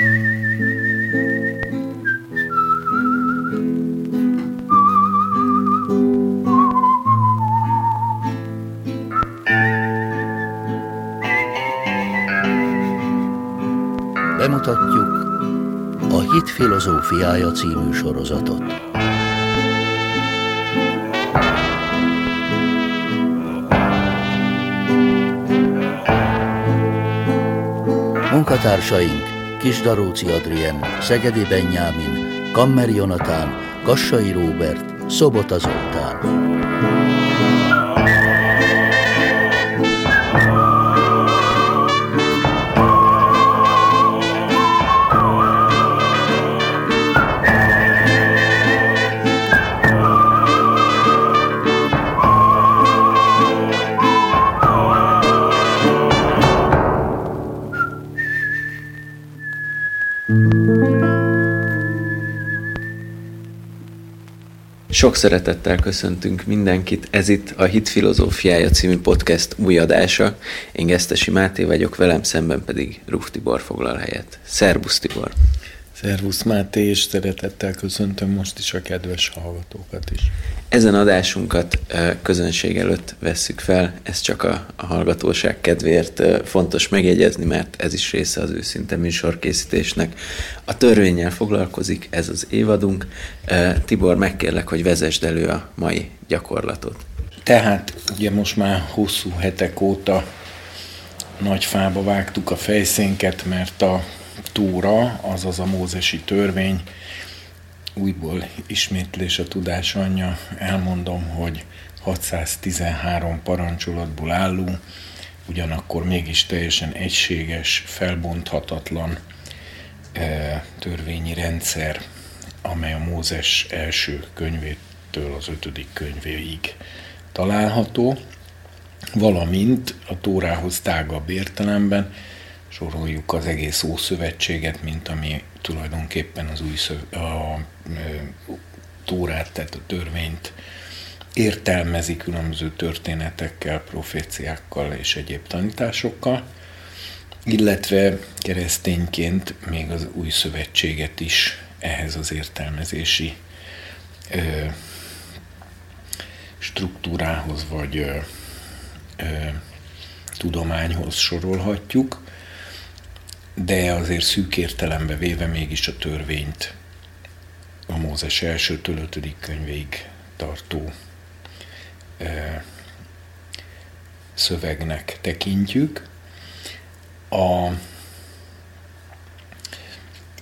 Bemutatjuk a Hit filozófiája című sorozatot. Munkatársaink Kisdaróci Adrien, Szegedi Benyámin, Kammer Jonatán, Kassai Róbert, Szobota Zoltán. Sok szeretettel köszöntünk mindenkit, ez itt a Hit Filozófiája című podcast új adása. Én Gesztesi Máté vagyok, velem szemben pedig Ruf Tibor foglal helyet. Szerbusz Tibor! Szervusz Máté, és szeretettel köszöntöm most is a kedves hallgatókat is. Ezen adásunkat közönség előtt vesszük fel, ez csak a, a hallgatóság kedvéért fontos megjegyezni, mert ez is része az őszinte műsorkészítésnek. A törvényel foglalkozik, ez az évadunk. Tibor, megkérlek, hogy vezesd elő a mai gyakorlatot. Tehát ugye most már hosszú hetek óta nagy fába vágtuk a fejszénket, mert a túra, azaz a mózesi törvény, újból ismétlés a tudás anyja, elmondom, hogy 613 parancsolatból álló, ugyanakkor mégis teljesen egységes, felbonthatatlan e, törvényi rendszer, amely a Mózes első könyvétől az ötödik könyvéig található, valamint a Tórához tágabb értelemben soroljuk az egész Ószövetséget, mint ami tulajdonképpen az új szöv, a, a, Tórát, tehát a törvényt értelmezi különböző történetekkel, proféciákkal és egyéb tanításokkal, illetve keresztényként még az új szövetséget is ehhez az értelmezési ö, struktúrához vagy ö, ö, tudományhoz sorolhatjuk de azért szűk értelembe véve mégis a törvényt a Mózes elsőtől ötödik könyvéig tartó e, szövegnek tekintjük. A,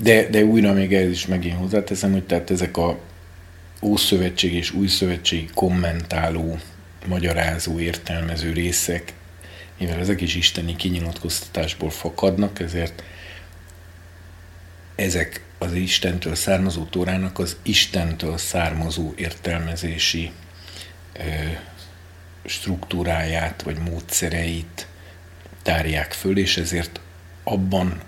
de, de újra még ez is megint hozzáteszem, hogy tehát ezek a Ószövetség és Új Szövetség kommentáló, magyarázó, értelmező részek mivel ezek is isteni kinyilatkoztatásból fakadnak, ezért ezek az Istentől származó Tórának az Istentől származó értelmezési ö, struktúráját vagy módszereit tárják föl, és ezért abban,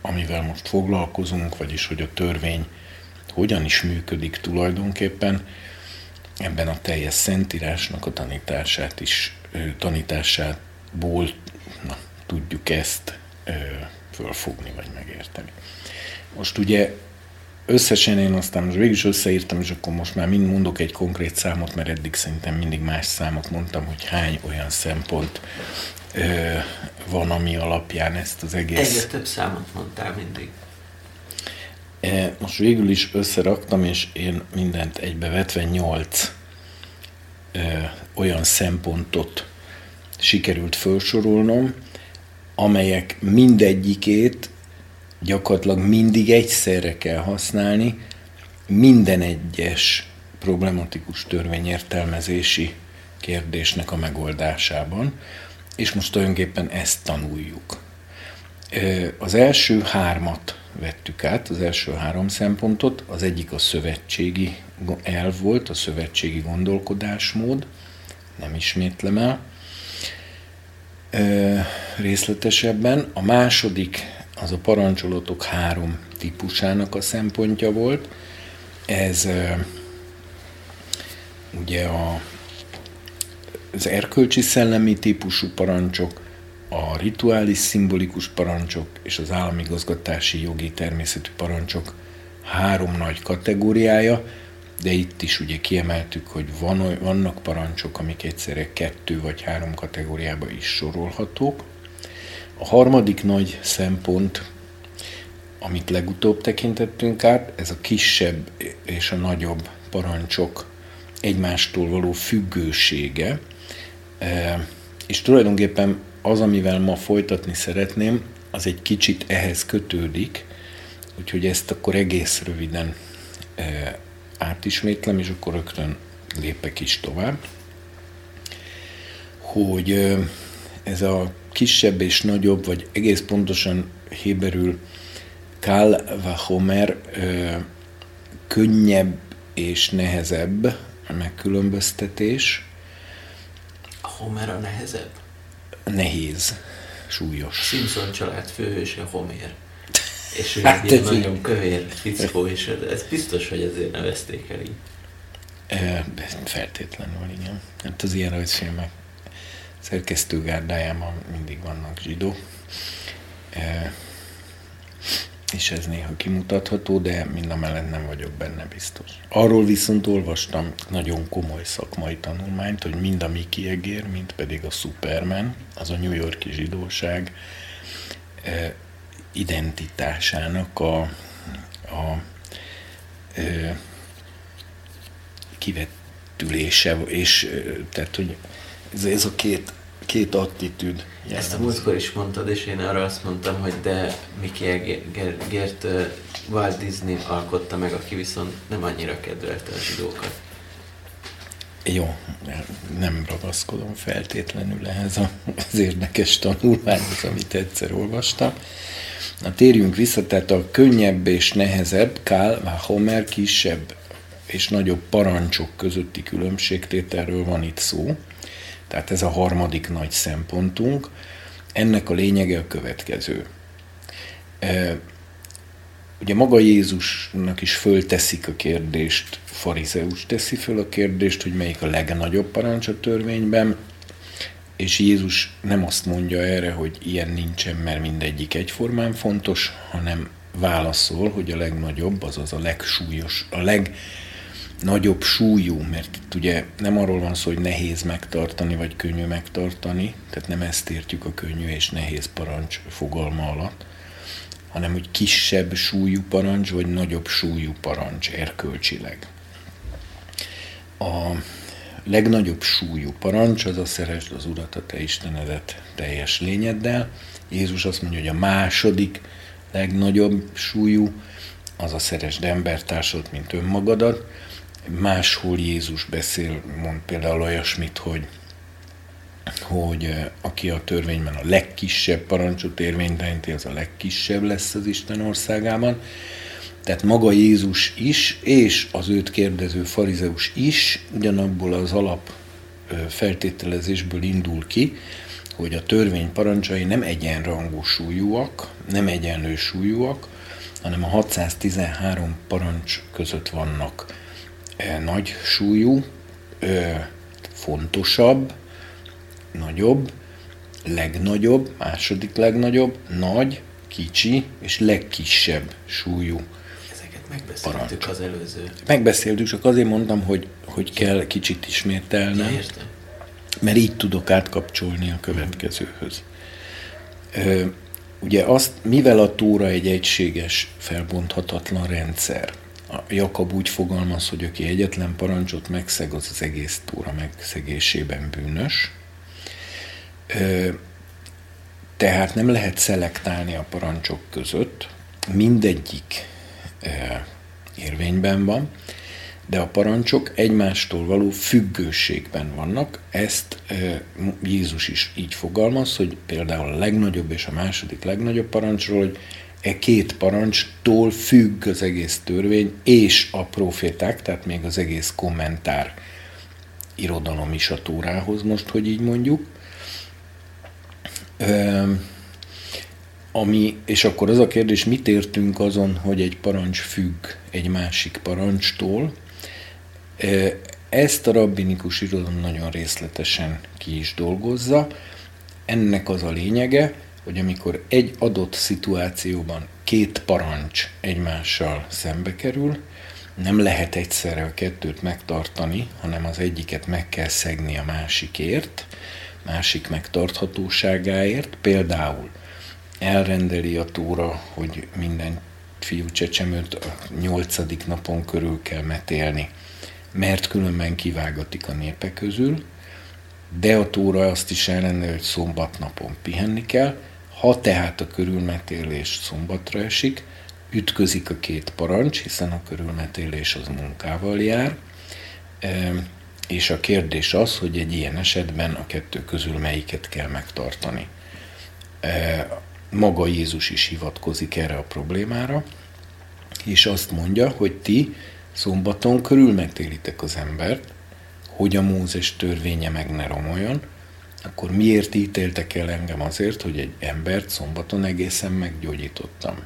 amivel most foglalkozunk, vagyis hogy a törvény hogyan is működik tulajdonképpen, ebben a teljes szentírásnak a tanítását is, tanítását ból na, tudjuk ezt ö, fölfogni, vagy megérteni. Most ugye összesen én aztán most végül is összeírtam, és akkor most már mind mondok egy konkrét számot, mert eddig szerintem mindig más számot mondtam, hogy hány olyan szempont ö, van, ami alapján ezt az egész... Egyre több számot mondtál mindig. E, most végül is összeraktam, és én mindent egybevetve nyolc olyan szempontot sikerült felsorolnom, amelyek mindegyikét gyakorlatilag mindig egyszerre kell használni, minden egyes problematikus törvényértelmezési kérdésnek a megoldásában, és most tulajdonképpen ezt tanuljuk. Az első hármat vettük át, az első három szempontot, az egyik a szövetségi elv volt, a szövetségi gondolkodásmód, nem ismétlem el, részletesebben. A második az a parancsolatok három típusának a szempontja volt. Ez ugye a, az erkölcsi szellemi típusú parancsok, a rituális szimbolikus parancsok és az államigazgatási jogi természetű parancsok három nagy kategóriája, de itt is ugye kiemeltük, hogy van, vannak parancsok, amik egyszerre kettő vagy három kategóriába is sorolhatók. A harmadik nagy szempont, amit legutóbb tekintettünk át, ez a kisebb és a nagyobb parancsok egymástól való függősége, e, és tulajdonképpen az, amivel ma folytatni szeretném, az egy kicsit ehhez kötődik, úgyhogy ezt akkor egész röviden e, átismétlem, és akkor rögtön lépek is tovább, hogy ez a kisebb és nagyobb, vagy egész pontosan héberül Kál Homer könnyebb és nehezebb megkülönböztetés. A Homer a nehezebb? Nehéz, súlyos. Simpson család főhőse Homer. És ő hát egy nagyon kövér fickó, és ez biztos, hogy ezért nevezték el így. E, feltétlenül, igen. Hát az ilyen rajzfilmek szerkesztőgárdájában mindig vannak zsidó. E, és ez néha kimutatható, de mind a mellett nem vagyok benne biztos. Arról viszont olvastam nagyon komoly szakmai tanulmányt, hogy mind a Mickey Egér, mind pedig a Superman, az a New Yorki zsidóság identitásának a, a eh, kivetülése, és eh, tehát, hogy ez, ez a két két attitűd. Ezt a múltkor is mondtad, és én arra azt mondtam, hogy de Mickey Gert Walt Disney alkotta meg, aki viszont nem annyira kedvelte a zsidókat. Jó, nem ragaszkodom feltétlenül ehhez az érdekes tanulmányhoz, amit egyszer olvastam. Na térjünk vissza, tehát a könnyebb és nehezebb, Kál, Homer kisebb és nagyobb parancsok közötti különbségtételről van itt szó. Tehát ez a harmadik nagy szempontunk. Ennek a lényege a következő. Ugye maga Jézusnak is fölteszik a kérdést, farizeus teszi föl a kérdést, hogy melyik a legnagyobb parancs a törvényben, és Jézus nem azt mondja erre, hogy ilyen nincsen, mert mindegyik egyformán fontos, hanem válaszol, hogy a legnagyobb, azaz a legsúlyos, a leg nagyobb súlyú, mert itt ugye nem arról van szó, hogy nehéz megtartani, vagy könnyű megtartani, tehát nem ezt értjük a könnyű és nehéz parancs fogalma alatt, hanem hogy kisebb súlyú parancs, vagy nagyobb súlyú parancs erkölcsileg. A legnagyobb súlyú parancs az a szeresd az Urat, a te Istenedet teljes lényeddel. Jézus azt mondja, hogy a második legnagyobb súlyú az a szeresd embertársat, mint önmagadat, Máshol Jézus beszél, mond például olyasmit, hogy hogy eh, aki a törvényben a legkisebb parancsot érvénytelenti, az a legkisebb lesz az Isten országában. Tehát maga Jézus is, és az őt kérdező farizeus is ugyanabból az alap feltételezésből indul ki, hogy a törvény parancsai nem egyenrangú súlyúak, nem egyenlő súlyúak, hanem a 613 parancs között vannak nagy súlyú, fontosabb, nagyobb, legnagyobb, második legnagyobb, nagy, kicsi és legkisebb súlyú megbeszéltük parancs. az előző. Megbeszéltük, csak azért mondtam, hogy, hogy kell kicsit ismételnem. Ja, értem. Mert így tudok átkapcsolni a következőhöz. Ö, ugye azt, mivel a túra egy egységes, felbonthatatlan rendszer, Jakab úgy fogalmaz, hogy aki egyetlen parancsot megszeg, az az egész túra megszegésében bűnös. Tehát nem lehet szelektálni a parancsok között, mindegyik érvényben van, de a parancsok egymástól való függőségben vannak. Ezt Jézus is így fogalmaz, hogy például a legnagyobb és a második legnagyobb parancsról, hogy e két parancstól függ az egész törvény, és a proféták, tehát még az egész kommentár irodalom is a Tórához most, hogy így mondjuk. Ami, és akkor az a kérdés, mit értünk azon, hogy egy parancs függ egy másik parancstól? Ezt a rabbinikus irodalom nagyon részletesen ki is dolgozza. Ennek az a lényege, hogy amikor egy adott szituációban két parancs egymással szembe kerül, nem lehet egyszerre a kettőt megtartani, hanem az egyiket meg kell szegni a másikért, másik megtarthatóságáért. Például elrendeli a túra, hogy minden fiú csecsemőt a nyolcadik napon körül kell metélni, mert különben kivágatik a népek közül, de a túra azt is elrendeli, hogy szombatnapon pihenni kell, ha tehát a körülmetélés szombatra esik, ütközik a két parancs, hiszen a körülmetélés az munkával jár, és a kérdés az, hogy egy ilyen esetben a kettő közül melyiket kell megtartani. Maga Jézus is hivatkozik erre a problémára, és azt mondja, hogy ti szombaton körülmetélitek az embert, hogy a Mózes törvénye meg ne romoljon, akkor miért ítéltek el engem azért, hogy egy embert szombaton egészen meggyógyítottam?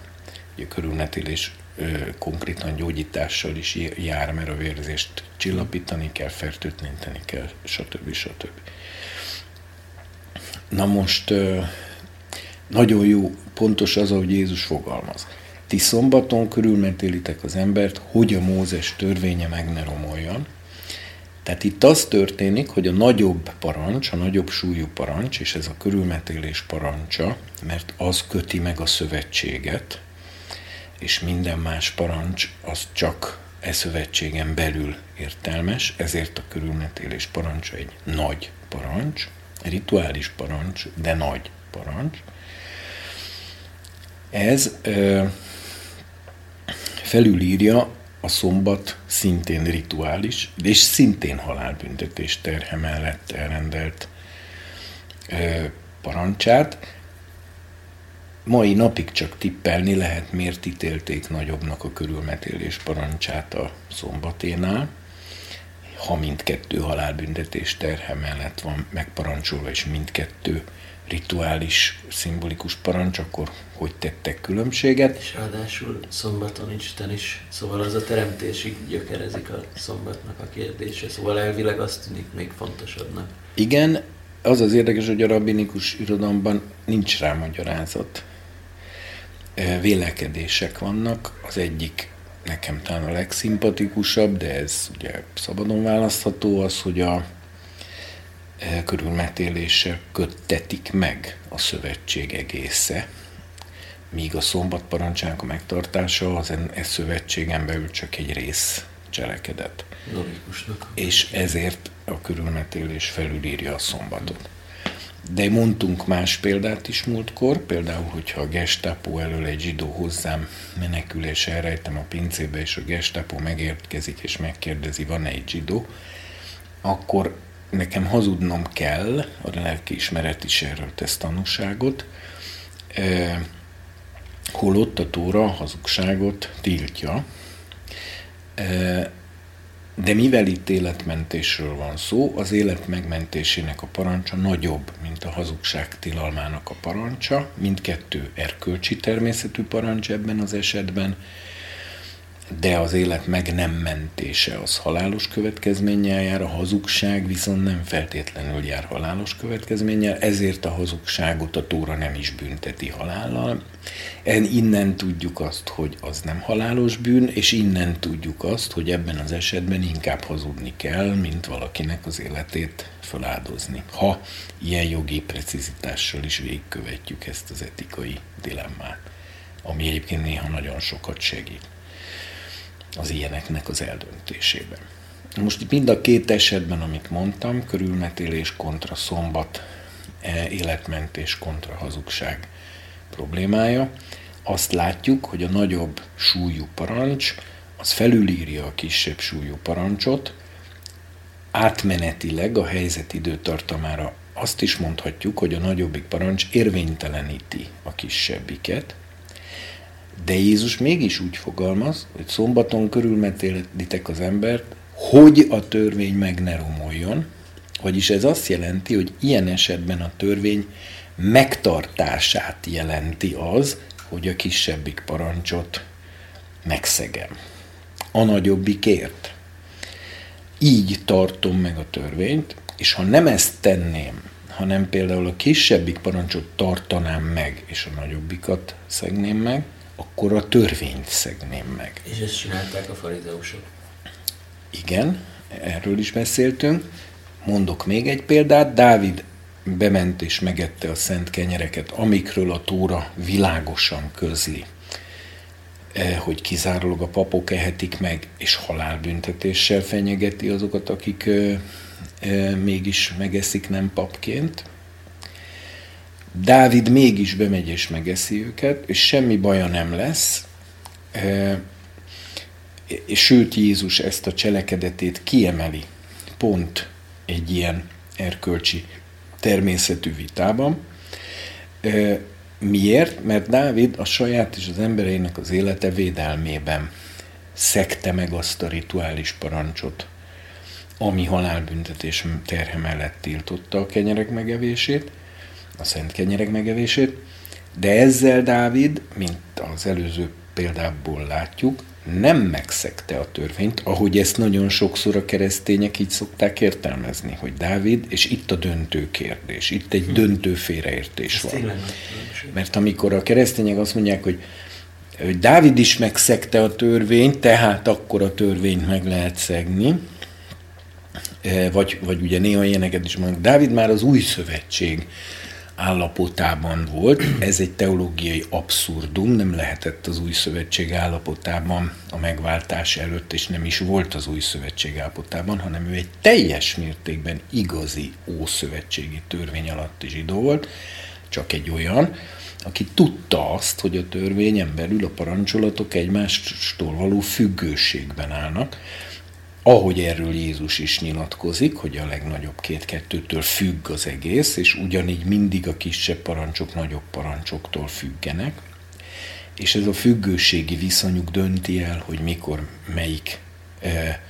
a körülmetélés konkrétan gyógyítással is jár, mert a vérzést csillapítani kell, fertőtleníteni kell, stb. stb. Na most nagyon jó, pontos az, ahogy Jézus fogalmaz. Ti szombaton körülmetélitek az embert, hogy a Mózes törvénye meg ne romoljon, tehát itt az történik, hogy a nagyobb parancs, a nagyobb súlyú parancs, és ez a körülmetélés parancsa, mert az köti meg a szövetséget, és minden más parancs az csak e szövetségen belül értelmes, ezért a körülmetélés parancsa egy nagy parancs, rituális parancs, de nagy parancs. Ez ö, felülírja a szombat szintén rituális, és szintén halálbüntetés terhe mellett elrendelt ö, parancsát. Mai napig csak tippelni lehet, miért ítélték nagyobbnak a körülmetélés parancsát a szombaténál, ha mindkettő halálbüntetés terhe mellett van megparancsolva, és mindkettő rituális, szimbolikus parancs, akkor hogy tettek különbséget. És ráadásul szombaton Isten is, szóval az a teremtésig gyökerezik a szombatnak a kérdése, szóval elvileg azt tűnik még fontosabbnak. Igen, az az érdekes, hogy a rabbinikus irodalomban nincs rá magyarázat. Vélekedések vannak, az egyik nekem talán a legszimpatikusabb, de ez ugye szabadon választható, az, hogy a körülmetélése köttetik meg a szövetség egésze, míg a szombat parancsának a megtartása az e szövetségen belül csak egy rész cselekedet. Logikusnak. És ezért a körülmetélés felülírja a szombatot. De mondtunk más példát is múltkor, például, hogyha a gestapo elől egy zsidó hozzám menekül, és elrejtem a pincébe, és a gestapo megérkezik, és megkérdezi, van-e egy zsidó, akkor nekem hazudnom kell, a lelki ismeret is erről tesz tanúságot, holott a Tóra a hazugságot tiltja, de mivel itt életmentésről van szó, az élet megmentésének a parancsa nagyobb, mint a hazugság tilalmának a parancsa. Mindkettő erkölcsi természetű parancs ebben az esetben, de az élet meg nem mentése az halálos következménnyel jár, a hazugság viszont nem feltétlenül jár halálos következménnyel, ezért a hazugságot a Tóra nem is bünteti halállal. En innen tudjuk azt, hogy az nem halálos bűn, és innen tudjuk azt, hogy ebben az esetben inkább hazudni kell, mint valakinek az életét feláldozni. Ha ilyen jogi precizitással is végigkövetjük ezt az etikai dilemmát, ami egyébként néha nagyon sokat segít az ilyeneknek az eldöntésében. Most mind a két esetben, amit mondtam, körülmetélés kontra szombat, e, életmentés kontra hazugság problémája, azt látjuk, hogy a nagyobb súlyú parancs az felülírja a kisebb súlyú parancsot, átmenetileg a helyzet időtartamára azt is mondhatjuk, hogy a nagyobbik parancs érvényteleníti a kisebbiket, de Jézus mégis úgy fogalmaz, hogy szombaton körülmetélitek az embert, hogy a törvény meg ne romoljon, vagyis ez azt jelenti, hogy ilyen esetben a törvény megtartását jelenti az, hogy a kisebbik parancsot megszegem. A nagyobbikért. Így tartom meg a törvényt, és ha nem ezt tenném, hanem például a kisebbik parancsot tartanám meg, és a nagyobbikat szegném meg, akkor a törvényt szegném meg. És ezt csinálták a farizeusok. Igen, erről is beszéltünk. Mondok még egy példát. Dávid bement és megette a szent kenyereket, amikről a Tóra világosan közli, e, hogy kizárólag a papok ehetik meg, és halálbüntetéssel fenyegeti azokat, akik e, e, mégis megeszik nem papként. Dávid mégis bemegy és megeszi őket, és semmi baja nem lesz, sőt Jézus ezt a cselekedetét kiemeli pont egy ilyen erkölcsi természetű vitában. Miért? Mert Dávid a saját és az embereinek az élete védelmében szekte meg azt a rituális parancsot, ami halálbüntetés terhe mellett tiltotta a kenyerek megevését, a szent kenyerek megevését, de ezzel Dávid, mint az előző példából látjuk, nem megszegte a törvényt, ahogy ezt nagyon sokszor a keresztények így szokták értelmezni, hogy Dávid, és itt a döntő kérdés, itt egy hm. döntő félreértés van. Mert amikor a keresztények azt mondják, hogy hogy Dávid is megszegte a törvényt, tehát akkor a törvényt meg lehet szegni, e, vagy, vagy ugye néha ilyeneket is mondjuk, Dávid már az új szövetség állapotában volt. Ez egy teológiai abszurdum, nem lehetett az új szövetség állapotában a megváltás előtt, és nem is volt az új szövetség állapotában, hanem ő egy teljes mértékben igazi ószövetségi törvény alatti zsidó volt, csak egy olyan, aki tudta azt, hogy a törvényen belül a parancsolatok egymástól való függőségben állnak, ahogy erről Jézus is nyilatkozik, hogy a legnagyobb két-kettőtől függ az egész, és ugyanígy mindig a kisebb parancsok nagyobb parancsoktól függenek, és ez a függőségi viszonyuk dönti el, hogy mikor melyik e,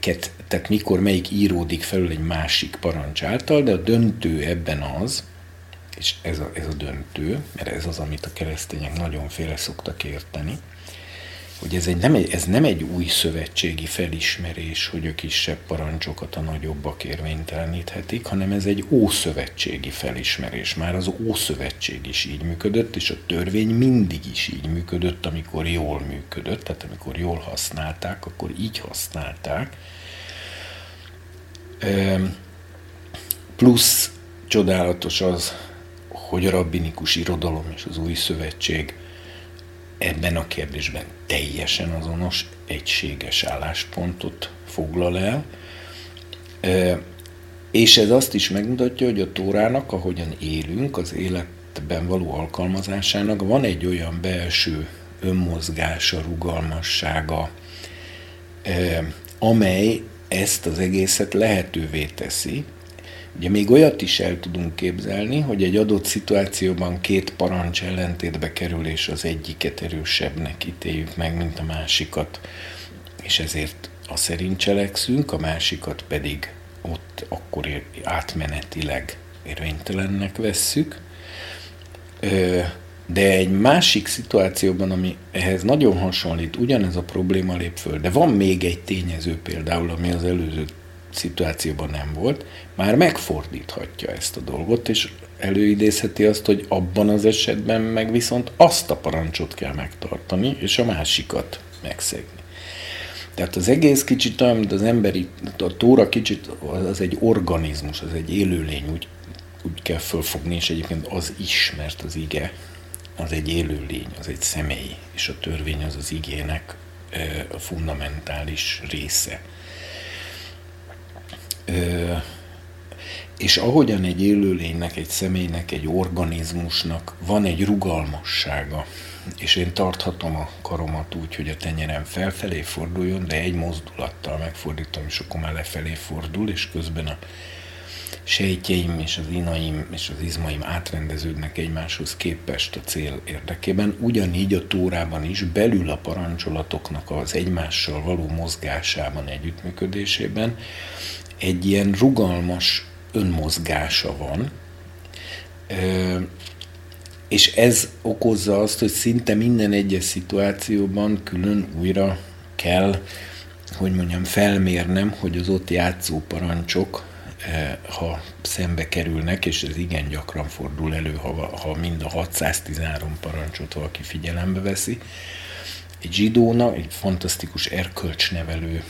ket, tehát mikor melyik íródik felül egy másik parancs által, de a döntő ebben az, és ez a, ez a döntő, mert ez az, amit a keresztények nagyon féle szoktak érteni, hogy ez, egy, nem, ez nem egy új szövetségi felismerés, hogy a kisebb parancsokat a nagyobbak érvényteleníthetik, hanem ez egy ószövetségi felismerés. Már az ószövetség is így működött, és a törvény mindig is így működött, amikor jól működött, tehát amikor jól használták, akkor így használták. Plusz csodálatos az, hogy a rabbinikus irodalom és az új szövetség ebben a kérdésben teljesen azonos, egységes álláspontot foglal el, és ez azt is megmutatja, hogy a Tórának, ahogyan élünk, az életben való alkalmazásának van egy olyan belső önmozgása, rugalmassága, amely ezt az egészet lehetővé teszi, Ugye még olyat is el tudunk képzelni, hogy egy adott szituációban két parancs ellentétbe kerül, és az egyiket erősebbnek ítéljük meg, mint a másikat, és ezért a szerint cselekszünk, a másikat pedig ott akkor átmenetileg érvénytelennek vesszük. De egy másik szituációban, ami ehhez nagyon hasonlít, ugyanez a probléma lép föl, de van még egy tényező például, ami az előző szituációban nem volt, már megfordíthatja ezt a dolgot, és előidézheti azt, hogy abban az esetben meg viszont azt a parancsot kell megtartani, és a másikat megszegni. Tehát az egész kicsit olyan, mint az emberi, a tóra kicsit az egy organizmus, az egy élőlény, úgy, úgy kell fölfogni, és egyébként az is, mert az ige az egy élőlény, az egy személy, és a törvény az az igének a fundamentális része és ahogyan egy élőlénynek, egy személynek, egy organizmusnak van egy rugalmassága, és én tarthatom a karomat úgy, hogy a tenyerem felfelé forduljon, de egy mozdulattal megfordítom, és akkor már lefelé fordul, és közben a sejtjeim és az inaim és az izmaim átrendeződnek egymáshoz képest a cél érdekében. Ugyanígy a tórában is belül a parancsolatoknak az egymással való mozgásában, együttműködésében egy ilyen rugalmas önmozgása van, és ez okozza azt, hogy szinte minden egyes szituációban külön újra kell, hogy mondjam, felmérnem, hogy az ott játszó parancsok ha szembe kerülnek, és ez igen gyakran fordul elő, ha, ha mind a 613 parancsot valaki figyelembe veszi. Egy zsidóna, egy fantasztikus erkölcsnevelő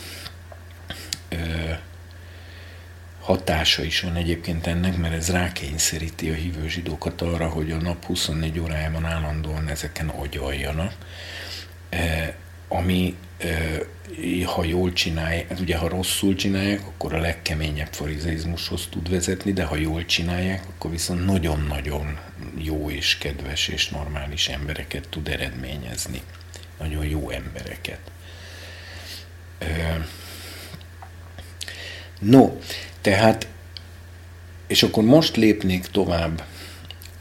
hatása is van egyébként ennek, mert ez rákényszeríti a hívő zsidókat arra, hogy a nap 24 órájában állandóan ezeken agyaljanak, ami ha jól csinálják, hát ugye ha rosszul csinálják, akkor a legkeményebb farizeizmushoz tud vezetni, de ha jól csinálják, akkor viszont nagyon-nagyon jó és kedves és normális embereket tud eredményezni. Nagyon jó embereket. No, tehát, és akkor most lépnék tovább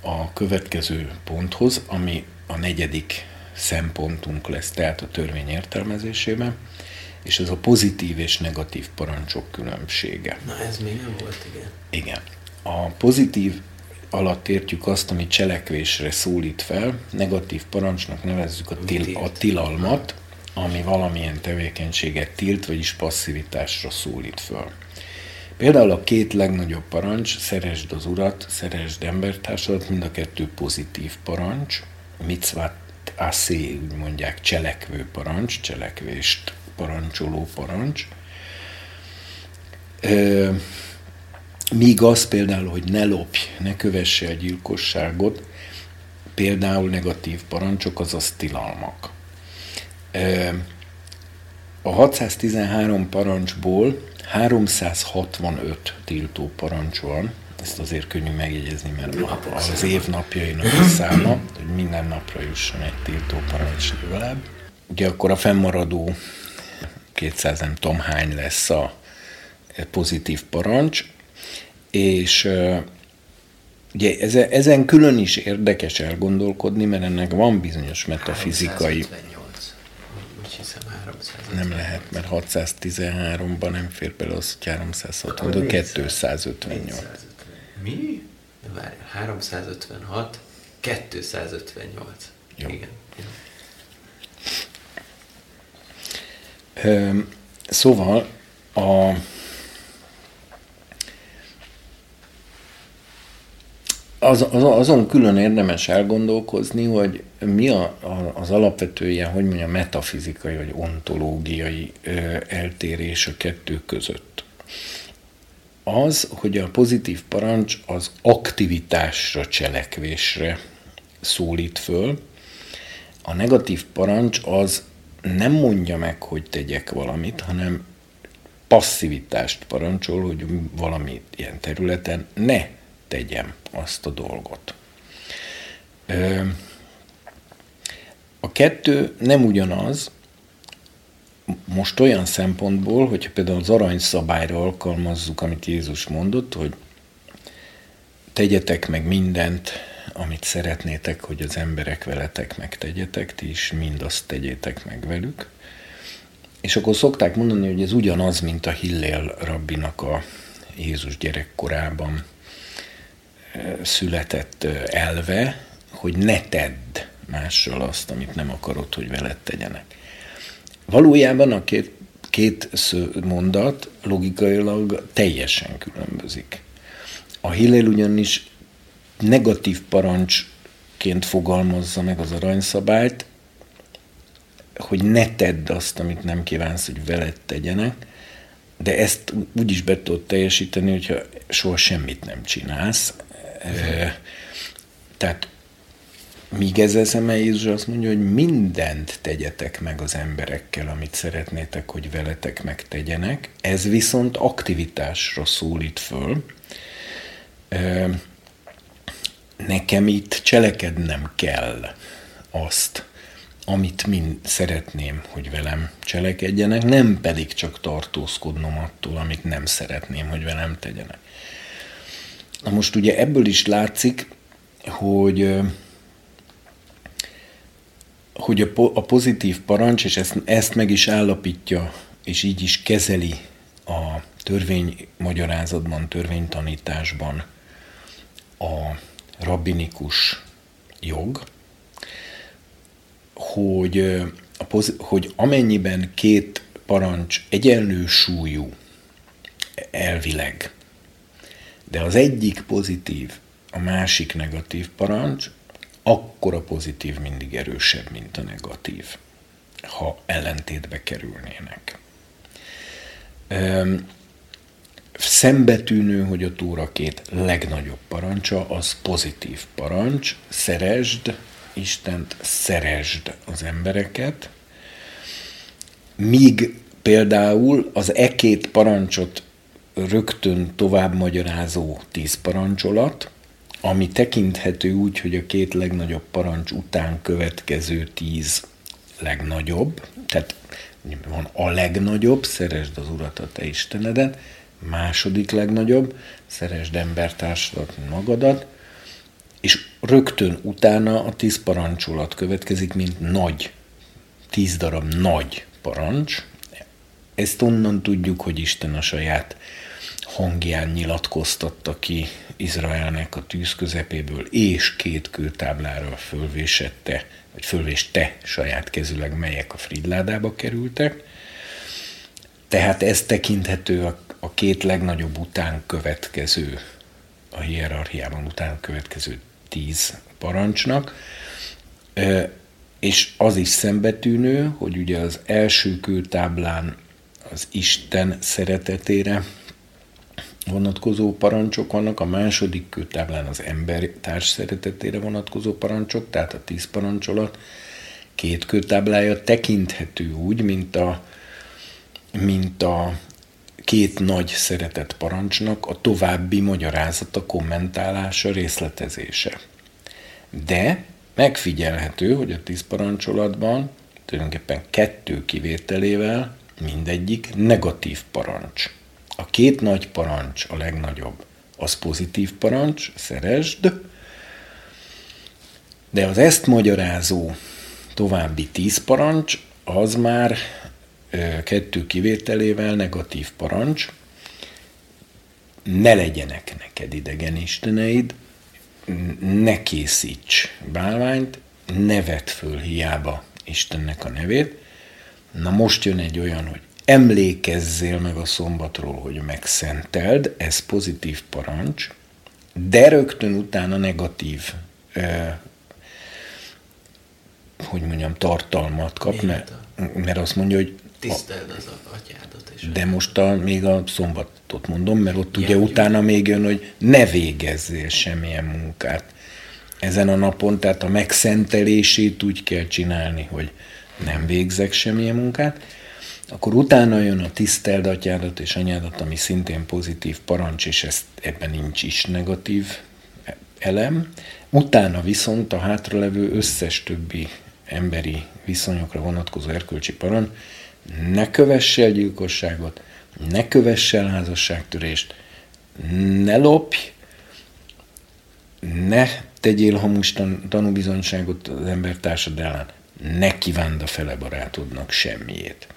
a következő ponthoz, ami a negyedik szempontunk lesz, tehát a törvény értelmezésében, és ez a pozitív és negatív parancsok különbsége. Na ez még nem volt, igen. Igen. A pozitív alatt értjük azt, ami cselekvésre szólít fel, negatív parancsnak nevezzük a, til, a tilalmat, ami valamilyen tevékenységet tilt, vagyis passzivitásra szólít föl. Például a két legnagyobb parancs, szeresd az urat, szeresd embertársadat, mind a kettő pozitív parancs, mitzvát aszé, úgy mondják, cselekvő parancs, cselekvést parancsoló parancs. míg az például, hogy ne lopj, ne kövesse a gyilkosságot, például negatív parancsok, azaz tilalmak. a 613 parancsból 365 tiltó parancs van, ezt azért könnyű megjegyezni, mert az év napjainak a száma, hogy minden napra jusson egy tiltó parancs legalább. Ugye akkor a fennmaradó 200 nem tudom hány lesz a pozitív parancs, és ugye ezen külön is érdekes elgondolkodni, mert ennek van bizonyos metafizikai... 358. Úgy hiszem 300. Nem lehet, mert 613-ban nem fér bele az, hogy 360, de 258. Mi? Várj, 356, 258. Jó. Igen. Jó. Szóval a az, az, azon külön érdemes elgondolkozni, hogy mi a, a, az alapvető ilyen, hogy mondjam, metafizikai vagy ontológiai ö, eltérés a kettő között. Az, hogy a pozitív parancs az aktivitásra, cselekvésre szólít föl, a negatív parancs az nem mondja meg, hogy tegyek valamit, hanem passzivitást parancsol, hogy valami ilyen területen ne tegyem azt a dolgot. A kettő nem ugyanaz, most olyan szempontból, hogyha például az aranyszabályra alkalmazzuk, amit Jézus mondott, hogy tegyetek meg mindent, amit szeretnétek, hogy az emberek veletek megtegyetek, ti is mindazt tegyétek meg velük. És akkor szokták mondani, hogy ez ugyanaz, mint a Hillél rabbinak a Jézus gyerekkorában született elve, hogy ne tedd mással azt, amit nem akarod, hogy veled tegyenek. Valójában a két, két mondat logikailag teljesen különbözik. A Hillel ugyanis negatív parancsként fogalmazza meg az aranyszabályt, hogy ne tedd azt, amit nem kívánsz, hogy veled tegyenek, de ezt úgy is be tudod teljesíteni, hogyha soha semmit nem csinálsz, tehát míg ez eszeme Jézus azt mondja, hogy mindent tegyetek meg az emberekkel, amit szeretnétek, hogy veletek megtegyenek. Ez viszont aktivitásra szólít föl. Nekem itt cselekednem kell azt, amit mind szeretném, hogy velem cselekedjenek, nem pedig csak tartózkodnom attól, amit nem szeretném, hogy velem tegyenek. Na most ugye ebből is látszik, hogy hogy a pozitív parancs, és ezt, ezt meg is állapítja, és így is kezeli a törvény magyarázatban, törvénytanításban a rabbinikus jog, hogy, a poz, hogy amennyiben két parancs egyenlő súlyú elvileg, De az egyik pozitív, a másik negatív parancs, akkor a pozitív mindig erősebb, mint a negatív, ha ellentétbe kerülnének. Szembetűnő, hogy a túra két legnagyobb parancsa, az pozitív parancs, szeresd Istent, szeresd az embereket, míg például az e két parancsot rögtön tovább magyarázó tíz parancsolat, ami tekinthető úgy, hogy a két legnagyobb parancs után következő tíz legnagyobb, tehát van a legnagyobb, szeresd az Urat a te Istenedet, második legnagyobb, szeresd embertársadat, magadat, és rögtön utána a tíz parancsolat következik, mint nagy, tíz darab nagy parancs. Ezt onnan tudjuk, hogy Isten a saját hangján nyilatkoztatta ki Izraelnek a tűz közepéből, és két kőtáblára fölvésette, vagy fölvéste saját kezüleg, melyek a fridládába kerültek. Tehát ez tekinthető a, a két legnagyobb után következő, a hierarchiában után következő tíz parancsnak. És az is szembetűnő, hogy ugye az első kőtáblán az Isten szeretetére vonatkozó parancsok vannak, a második kőtáblán az ember társ szeretetére vonatkozó parancsok, tehát a tíz parancsolat két kőtáblája tekinthető úgy, mint a, mint a két nagy szeretett parancsnak a további magyarázata, kommentálása, részletezése. De megfigyelhető, hogy a tíz parancsolatban tulajdonképpen kettő kivételével mindegyik negatív parancs. A két nagy parancs, a legnagyobb, az pozitív parancs, szeresd, de az ezt magyarázó további tíz parancs, az már kettő kivételével negatív parancs, ne legyenek neked idegen isteneid, ne készíts bálványt, ne vedd föl hiába Istennek a nevét. Na most jön egy olyan, hogy emlékezzél meg a szombatról, hogy megszenteld, ez pozitív parancs, de rögtön utána negatív, eh, hogy mondjam, tartalmat kap, mert, mert azt mondja, hogy Tiszteld az atyádat. És de most a, még a szombatot mondom, mert ott ugye utána még jön, hogy ne végezzél semmilyen munkát ezen a napon, tehát a megszentelését úgy kell csinálni, hogy nem végzek semmilyen munkát, akkor utána jön a tiszteld atyádat és anyádat, ami szintén pozitív parancs, és ezt, ebben nincs is negatív elem. Utána viszont a hátralevő összes többi emberi viszonyokra vonatkozó erkölcsi parancs, ne kövess el gyilkosságot, ne kövess el házasságtörést, ne lopj, ne tegyél hamus tan- tanúbizonyságot az embertársad ellen, ne kívánd a fele barátodnak semmiét.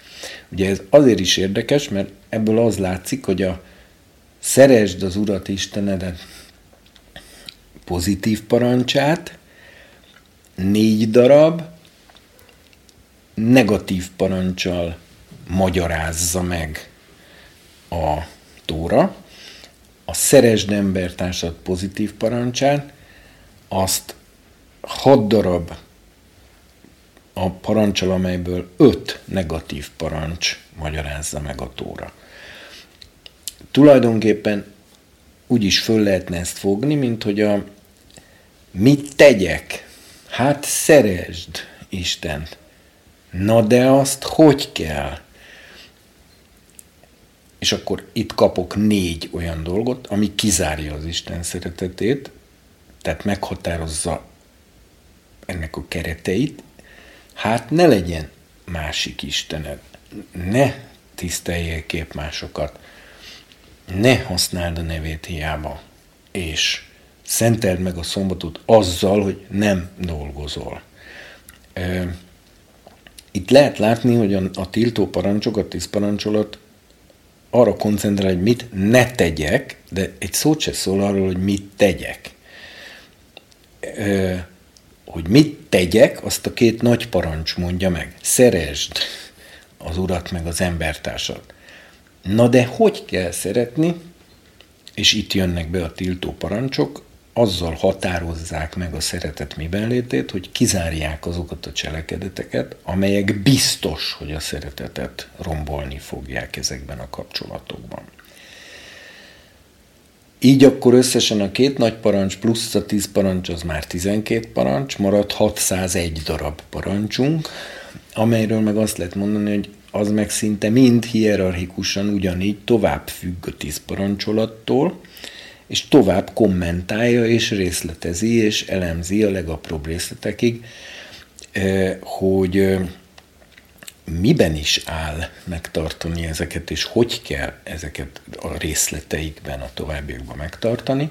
Ugye ez azért is érdekes, mert ebből az látszik, hogy a szeresd az Urat Istenedet pozitív parancsát, négy darab, negatív parancsal magyarázza meg a Tóra, a szeresd embertársat pozitív parancsát, azt hat darab a parancsal, amelyből öt negatív parancs magyarázza meg a Tóra. Tulajdonképpen úgy is föl lehetne ezt fogni, mint hogy a mit tegyek? Hát szeresd Istent. Na de azt hogy kell? És akkor itt kapok négy olyan dolgot, ami kizárja az Isten szeretetét, tehát meghatározza ennek a kereteit. Hát ne legyen másik Istened, ne tiszteljél képmásokat, ne használd a nevét hiába, és szenteld meg a szombatot azzal, hogy nem dolgozol. Itt lehet látni, hogy a, a tiltó parancsok, a tíz parancsolat arra koncentrál, hogy mit ne tegyek, de egy szót se szól arról, hogy mit tegyek. Hogy mit tegyek, azt a két nagy parancs mondja meg. Szeresd az urat meg az embertársat. Na de hogy kell szeretni? és itt jönnek be a tiltó parancsok, azzal határozzák meg a szeretet miben létét, hogy kizárják azokat a cselekedeteket, amelyek biztos, hogy a szeretetet rombolni fogják ezekben a kapcsolatokban. Így akkor összesen a két nagy parancs plusz a tíz parancs az már 12 parancs, marad 601 darab parancsunk, amelyről meg azt lehet mondani, hogy az meg szinte mind hierarchikusan ugyanígy tovább függ a tíz parancsolattól, és tovább kommentálja és részletezi és elemzi a legapróbb részletekig, eh, hogy eh, miben is áll megtartani ezeket, és hogy kell ezeket a részleteikben a továbbiakban megtartani.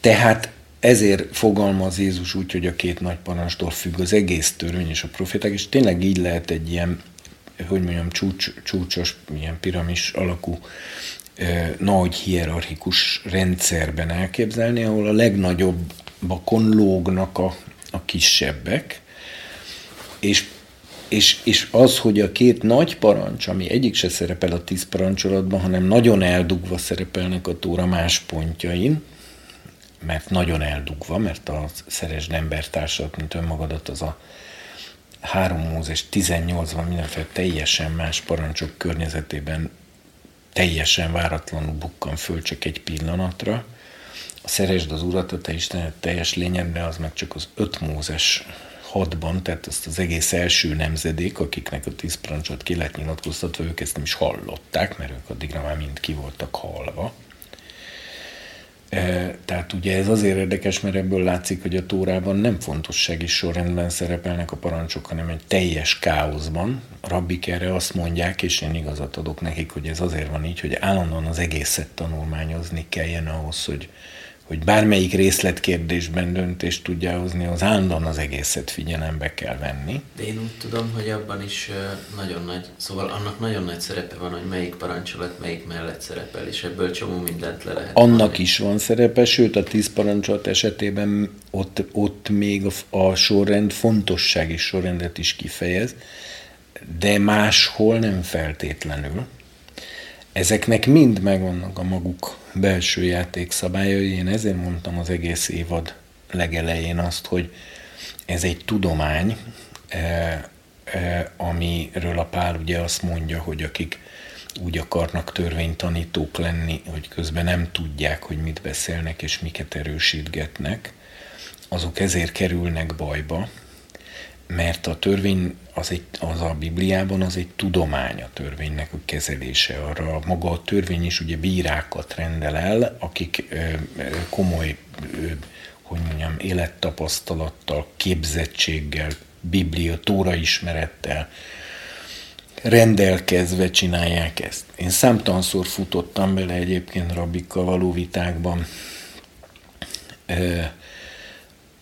Tehát ezért fogalmaz Jézus úgy, hogy a két nagy parancstól függ az egész törvény és a proféták, és tényleg így lehet egy ilyen, hogy mondjam, csúcs, csúcsos, ilyen piramis alakú nagy hierarchikus rendszerben elképzelni, ahol a legnagyobb bakon lógnak a, a kisebbek, és, és, és az, hogy a két nagy parancs, ami egyik se szerepel a tíz parancsolatban, hanem nagyon eldugva szerepelnek a tóra más pontjain, mert nagyon eldugva, mert a szeresd embertársat, mint önmagadat, az a 3 Mózes 18-ban mindenféle teljesen más parancsok környezetében teljesen váratlanul bukkan föl csak egy pillanatra. A szeresd az urat, a te Istenet teljes lényedben, az meg csak az öt Mózes hatban, tehát ezt az egész első nemzedék, akiknek a tíz parancsot ki lett nyilatkoztatva, ők ezt nem is hallották, mert ők addigra már mind ki voltak halva. Tehát ugye ez azért érdekes, mert ebből látszik, hogy a Tórában nem fontossági sorrendben szerepelnek a parancsok, hanem egy teljes káoszban. A rabbik erre azt mondják, és én igazat adok nekik, hogy ez azért van így, hogy állandóan az egészet tanulmányozni kelljen ahhoz, hogy, hogy bármelyik részletkérdésben döntést tudja hozni, az állandóan az egészet figyelembe kell venni. De én úgy tudom, hogy abban is nagyon nagy, szóval annak nagyon nagy szerepe van, hogy melyik parancsolat melyik mellett szerepel, és ebből csomó mindent le lehet Annak mondani. is van szerepe, sőt a tíz parancsolat esetében ott, ott még a, a sorrend fontossági sorrendet is kifejez, de máshol nem feltétlenül. Ezeknek mind megvannak a maguk belső játékszabályai. Én ezért mondtam az egész évad legelején azt, hogy ez egy tudomány, eh, eh, amiről a Pál ugye azt mondja, hogy akik úgy akarnak törvénytanítók lenni, hogy közben nem tudják, hogy mit beszélnek és miket erősítgetnek, azok ezért kerülnek bajba, mert a törvény az, egy, az a Bibliában az egy tudomány a törvénynek a kezelése. Arra maga a törvény is ugye bírákat rendel el, akik ö, komoly, ö, hogy mondjam, élettapasztalattal, képzettséggel, Biblia, Tóra ismerettel rendelkezve csinálják ezt. Én számtalanszor futottam bele egyébként rabbikkal való vitákban,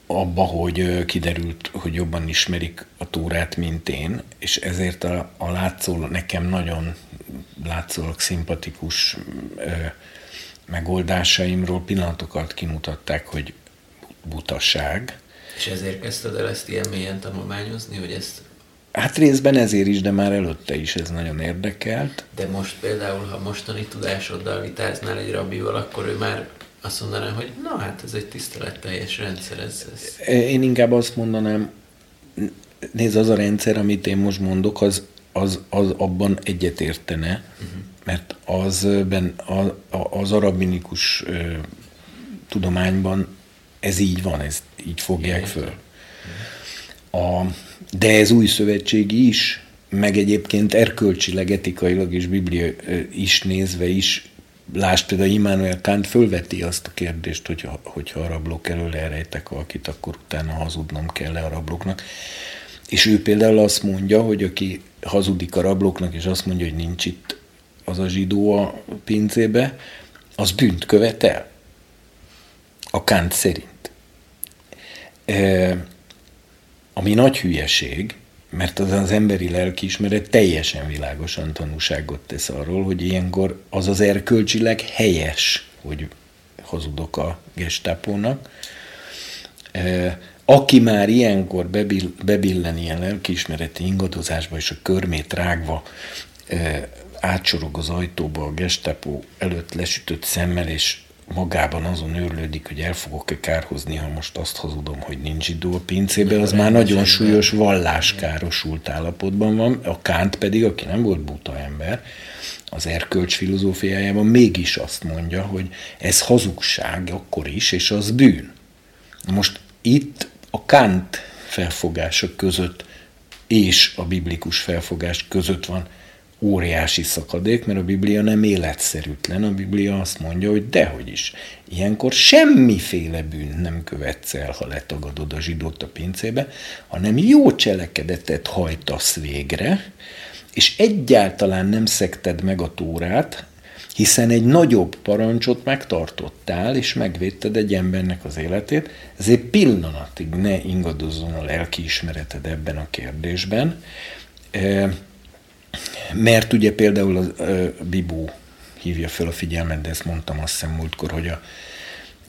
abba, hogy kiderült, hogy jobban ismerik a Tórát, mint én, és ezért a, a látszólag, nekem nagyon látszólag szimpatikus ö, megoldásaimról pillanatokat kimutatták, hogy butaság. És ezért kezdted el ezt ilyen mélyen tanulmányozni, hogy ezt Hát részben ezért is, de már előtte is ez nagyon érdekelt. De most például, ha mostani tudásoddal vitáznál egy rabbival, akkor ő már azt mondanám, hogy na hát ez egy tiszteletteljes rendszer. Ez, ez. Én inkább azt mondanám, nézd, az a rendszer, amit én most mondok, az, az, az abban egyetértene, uh-huh. mert az, ben, az, az arabinikus ö, tudományban ez így van, ez így fogják Igen. föl. A, de ez új szövetségi is, meg egyébként erkölcsileg, etikailag és biblia is nézve is Lásd például Immanuel Kant fölveti azt a kérdést, hogy hogyha a rablók elől elrejtek valakit, akkor utána hazudnom kell-e a rablóknak. És ő például azt mondja, hogy aki hazudik a rablóknak, és azt mondja, hogy nincs itt az a zsidó a pincébe, az bűnt követel. A Kant szerint. E, ami nagy hülyeség, mert az az emberi lelkiismeret teljesen világosan tanúságot tesz arról, hogy ilyenkor az az erkölcsileg helyes, hogy hazudok a gestápónak. Aki már ilyenkor bebill, bebillen ilyen lelkiismereti ingadozásba, és a körmét rágva átsorog az ajtóba a gestapo előtt lesütött szemmel, és magában azon őrlődik, hogy el fogok-e kárhozni, ha most azt hazudom, hogy nincs zsidó a pincébe, az már nagyon súlyos valláskárosult állapotban van. A Kánt pedig, aki nem volt buta ember, az erkölcs filozófiájában mégis azt mondja, hogy ez hazugság akkor is, és az bűn. Most itt a Kant felfogása között és a biblikus felfogás között van óriási szakadék, mert a Biblia nem életszerűtlen. A Biblia azt mondja, hogy dehogy is. Ilyenkor semmiféle bűn nem követsz el, ha letagadod a zsidót a pincébe, hanem jó cselekedetet hajtasz végre, és egyáltalán nem szekted meg a tórát, hiszen egy nagyobb parancsot megtartottál, és megvédted egy embernek az életét, ezért pillanatig ne ingadozzon a lelkiismereted ebben a kérdésben, mert ugye például a, Bibó hívja fel a figyelmet, de ezt mondtam azt hiszem múltkor, hogy a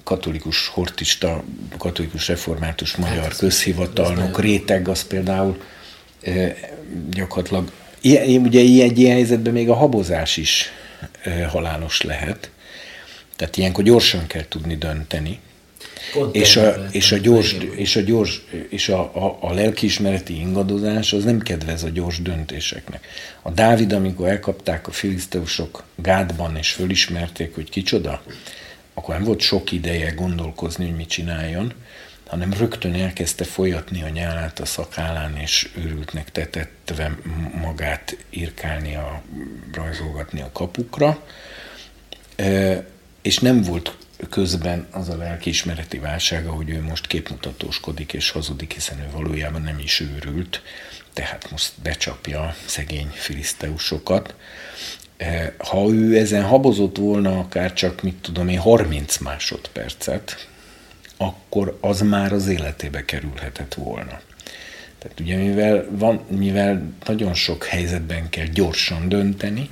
katolikus hortista, katolikus református magyar hát, közhivatalnok réteg az például gyakorlatilag, ugye egy ilyen helyzetben még a habozás is halálos lehet. Tehát ilyenkor gyorsan kell tudni dönteni. És a, és a gyors, és a gyors, és a, a, a lelkiismereti ingadozás az nem kedvez a gyors döntéseknek. A Dávid, amikor elkapták a filiszteusok Gádban, és fölismerték, hogy kicsoda, akkor nem volt sok ideje gondolkozni, hogy mit csináljon, hanem rögtön elkezdte folyatni a nyálát a szakállán, és őrültnek tetetve magát írkálni, a, rajzolgatni a kapukra, és nem volt közben az a lelkiismereti válsága, hogy ő most képmutatóskodik és hazudik, hiszen ő valójában nem is őrült, tehát most becsapja szegény filiszteusokat. Ha ő ezen habozott volna akár csak, mit tudom én, 30 másodpercet, akkor az már az életébe kerülhetett volna. Tehát ugye mivel, van, mivel nagyon sok helyzetben kell gyorsan dönteni,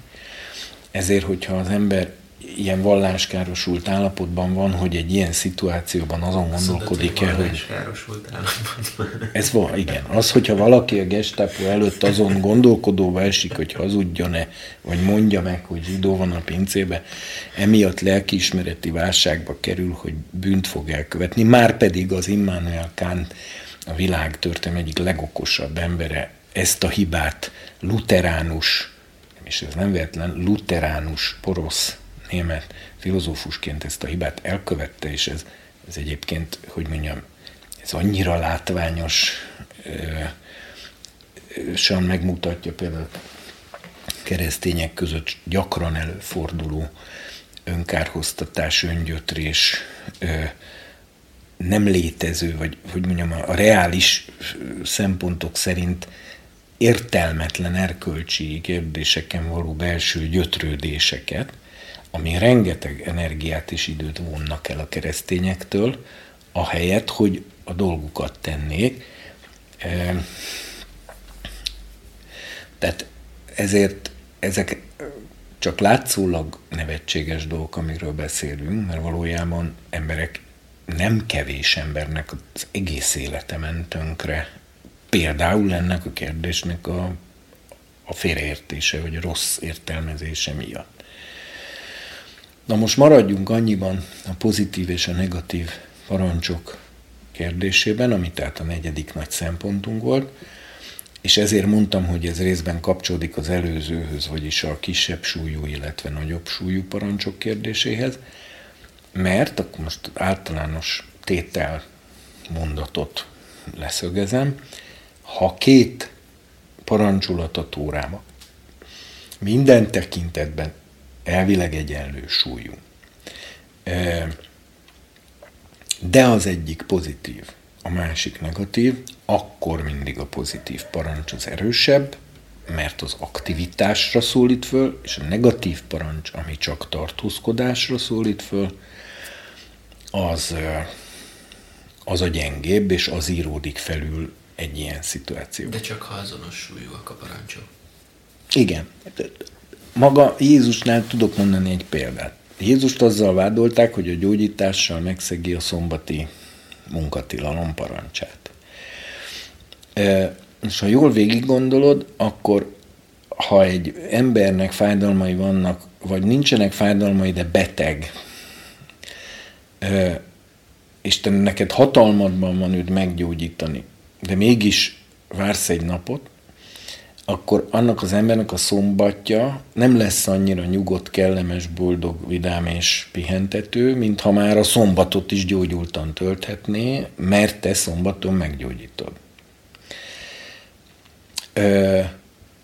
ezért, hogyha az ember ilyen valláskárosult állapotban van, hogy egy ilyen szituációban azon gondolkodik el, hogy... Ez van, igen. Az, hogyha valaki a gestapo előtt azon gondolkodóba esik, hogy hazudjon-e, vagy mondja meg, hogy zsidó van a pincébe, emiatt lelkiismereti válságba kerül, hogy bűnt fog elkövetni. Már pedig az Immanuel Kant a világ történelmi egyik legokosabb embere ezt a hibát luteránus, és ez nem véletlen, luteránus, porosz német filozófusként ezt a hibát elkövette, és ez, ez egyébként, hogy mondjam, ez annyira látványos, sem megmutatja például keresztények között gyakran előforduló önkárhoztatás, öngyötrés, nem létező, vagy hogy mondjam, a reális szempontok szerint értelmetlen erkölcsi kérdéseken való belső gyötrődéseket, ami rengeteg energiát és időt vonnak el a keresztényektől, ahelyett, hogy a dolgukat tennék. Tehát ezért ezek csak látszólag nevetséges dolgok, amiről beszélünk, mert valójában emberek, nem kevés embernek az egész élete ment tönkre. Például ennek a kérdésnek a, a félreértése, vagy a rossz értelmezése miatt. Na most maradjunk annyiban a pozitív és a negatív parancsok kérdésében, ami tehát a negyedik nagy szempontunk volt, és ezért mondtam, hogy ez részben kapcsolódik az előzőhöz, vagyis a kisebb súlyú, illetve nagyobb súlyú parancsok kérdéséhez, mert akkor most általános tétel mondatot leszögezem, ha két parancsolat a tórába minden tekintetben elvileg egyenlő súlyú. De az egyik pozitív, a másik negatív, akkor mindig a pozitív parancs az erősebb, mert az aktivitásra szólít föl, és a negatív parancs, ami csak tartózkodásra szólít föl, az, az a gyengébb, és az íródik felül egy ilyen szituáció. De csak ha azonos súlyúak a parancsok. Igen maga Jézusnál tudok mondani egy példát. Jézust azzal vádolták, hogy a gyógyítással megszegi a szombati munkatilalom parancsát. És ha jól végig gondolod, akkor ha egy embernek fájdalmai vannak, vagy nincsenek fájdalmai, de beteg, és te neked hatalmadban van őt meggyógyítani, de mégis vársz egy napot, akkor annak az embernek a szombatja nem lesz annyira nyugodt, kellemes, boldog, vidám és pihentető, mint ha már a szombatot is gyógyultan tölthetné, mert te szombaton meggyógyítod.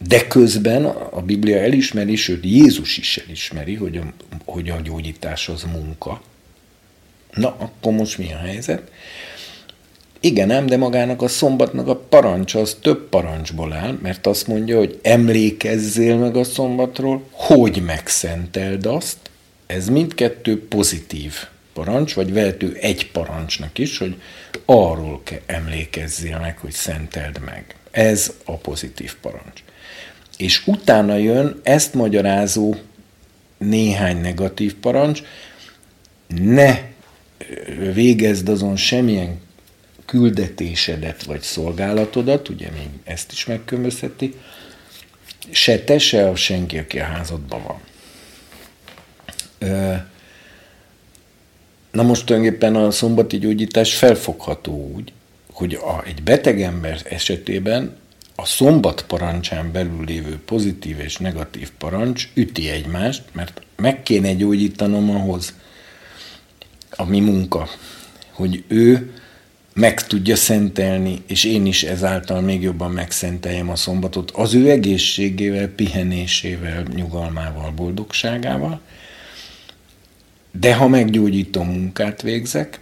De közben a Biblia elismeri, sőt Jézus is elismeri, hogy a, hogy a gyógyítás az munka. Na, akkor most mi a helyzet? Igen, nem, de magának a szombatnak a parancs az több parancsból áll, mert azt mondja, hogy emlékezzél meg a szombatról, hogy megszenteld azt. Ez mindkettő pozitív parancs, vagy vehető egy parancsnak is, hogy arról kell emlékezzél meg, hogy szenteld meg. Ez a pozitív parancs. És utána jön ezt magyarázó néhány negatív parancs, ne végezd azon semmilyen küldetésedet vagy szolgálatodat, ugye még ezt is megkülönbözteti, se te, se a senki, aki a házadban van. Na most tulajdonképpen a szombati gyógyítás felfogható úgy, hogy a, egy beteg ember esetében a szombat parancsán belül lévő pozitív és negatív parancs üti egymást, mert meg kéne gyógyítanom ahhoz a mi munka, hogy ő meg tudja szentelni, és én is ezáltal még jobban megszenteljem a szombatot az ő egészségével, pihenésével, nyugalmával, boldogságával. De ha meggyógyítom munkát végzek,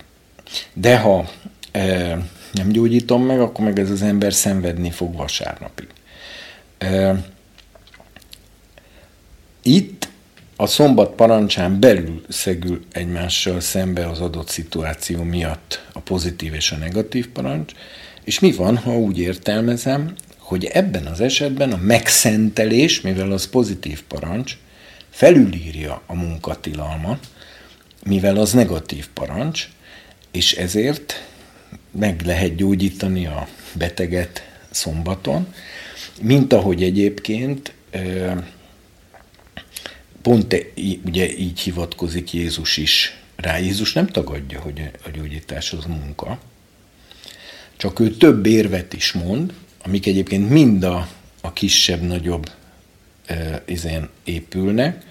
de ha e, nem gyógyítom meg, akkor meg ez az ember szenvedni fog vasárnapig. E, itt a szombat parancsán belül szegül egymással szembe az adott szituáció miatt a pozitív és a negatív parancs, és mi van, ha úgy értelmezem, hogy ebben az esetben a megszentelés, mivel az pozitív parancs, felülírja a munkatilalmat, mivel az negatív parancs, és ezért meg lehet gyógyítani a beteget szombaton, mint ahogy egyébként pont ugye így hivatkozik Jézus is rá. Jézus nem tagadja, hogy a gyógyítás az munka, csak ő több érvet is mond, amik egyébként mind a, a kisebb-nagyobb e, izén épülnek,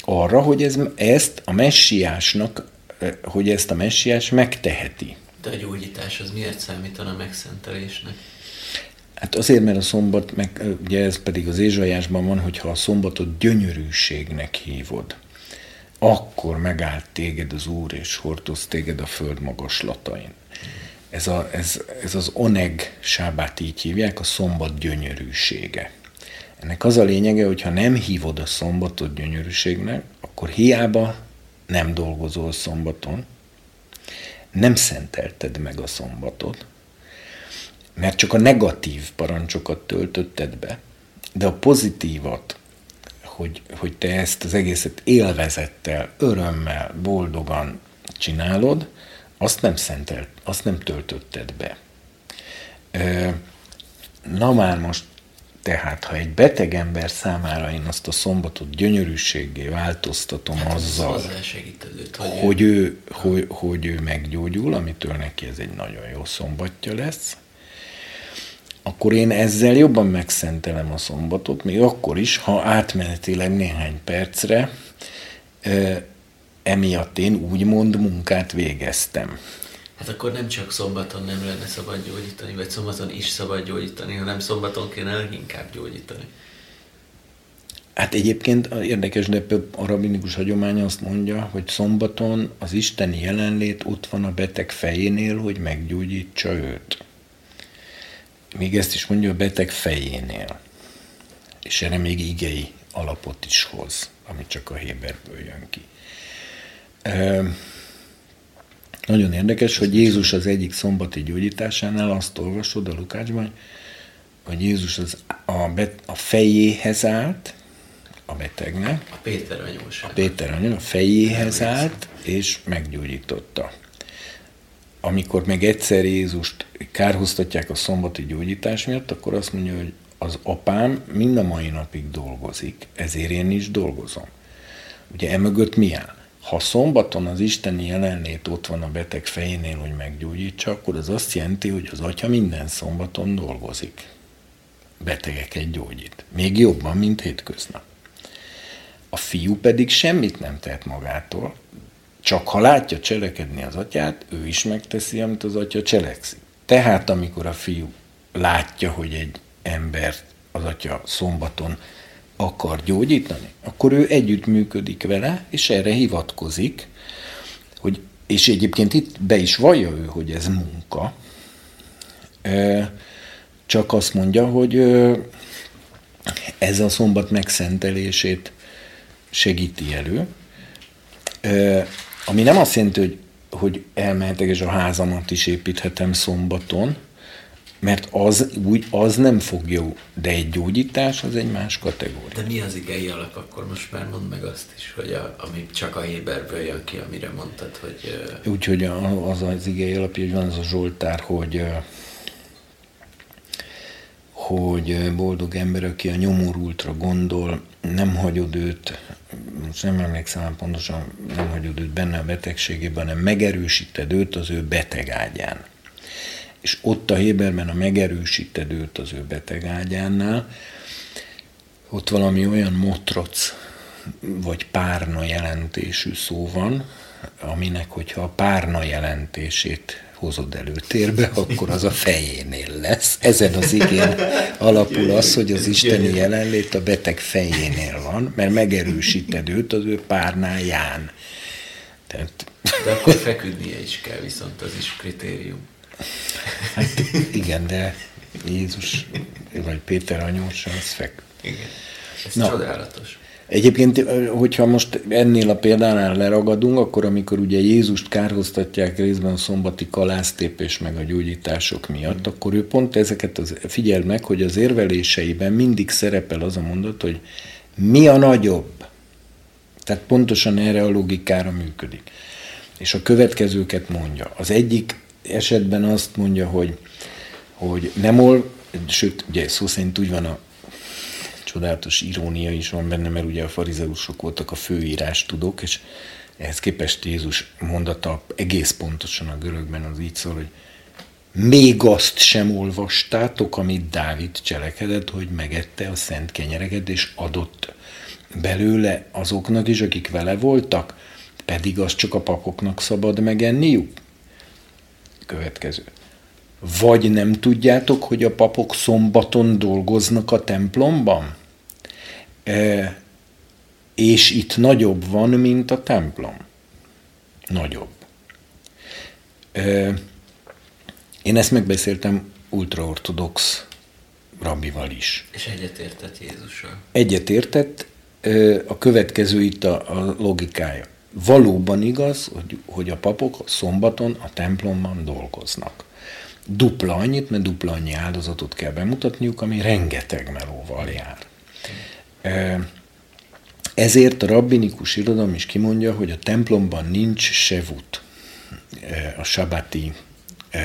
arra, hogy ez, ezt a messiásnak, e, hogy ezt a messiás megteheti. De a gyógyítás az miért számítana megszentelésnek? Hát azért, mert a szombat, meg ugye ez pedig az Ézsajásban van, hogyha a szombatot gyönyörűségnek hívod, akkor megállt téged az Úr, és hordoz téged a föld magaslatain. Ez, a, ez, ez az oneg sábát így hívják, a szombat gyönyörűsége. Ennek az a lényege, hogy ha nem hívod a szombatot gyönyörűségnek, akkor hiába nem dolgozol szombaton, nem szentelted meg a szombatot, mert csak a negatív parancsokat töltötted be, de a pozitívat, hogy, hogy te ezt az egészet élvezettel, örömmel, boldogan csinálod, azt nem szentelt, azt nem töltötted be. Na már most tehát, ha egy beteg ember számára én azt a szombatot gyönyörűséggé változtatom hát azzal, őt, hogy, hogy, ő, hogy, hogy ő meggyógyul, amitől neki ez egy nagyon jó szombatja lesz, akkor én ezzel jobban megszentelem a szombatot, még akkor is, ha átmenetileg néhány percre emiatt én úgymond munkát végeztem. Hát akkor nem csak szombaton nem lenne szabad gyógyítani, vagy szombaton is szabad gyógyítani, hanem szombaton kéne inkább gyógyítani. Hát egyébként érdekes, de a rabinikus hagyomány azt mondja, hogy szombaton az isteni jelenlét ott van a beteg fejénél, hogy meggyógyítsa őt még ezt is mondja a beteg fejénél. És erre még igei alapot is hoz, ami csak a Héberből jön ki. E, nagyon érdekes, hogy Jézus az egyik szombati gyógyításánál azt olvasod a Lukácsban, hogy Jézus az a, bet, a fejéhez állt, a betegnek. A Péter anyóság. A Péter anyó, a fejéhez állt, és meggyógyította amikor meg egyszer Jézust kárhoztatják a szombati gyógyítás miatt, akkor azt mondja, hogy az apám mind a mai napig dolgozik, ezért én is dolgozom. Ugye emögött mi áll? Ha szombaton az isteni jelenlét ott van a beteg fejénél, hogy meggyógyítsa, akkor az azt jelenti, hogy az atya minden szombaton dolgozik. Betegeket gyógyít. Még jobban, mint hétköznap. A fiú pedig semmit nem tehet magától, csak ha látja cselekedni az atyát, ő is megteszi, amit az atya cselekszik. Tehát amikor a fiú látja, hogy egy embert az atya szombaton akar gyógyítani, akkor ő együttműködik vele, és erre hivatkozik, hogy, és egyébként itt be is vallja ő, hogy ez munka, csak azt mondja, hogy ez a szombat megszentelését segíti elő, ami nem azt jelenti, hogy, hogy elmehetek és a házamat is építhetem szombaton, mert az, úgy, az nem fog jó, de egy gyógyítás az egy más kategória. De mi az igei alap, akkor most már mondd meg azt is, hogy a, ami csak a Héberből jön ki, amire mondtad, hogy... Úgyhogy az az igei alap, hogy van az a Zsoltár, hogy hogy boldog ember, aki a nyomorultra gondol, nem hagyod őt, most nem emlékszem pontosan, nem hagyod őt benne a betegségében, hanem megerősíted őt az ő betegágyán és ott a Héberben a megerősíted őt az ő betegágyánál, ott valami olyan motroc vagy párna jelentésű szó van, aminek, hogyha a párna jelentését hozod előtérbe, akkor az a fejénél lesz. Ezen az igén alapul az, hogy az isteni jelenlét a beteg fejénél van, mert megerősíted őt az ő párnáján. Tehát... De akkor feküdnie is kell, viszont az is kritérium. Hát igen, de Jézus, vagy Péter anyósa, az fek. Igen. Ez Na, csodálatos. Egyébként, hogyha most ennél a példánál leragadunk, akkor amikor ugye Jézust kárhoztatják részben a szombati kalásztépés meg a gyógyítások miatt, akkor ő pont ezeket az, figyel meg, hogy az érveléseiben mindig szerepel az a mondat, hogy mi a nagyobb. Tehát pontosan erre a logikára működik. És a következőket mondja. Az egyik esetben azt mondja, hogy, hogy nem ol, sőt, ugye szó szerint úgy van a csodálatos irónia is van benne, mert ugye a farizeusok voltak a főírás tudók, és ehhez képest Jézus mondata egész pontosan a görögben az így szól, hogy még azt sem olvastátok, amit Dávid cselekedett, hogy megette a szent kenyereket, és adott belőle azoknak is, akik vele voltak, pedig azt csak a papoknak szabad megenniük következő. Vagy nem tudjátok, hogy a papok szombaton dolgoznak a templomban? E, és itt nagyobb van, mint a templom. Nagyobb. E, én ezt megbeszéltem ultraortodox rabbival is. És egyetértett Jézussal? Egyetértett, a következő itt a, a logikája valóban igaz, hogy, hogy a papok a szombaton a templomban dolgoznak. Dupla annyit, mert dupla annyi áldozatot kell bemutatniuk, ami rengeteg melóval jár. Ezért a rabbinikus irodalom is kimondja, hogy a templomban nincs sevut. A sabati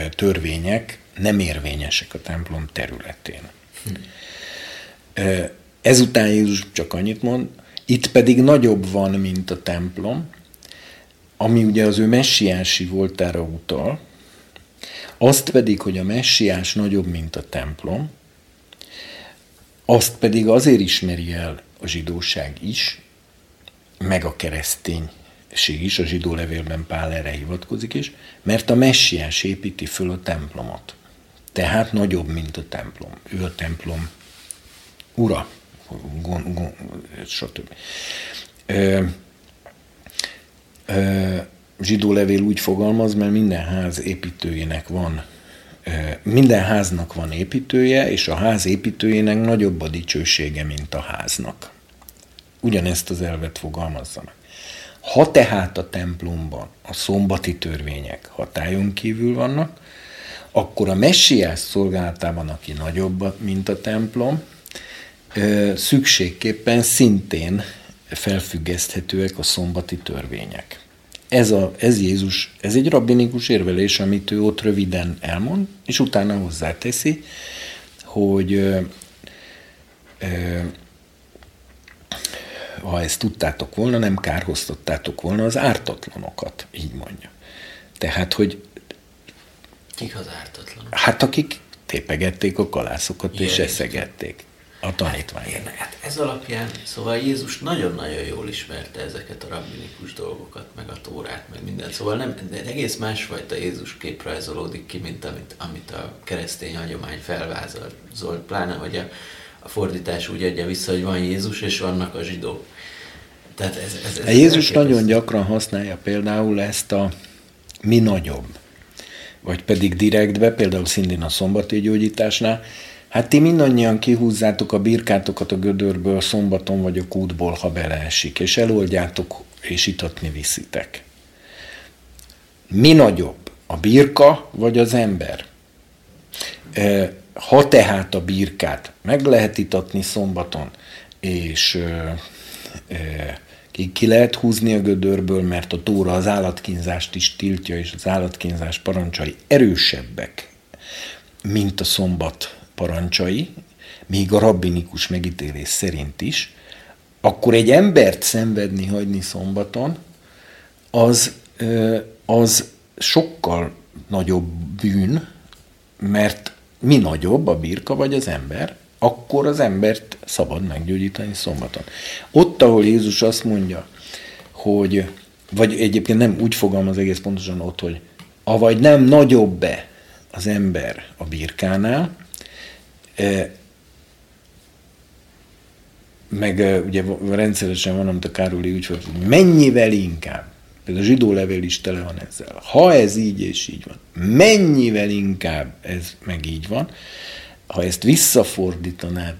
törvények nem érvényesek a templom területén. Ezután Jézus csak annyit mond, itt pedig nagyobb van, mint a templom, ami ugye az ő messiási voltára utal, azt pedig, hogy a messiás nagyobb, mint a templom, azt pedig azért ismeri el a zsidóság is, meg a kereszténység is, a zsidó levélben Pál erre hivatkozik is, mert a messiás építi föl a templomot. Tehát nagyobb, mint a templom. Ő a templom ura, gon, gon, stb zsidó levél úgy fogalmaz, mert minden ház építőjének van, minden háznak van építője, és a ház építőjének nagyobb a dicsősége, mint a háznak. Ugyanezt az elvet fogalmazzanak. Ha tehát a templomban a szombati törvények hatályon kívül vannak, akkor a messiás szolgálatában, aki nagyobb, mint a templom, szükségképpen szintén felfüggeszthetőek a szombati törvények. Ez, a, ez Jézus, ez egy rabbinikus érvelés, amit ő ott röviden elmond, és utána hozzáteszi, hogy ha ezt tudtátok volna, nem kárhoztattátok volna az ártatlanokat, így mondja. Tehát, hogy... Kik az ártatlanok? Hát akik tépegették a kalászokat Ilyen, és eszegették a tanítvány. Hát, hát ez alapján, szóval Jézus nagyon-nagyon jól ismerte ezeket a rabbinikus dolgokat, meg a tórát, meg minden. Szóval nem, de egész másfajta Jézus kép rajzolódik ki, mint amit, amit a keresztény hagyomány felvázolt, pláne, hogy a, a fordítás úgy adja vissza, hogy van Jézus, és vannak a zsidók. Tehát ez, ez, ez a Jézus nagyon gyakran használja például ezt a mi nagyobb, vagy pedig direktbe, például szintén a szombati gyógyításnál, Hát ti mindannyian kihúzzátok a birkátokat a gödörből szombaton vagy a kútból, ha beleesik, és eloldjátok, és itatni viszitek. Mi nagyobb, a birka vagy az ember? Ha tehát a birkát meg lehet itatni szombaton, és ki, ki lehet húzni a gödörből, mert a tóra az állatkínzást is tiltja, és az állatkínzás parancsai erősebbek, mint a szombat parancsai, még a rabbinikus megítélés szerint is, akkor egy embert szenvedni hagyni szombaton, az, az sokkal nagyobb bűn, mert mi nagyobb, a birka vagy az ember, akkor az embert szabad meggyógyítani szombaton. Ott, ahol Jézus azt mondja, hogy, vagy egyébként nem úgy fogalmaz egész pontosan ott, hogy avagy nem nagyobb-e az ember a birkánál, meg ugye rendszeresen van, amit a Károli úgy hogy mennyivel inkább, például a zsidó levél is tele van ezzel. Ha ez így és így van, mennyivel inkább ez meg így van, ha ezt visszafordítanád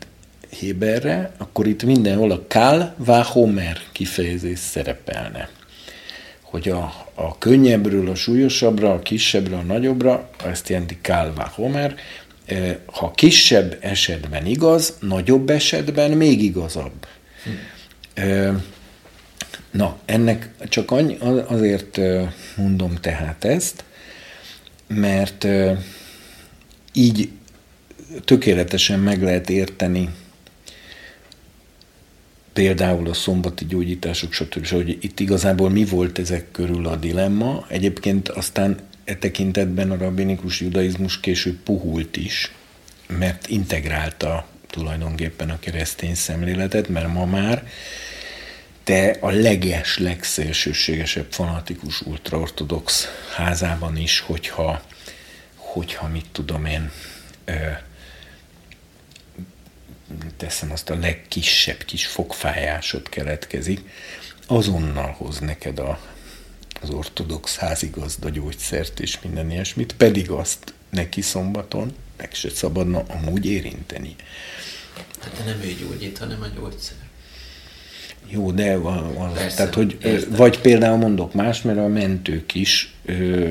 Héberre, akkor itt mindenhol a kál homer kifejezés szerepelne. Hogy a, a könnyebbről a súlyosabbra, a kisebbre a nagyobbra, ezt jelenti kál homer, ha kisebb esetben igaz, nagyobb esetben még igazabb. Hm. Na, ennek csak azért mondom tehát ezt, mert így tökéletesen meg lehet érteni például a szombati gyógyítások, stb. hogy itt igazából mi volt ezek körül a dilemma. Egyébként aztán e tekintetben a rabbinikus judaizmus később puhult is, mert integrálta tulajdonképpen a keresztény szemléletet, mert ma már te a leges, legszélsőségesebb fanatikus ultraortodox házában is, hogyha, hogyha mit tudom én, ö, teszem azt a legkisebb kis fogfájásod keletkezik, azonnal hoz neked a az ortodox házigazda gyógyszert és minden ilyesmit, pedig azt neki szombaton meg se szabadna amúgy érinteni. Hát de nem ő gyógyít, hanem a gyógyszer. Jó, de az, Persze, tehát, hogy értem. vagy például mondok más, mert a mentők is, ö,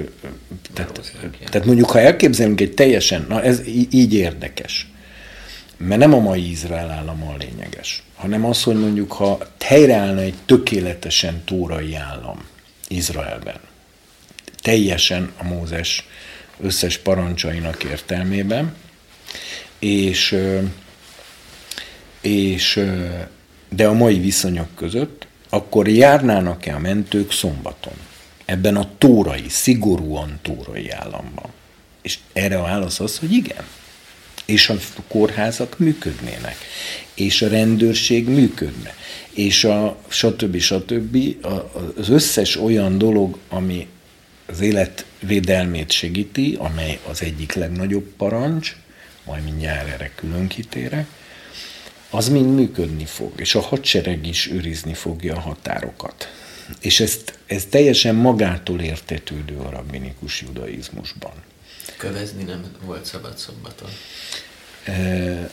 tehát, tehát mondjuk, ha elképzelünk egy teljesen, na ez így érdekes, mert nem a mai Izrael állam a lényeges, hanem az, hogy mondjuk, ha helyreállna egy tökéletesen tórai állam, Izraelben. Teljesen a Mózes összes parancsainak értelmében, és, és de a mai viszonyok között, akkor járnának-e a mentők szombaton? Ebben a tórai, szigorúan tórai államban. És erre a válasz az, hogy igen. És a kórházak működnének. És a rendőrség működne és a stb. stb. az összes olyan dolog, ami az élet védelmét segíti, amely az egyik legnagyobb parancs, majd mindjárt erre külön kitérek, az mind működni fog, és a hadsereg is őrizni fogja a határokat. És ezt, ez teljesen magától értetődő a rabbinikus judaizmusban. Kövezni nem volt szabad szombaton. E,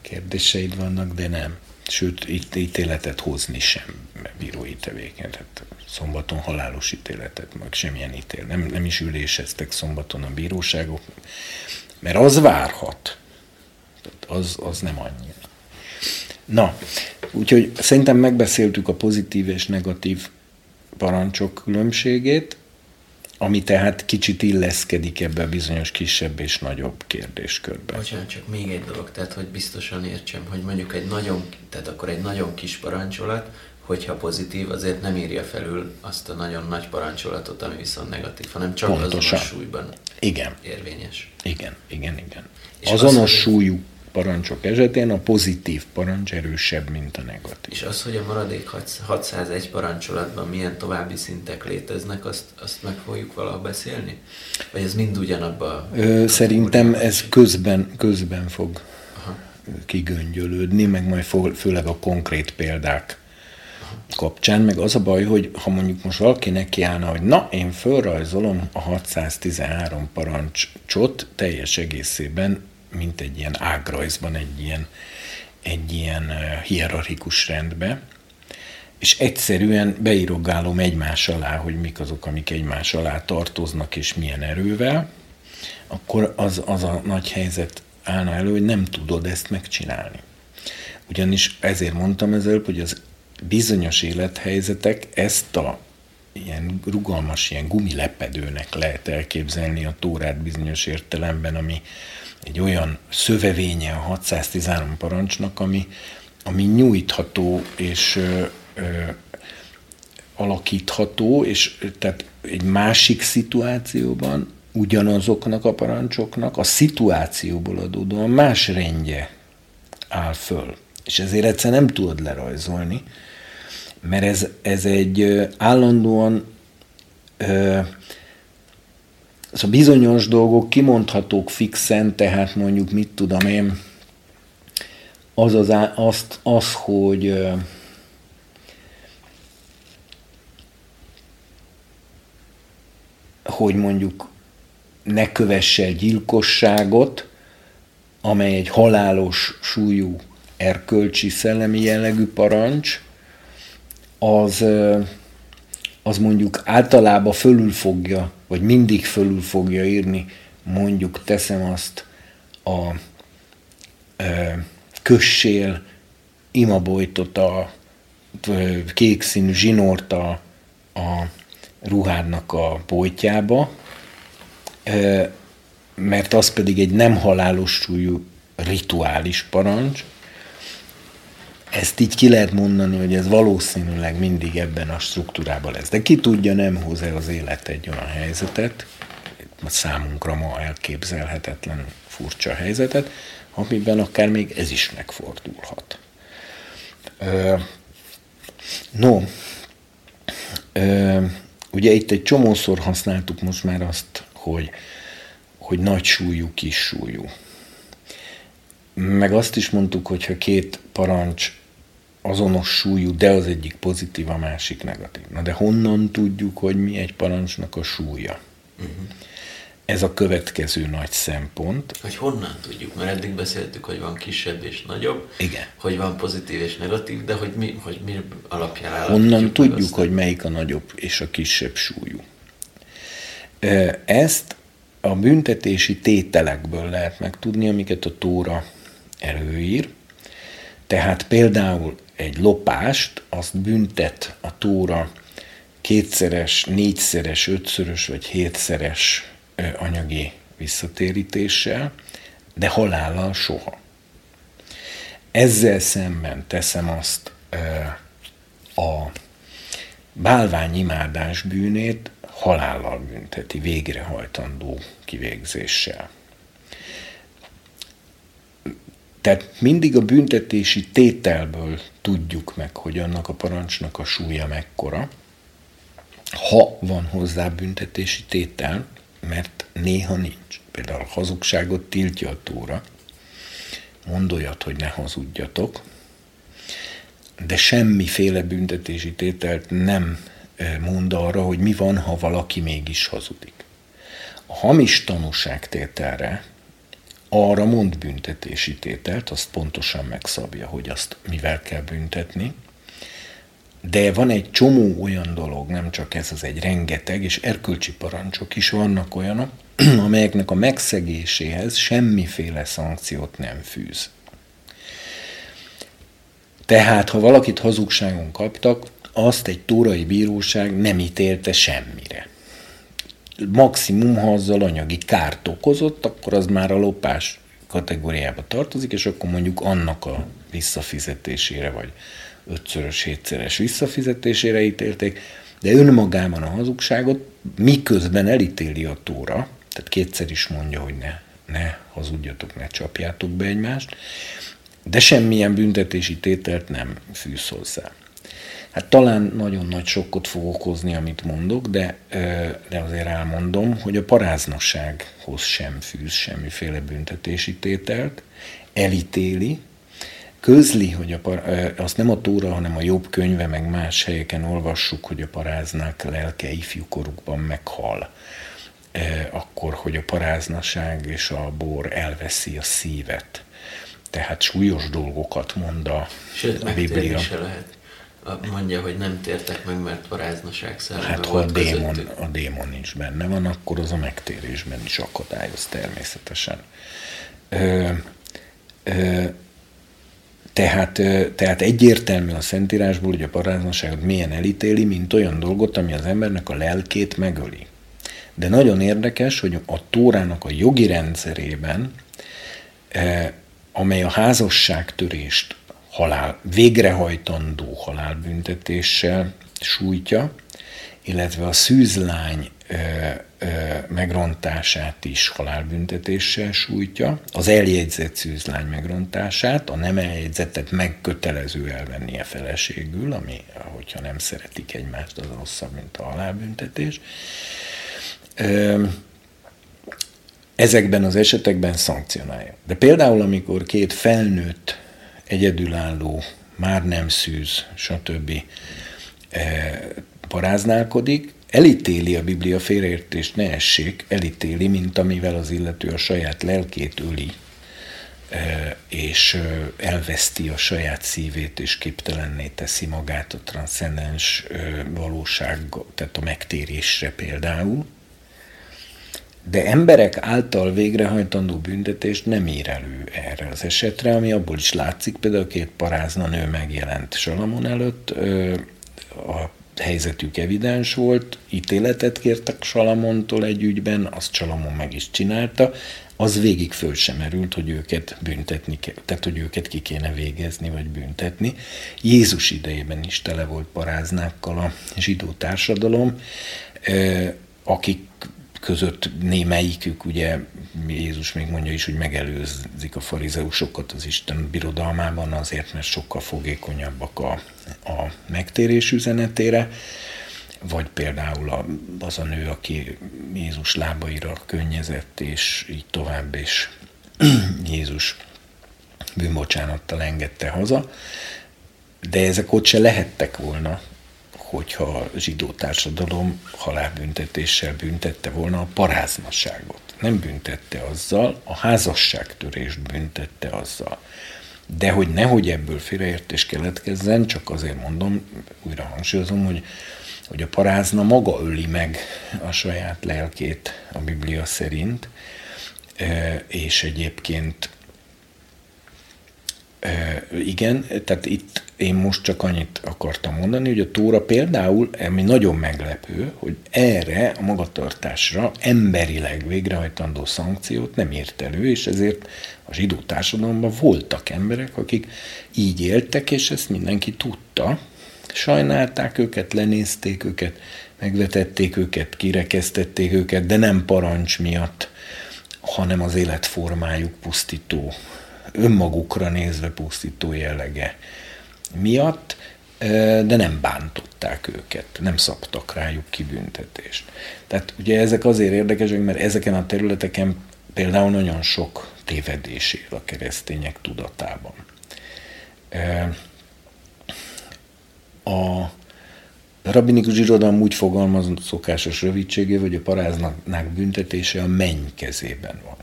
kérdéseid vannak, de nem. Sőt, itt ítéletet hozni sem bírói tevékeny. Tehát szombaton halálos ítéletet, meg semmilyen ítél. Nem, nem is üléseztek szombaton a bíróságok, mert az várhat. Tehát az, az nem annyira. Na, úgyhogy szerintem megbeszéltük a pozitív és negatív parancsok különbségét. Ami tehát kicsit illeszkedik ebbe a bizonyos kisebb és nagyobb kérdéskörbe. Bocsánat, csak még egy dolog, tehát hogy biztosan értsem, hogy mondjuk egy nagyon, tehát akkor egy nagyon kis parancsolat, hogyha pozitív, azért nem írja felül azt a nagyon nagy parancsolatot, ami viszont negatív, hanem csak Pontosan. azonos súlyban igen. érvényes. Igen, igen, igen. És azonos az, súlyú parancsok esetén a pozitív parancs erősebb, mint a negatív. És az, hogy a maradék 601 parancsolatban milyen további szintek léteznek, azt, azt meg fogjuk valaha beszélni? Vagy ez mind ugyanabba? Ö, szerintem ez közben, közben fog Aha. kigöngyölődni, meg majd főleg a konkrét példák kapcsán, meg az a baj, hogy ha mondjuk most valaki nekiállna, hogy na, én fölrajzolom a 613 parancsot teljes egészében mint egy ilyen ágrajzban, egy ilyen, egy ilyen hierarchikus rendbe, és egyszerűen beírogálom egymás alá, hogy mik azok, amik egymás alá tartoznak, és milyen erővel, akkor az, az a nagy helyzet állna elő, hogy nem tudod ezt megcsinálni. Ugyanis ezért mondtam ezzel, hogy az bizonyos élethelyzetek ezt a ilyen rugalmas, ilyen gumilepedőnek lehet elképzelni a tórát bizonyos értelemben, ami, egy olyan szövevénye a 613 parancsnak, ami, ami nyújtható és ö, ö, alakítható, és tehát egy másik szituációban ugyanazoknak a parancsoknak a szituációból adódóan más rendje áll föl. És ezért egyszer nem tudod lerajzolni, mert ez, ez egy állandóan ö, Szóval bizonyos dolgok kimondhatók fixen, tehát mondjuk mit tudom én, az, az, azt, az hogy hogy mondjuk ne kövesse gyilkosságot, amely egy halálos súlyú erkölcsi szellemi jellegű parancs, az, az mondjuk általában fölül fogja vagy mindig fölül fogja írni, mondjuk teszem azt a e, kössél imabojtot, a kék színű zsinort a, a ruhádnak a bojtjába, e, mert az pedig egy nem halálos súlyú rituális parancs, ezt így ki lehet mondani, hogy ez valószínűleg mindig ebben a struktúrában lesz. De ki tudja, nem hoz-e az élet egy olyan helyzetet, számunkra ma elképzelhetetlen furcsa helyzetet, amiben akár még ez is megfordulhat. No, ugye itt egy csomószor használtuk most már azt, hogy, hogy nagy súlyú, kis súlyú. Meg azt is mondtuk, hogy ha két parancs azonos súlyú, de az egyik pozitív, a másik negatív. Na de honnan tudjuk, hogy mi egy parancsnak a súlya? Uh-huh. Ez a következő nagy szempont. Hogy honnan tudjuk? Mert eddig beszéltük, hogy van kisebb és nagyobb, Igen. hogy van pozitív és negatív, de hogy mi, hogy mi alapján Honnan tudjuk, hogy melyik a nagyobb és a kisebb súlyú? Ezt a büntetési tételekből lehet megtudni, amiket a Tóra előír. Tehát például egy lopást, azt büntet a tóra kétszeres, négyszeres, ötszörös vagy hétszeres anyagi visszatérítéssel, de halállal soha. Ezzel szemben teszem azt a bálványimádás bűnét halállal bünteti, végrehajtandó kivégzéssel. Tehát mindig a büntetési tételből tudjuk meg, hogy annak a parancsnak a súlya mekkora, ha van hozzá büntetési tétel, mert néha nincs. Például a hazugságot tiltja a tóra, mond olyat, hogy ne hazudjatok, de semmiféle büntetési tételt nem eh, mond arra, hogy mi van, ha valaki mégis hazudik. A hamis tanúságtételre arra mond büntetési tételt, azt pontosan megszabja, hogy azt mivel kell büntetni. De van egy csomó olyan dolog, nem csak ez az egy rengeteg, és erkölcsi parancsok is vannak olyanok, amelyeknek a megszegéséhez semmiféle szankciót nem fűz. Tehát, ha valakit hazugságon kaptak, azt egy tórai bíróság nem ítélte semmire. Maximum, ha azzal anyagi kárt okozott, akkor az már a lopás kategóriába tartozik, és akkor mondjuk annak a visszafizetésére, vagy ötszörös, hétszeres visszafizetésére ítélték, de önmagában a hazugságot miközben elítéli a tóra, tehát kétszer is mondja, hogy ne, ne hazudjatok, ne csapjátok be egymást, de semmilyen büntetési tételt nem fűz hozzá. Hát talán nagyon nagy sokkot fog okozni, amit mondok, de, de azért elmondom, hogy a paráznasághoz sem fűz semmiféle büntetési tételt, elítéli, közli, hogy a par, azt nem a Tóra, hanem a jobb könyve, meg más helyeken olvassuk, hogy a paráznák lelke ifjúkorukban meghal. Akkor, hogy a paráznaság és a bor elveszi a szívet. Tehát súlyos dolgokat mond a, Sőt, Biblia. Se lehet. Mondja, hogy nem tértek meg, mert paráznaság szelleme Hát ha a démon, a démon is benne van, akkor az a megtérésben is akadályoz természetesen. Ö, ö, tehát, tehát egyértelmű a Szentírásból, hogy a paráznaságot milyen elítéli, mint olyan dolgot, ami az embernek a lelkét megöli. De nagyon érdekes, hogy a Tórának a jogi rendszerében, amely a házasságtörést halál, végrehajtandó halálbüntetéssel sújtja, illetve a szűzlány ö, ö, megrontását is halálbüntetéssel sújtja, az eljegyzett szűzlány megrontását, a nem eljegyzettet megkötelező elvennie feleségül, ami, hogyha nem szeretik egymást, az rosszabb, mint a halálbüntetés. Ö, ezekben az esetekben szankcionálja. De például, amikor két felnőtt egyedülálló, már nem szűz, stb. E, paráználkodik, elítéli a Biblia félreértést, ne essék, elítéli, mint amivel az illető a saját lelkét öli, e, és elveszti a saját szívét, és képtelenné teszi magát a transzcendens valóság, tehát a megtérésre például de emberek által végrehajtandó büntetést nem ír elő erre az esetre, ami abból is látszik, például két parázna nő megjelent Salamon előtt, a helyzetük evidens volt, ítéletet kértek Salamontól egy ügyben, azt Salamon meg is csinálta, az végig föl sem merült, hogy őket büntetni, tehát hogy őket ki kéne végezni, vagy büntetni. Jézus idejében is tele volt paráznákkal a zsidó társadalom, akik között némelyikük, ugye Jézus még mondja is, hogy megelőzik a farizeusokat az Isten birodalmában azért, mert sokkal fogékonyabbak a, a megtérés üzenetére, vagy például a, az a nő, aki Jézus lábaira könnyezett, és így tovább, és Jézus bűnbocsánattal engedte haza, de ezek ott se lehettek volna, hogyha a zsidó társadalom halálbüntetéssel büntette volna a paráznaságot. Nem büntette azzal, a házasságtörést büntette azzal. De hogy nehogy ebből félreértés keletkezzen, csak azért mondom, újra hangsúlyozom, hogy, hogy a parázna maga öli meg a saját lelkét a Biblia szerint, és egyébként igen, tehát itt én most csak annyit akartam mondani, hogy a Tóra például, ami nagyon meglepő, hogy erre a magatartásra emberileg végrehajtandó szankciót nem írt elő, és ezért a zsidó társadalomban voltak emberek, akik így éltek, és ezt mindenki tudta. Sajnálták őket, lenézték őket, megvetették őket, kirekesztették őket, de nem parancs miatt, hanem az életformájuk pusztító önmagukra nézve pusztító jellege miatt, de nem bántották őket, nem szabtak rájuk kibüntetést. Tehát ugye ezek azért érdekesek, mert ezeken a területeken például nagyon sok tévedés él a keresztények tudatában. A rabinikus irodalom úgy fogalmazott szokásos rövidségé, hogy a paráznák büntetése a menny kezében van.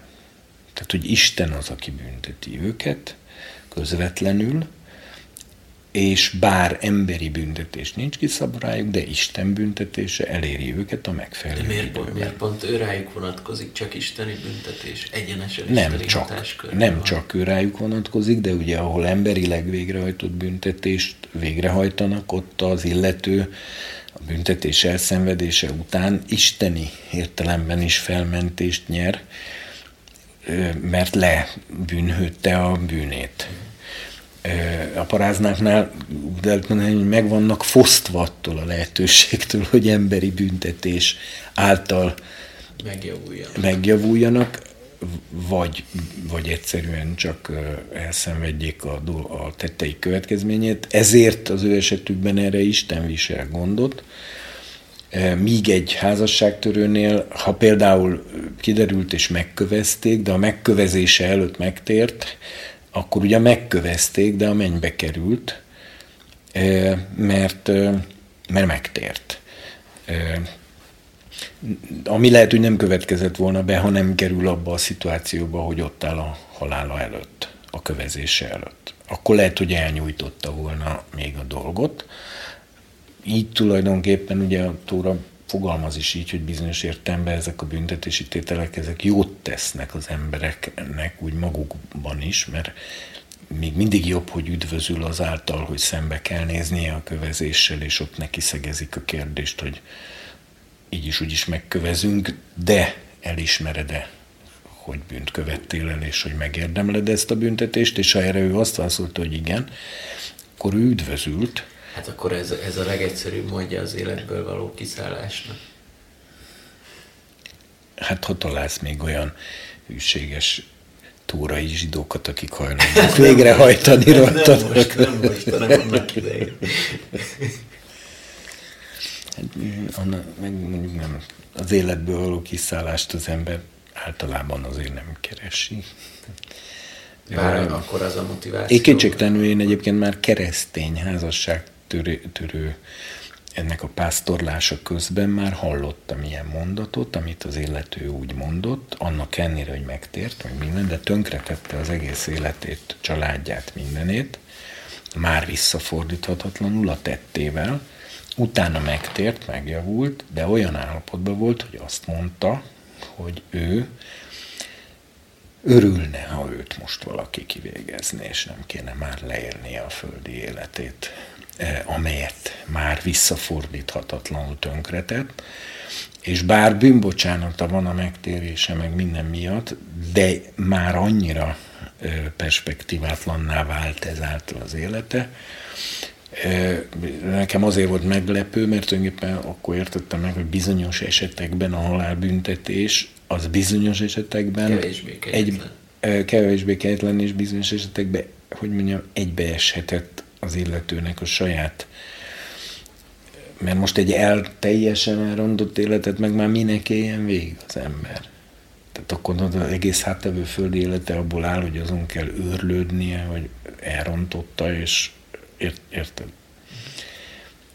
Tehát, hogy Isten az, aki bünteti őket közvetlenül, és bár emberi büntetés nincs kiszabva rájuk, de Isten büntetése eléri őket a megfelelő De miért pont, miért pont ő rájuk vonatkozik, csak isteni büntetés, egyenesen nem csak, Nem van. csak ő rájuk vonatkozik, de ugye ahol emberileg végrehajtott büntetést végrehajtanak, ott az illető a büntetés elszenvedése után isteni értelemben is felmentést nyer, mert lebűnhődte a bűnét. A paráznáknál meg vannak fosztva attól a lehetőségtől, hogy emberi büntetés által megjavuljanak. megjavuljanak vagy, vagy egyszerűen csak elszenvedjék a, a tettei következményét. Ezért az ő esetükben erre Isten visel gondot. Míg egy házasságtörőnél, ha például kiderült és megkövezték, de a megkövezése előtt megtért, akkor ugye megkövezték, de a mennybe került, mert, mert megtért ami lehet, hogy nem következett volna be, ha nem kerül abba a szituációba, hogy ott áll a halála előtt, a kövezése előtt. Akkor lehet, hogy elnyújtotta volna még a dolgot. Így tulajdonképpen ugye a Tóra fogalmaz is így, hogy bizonyos értelemben ezek a büntetési tételek, ezek jót tesznek az embereknek úgy magukban is, mert még mindig jobb, hogy üdvözül azáltal, hogy szembe kell néznie a kövezéssel, és ott neki szegezik a kérdést, hogy így is úgy is megkövezünk, de elismered-e, hogy bűnt követtél el, és hogy megérdemled ezt a büntetést, és ha erre ő azt válaszolta, hogy igen, akkor ő üdvözült. Hát akkor ez, ez a legegyszerűbb módja az életből való kiszállásnak. Hát ha találsz még olyan hűséges túrai zsidókat, akik hajlandók végrehajtani rajta. Nem most, nem most, hanem annak idején. Hát, meg mondjuk nem, az életből való kiszállást az ember általában azért nem keresi. Bár ja, akkor az a motiváció. Én kétségtelenül én egyébként már keresztény házasság törő, törő ennek a pásztorlása közben már hallottam ilyen mondatot, amit az illető úgy mondott, annak ennyire, hogy megtért, meg minden, de tönkretette az egész életét, családját, mindenét, már visszafordíthatatlanul a tettével, Utána megtért, megjavult, de olyan állapotban volt, hogy azt mondta, hogy ő örülne, ha őt most valaki kivégezné, és nem kéne már leélnie a földi életét, amelyet már visszafordíthatatlanul tönkretett, és bár bűnbocsánata van a megtérése, meg minden miatt, de már annyira e, perspektívátlanná vált ezáltal az élete, Nekem azért volt meglepő, mert tulajdonképpen akkor értettem meg, hogy bizonyos esetekben a halálbüntetés az bizonyos esetekben kevésbé egy, kevésbé kegyetlen és bizonyos esetekben, hogy mondjam, egybeeshetett az illetőnek a saját mert most egy el teljesen elrondott életet meg már minek éljen végig az ember. Tehát akkor az egész háttevő földi élete abból áll, hogy azon kell őrlődnie, hogy elrontotta, és Ért, érted?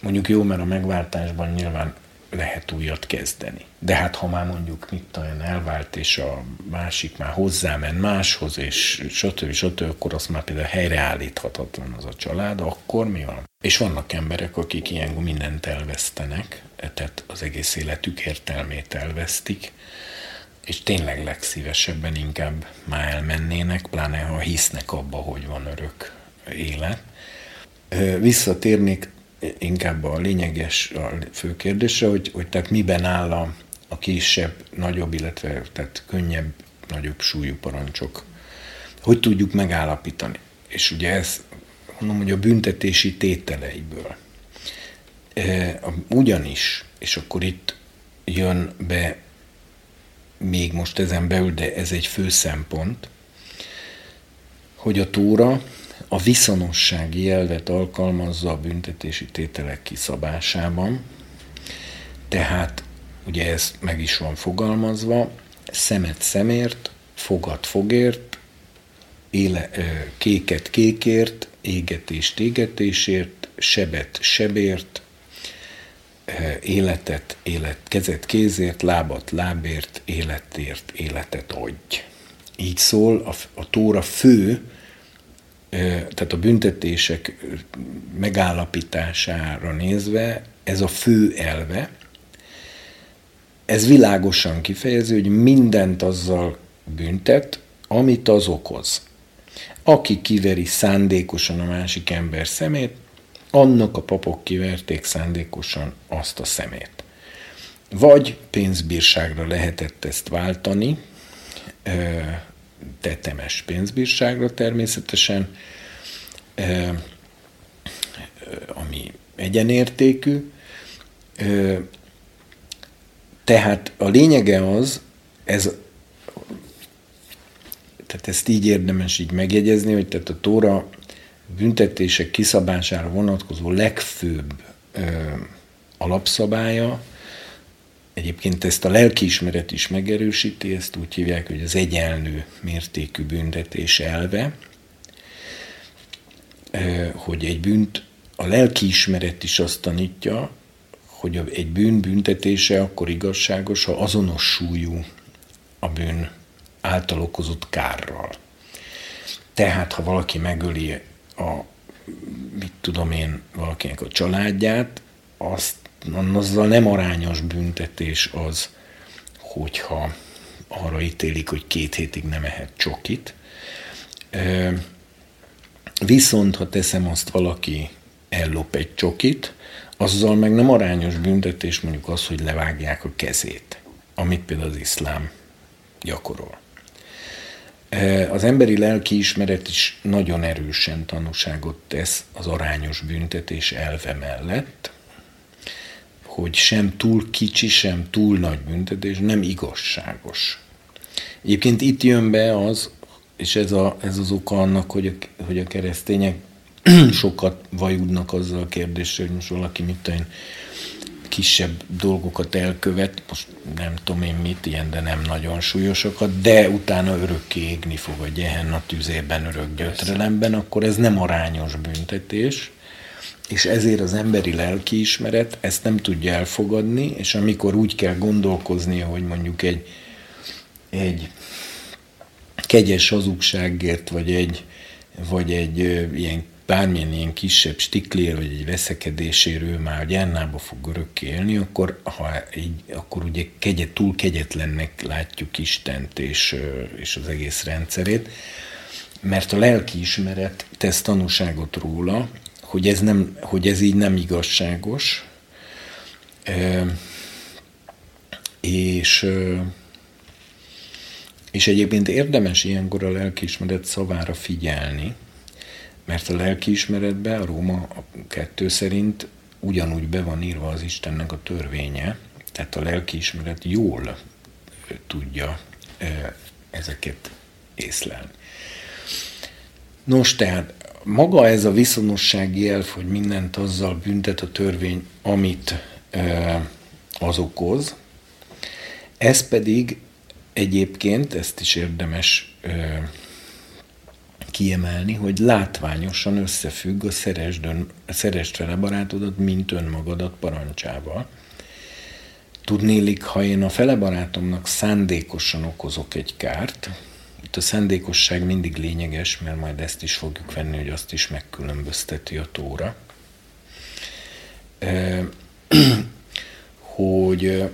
Mondjuk jó, mert a megváltásban nyilván lehet újat kezdeni. De hát ha már mondjuk mit olyan elvált, és a másik már hozzámen máshoz, és stb. stb., akkor azt már például helyreállíthatatlan az a család, akkor mi van? És vannak emberek, akik ilyen mindent elvesztenek, tehát az egész életük értelmét elvesztik, és tényleg legszívesebben inkább már elmennének, pláne ha hisznek abba, hogy van örök élet, Visszatérnék inkább a lényeges, a fő kérdésre, hogy, hogy tehát miben áll a, a kisebb, nagyobb, illetve tehát könnyebb, nagyobb súlyú parancsok. Hogy tudjuk megállapítani? És ugye ez, mondom, hogy a büntetési tételeiből. Ugyanis, és akkor itt jön be még most ezen belül, de ez egy fő szempont, hogy a túra a viszonossági elvet alkalmazza a büntetési tételek kiszabásában, tehát ugye ez meg is van fogalmazva, szemet szemért, fogat fogért, éle, kéket kékért, égetést égetésért, sebet sebért, életet, élet, kezet kézért, lábat lábért, életért, életet adj. Így szól a, a Tóra fő tehát a büntetések megállapítására nézve ez a fő elve, ez világosan kifejező, hogy mindent azzal büntet, amit az okoz. Aki kiveri szándékosan a másik ember szemét, annak a papok kiverték szándékosan azt a szemét. Vagy pénzbírságra lehetett ezt váltani, tetemes pénzbírságra természetesen, ami egyenértékű. Tehát a lényege az, ez, tehát ezt így érdemes így megjegyezni, hogy tehát a Tóra büntetések kiszabására vonatkozó legfőbb ö, alapszabálya, egyébként ezt a lelkiismeret is megerősíti, ezt úgy hívják, hogy az egyenlő mértékű büntetés elve, hogy egy bűnt, a lelkiismeret is azt tanítja, hogy egy bűn büntetése akkor igazságos, ha azonos súlyú a bűn által okozott kárral. Tehát, ha valaki megöli a, mit tudom én, valakinek a családját, azt, azzal nem arányos büntetés az, hogyha arra ítélik, hogy két hétig nem ehet csokit. Viszont, ha teszem azt, valaki ellop egy csokit, azzal meg nem arányos büntetés mondjuk az, hogy levágják a kezét, amit például az iszlám gyakorol. Az emberi lelki ismeret is nagyon erősen tanúságot tesz az arányos büntetés elve mellett, hogy sem túl kicsi, sem túl nagy büntetés nem igazságos. Egyébként itt jön be az, és ez, a, ez az oka annak, hogy a, hogy a keresztények sokat vajudnak azzal a kérdéssel, hogy most valaki mit tudom, kisebb dolgokat elkövet, most nem tudom én mit, ilyen, de nem nagyon súlyosokat, de utána örökké égni fog a Gehenna tüzében, örök gyötrelemben, akkor ez nem arányos büntetés, és ezért az emberi lelkiismeret ezt nem tudja elfogadni, és amikor úgy kell gondolkoznia, hogy mondjuk egy, egy kegyes hazugságért, vagy egy, vagy egy ilyen bármilyen ilyen kisebb stiklér, vagy egy veszekedéséről már a gyárnába fog örökké élni, akkor, ha így, akkor ugye kegyet, túl kegyetlennek látjuk Istent és, és az egész rendszerét, mert a lelki ismeret tesz tanúságot róla, hogy ez, nem, hogy ez így nem igazságos, és, és egyébként érdemes ilyenkor a lelkiismeret szavára figyelni, mert a lelkiismeretben a Róma kettő szerint ugyanúgy be van írva az Istennek a törvénye, tehát a lelkiismeret jól tudja ezeket észlelni. Nos, tehát maga ez a viszonossági elf, hogy mindent azzal büntet a törvény, amit az okoz, ez pedig egyébként, ezt is érdemes kiemelni, hogy látványosan összefügg a szeresd, ön, szeresd fele barátodat, mint önmagadat parancsával. Tudnélik, ha én a fele barátomnak szándékosan okozok egy kárt, itt a szándékosság mindig lényeges, mert majd ezt is fogjuk venni, hogy azt is megkülönbözteti a tóra, hogy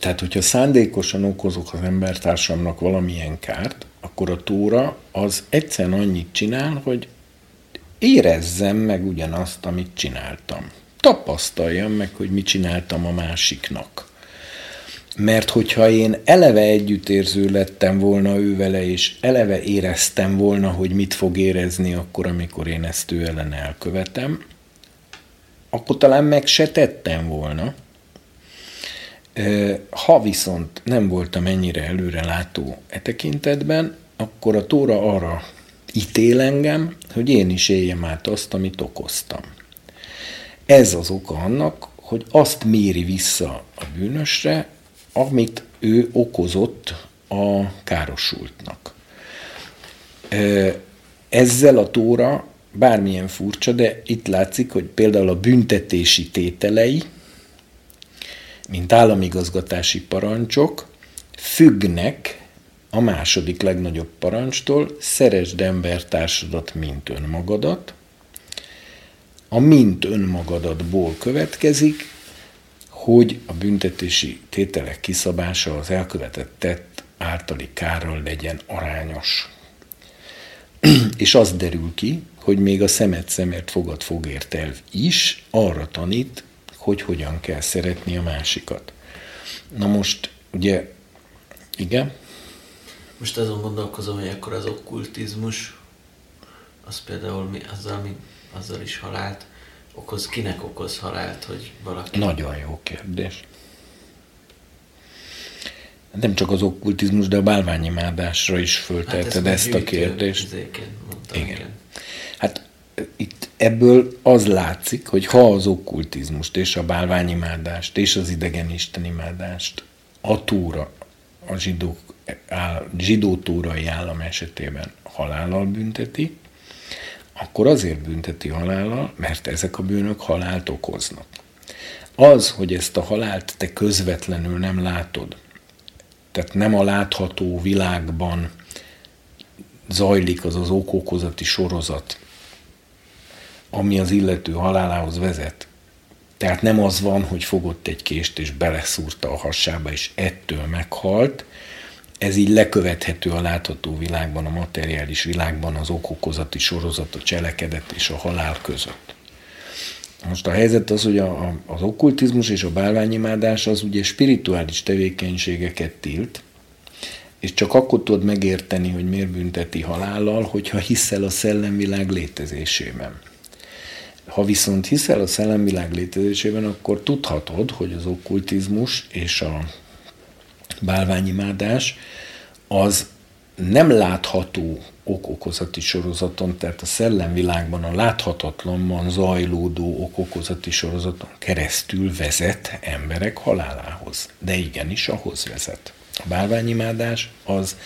tehát, hogyha szándékosan okozok az embertársamnak valamilyen kárt, akkor a tóra az egyszerűen annyit csinál, hogy érezzem meg ugyanazt, amit csináltam. Tapasztaljam meg, hogy mit csináltam a másiknak. Mert hogyha én eleve együttérző lettem volna ő vele, és eleve éreztem volna, hogy mit fog érezni akkor, amikor én ezt ő ellen elkövetem, akkor talán meg se tettem volna, ha viszont nem voltam ennyire előre látó e tekintetben, akkor a Tóra arra ítél engem, hogy én is éljem át azt, amit okoztam. Ez az oka annak, hogy azt méri vissza a bűnösre, amit ő okozott a károsultnak. Ezzel a Tóra bármilyen furcsa, de itt látszik, hogy például a büntetési tételei, mint államigazgatási parancsok függnek a második legnagyobb parancstól, szeresd embertársadat, mint önmagadat. A mint önmagadatból következik, hogy a büntetési tételek kiszabása az elkövetett tett általi kárral legyen arányos. és az derül ki, hogy még a szemet szemért fogad fogért elv is arra tanít, hogy hogyan kell szeretni a másikat. Na most, ugye, igen? Most azon gondolkozom, hogy akkor az okkultizmus, az például mi, azzal, mi, azzal is halált okoz, kinek okoz halált, hogy valaki... Nagyon jó kérdés. Nem csak az okkultizmus, de a bálványimádásra is fölteheted hát ezt, ezt a kérdést. Mondtam, igen. igen. Hát itt ebből az látszik, hogy ha az okkultizmust és a bálványimádást és az idegen istenimádást a túra, a zsidók, zsidó túrai állam esetében halállal bünteti, akkor azért bünteti halállal, mert ezek a bűnök halált okoznak. Az, hogy ezt a halált te közvetlenül nem látod, tehát nem a látható világban zajlik az az okokozati sorozat, ami az illető halálához vezet. Tehát nem az van, hogy fogott egy kést és beleszúrta a hasába, és ettől meghalt. Ez így lekövethető a látható világban, a materiális világban az okokozati sorozat, a cselekedet és a halál között. Most a helyzet az, hogy a, a, az okkultizmus és a bálványimádás az ugye spirituális tevékenységeket tilt, és csak akkor tudod megérteni, hogy miért bünteti halállal, hogyha hiszel a szellemvilág létezésében. Ha viszont hiszel a szellemvilág létezésében, akkor tudhatod, hogy az okkultizmus és a bálványimádás az nem látható okokozati sorozaton, tehát a szellemvilágban a láthatatlanban zajlódó okokozati sorozaton keresztül vezet emberek halálához. De igenis ahhoz vezet. A bálványimádás az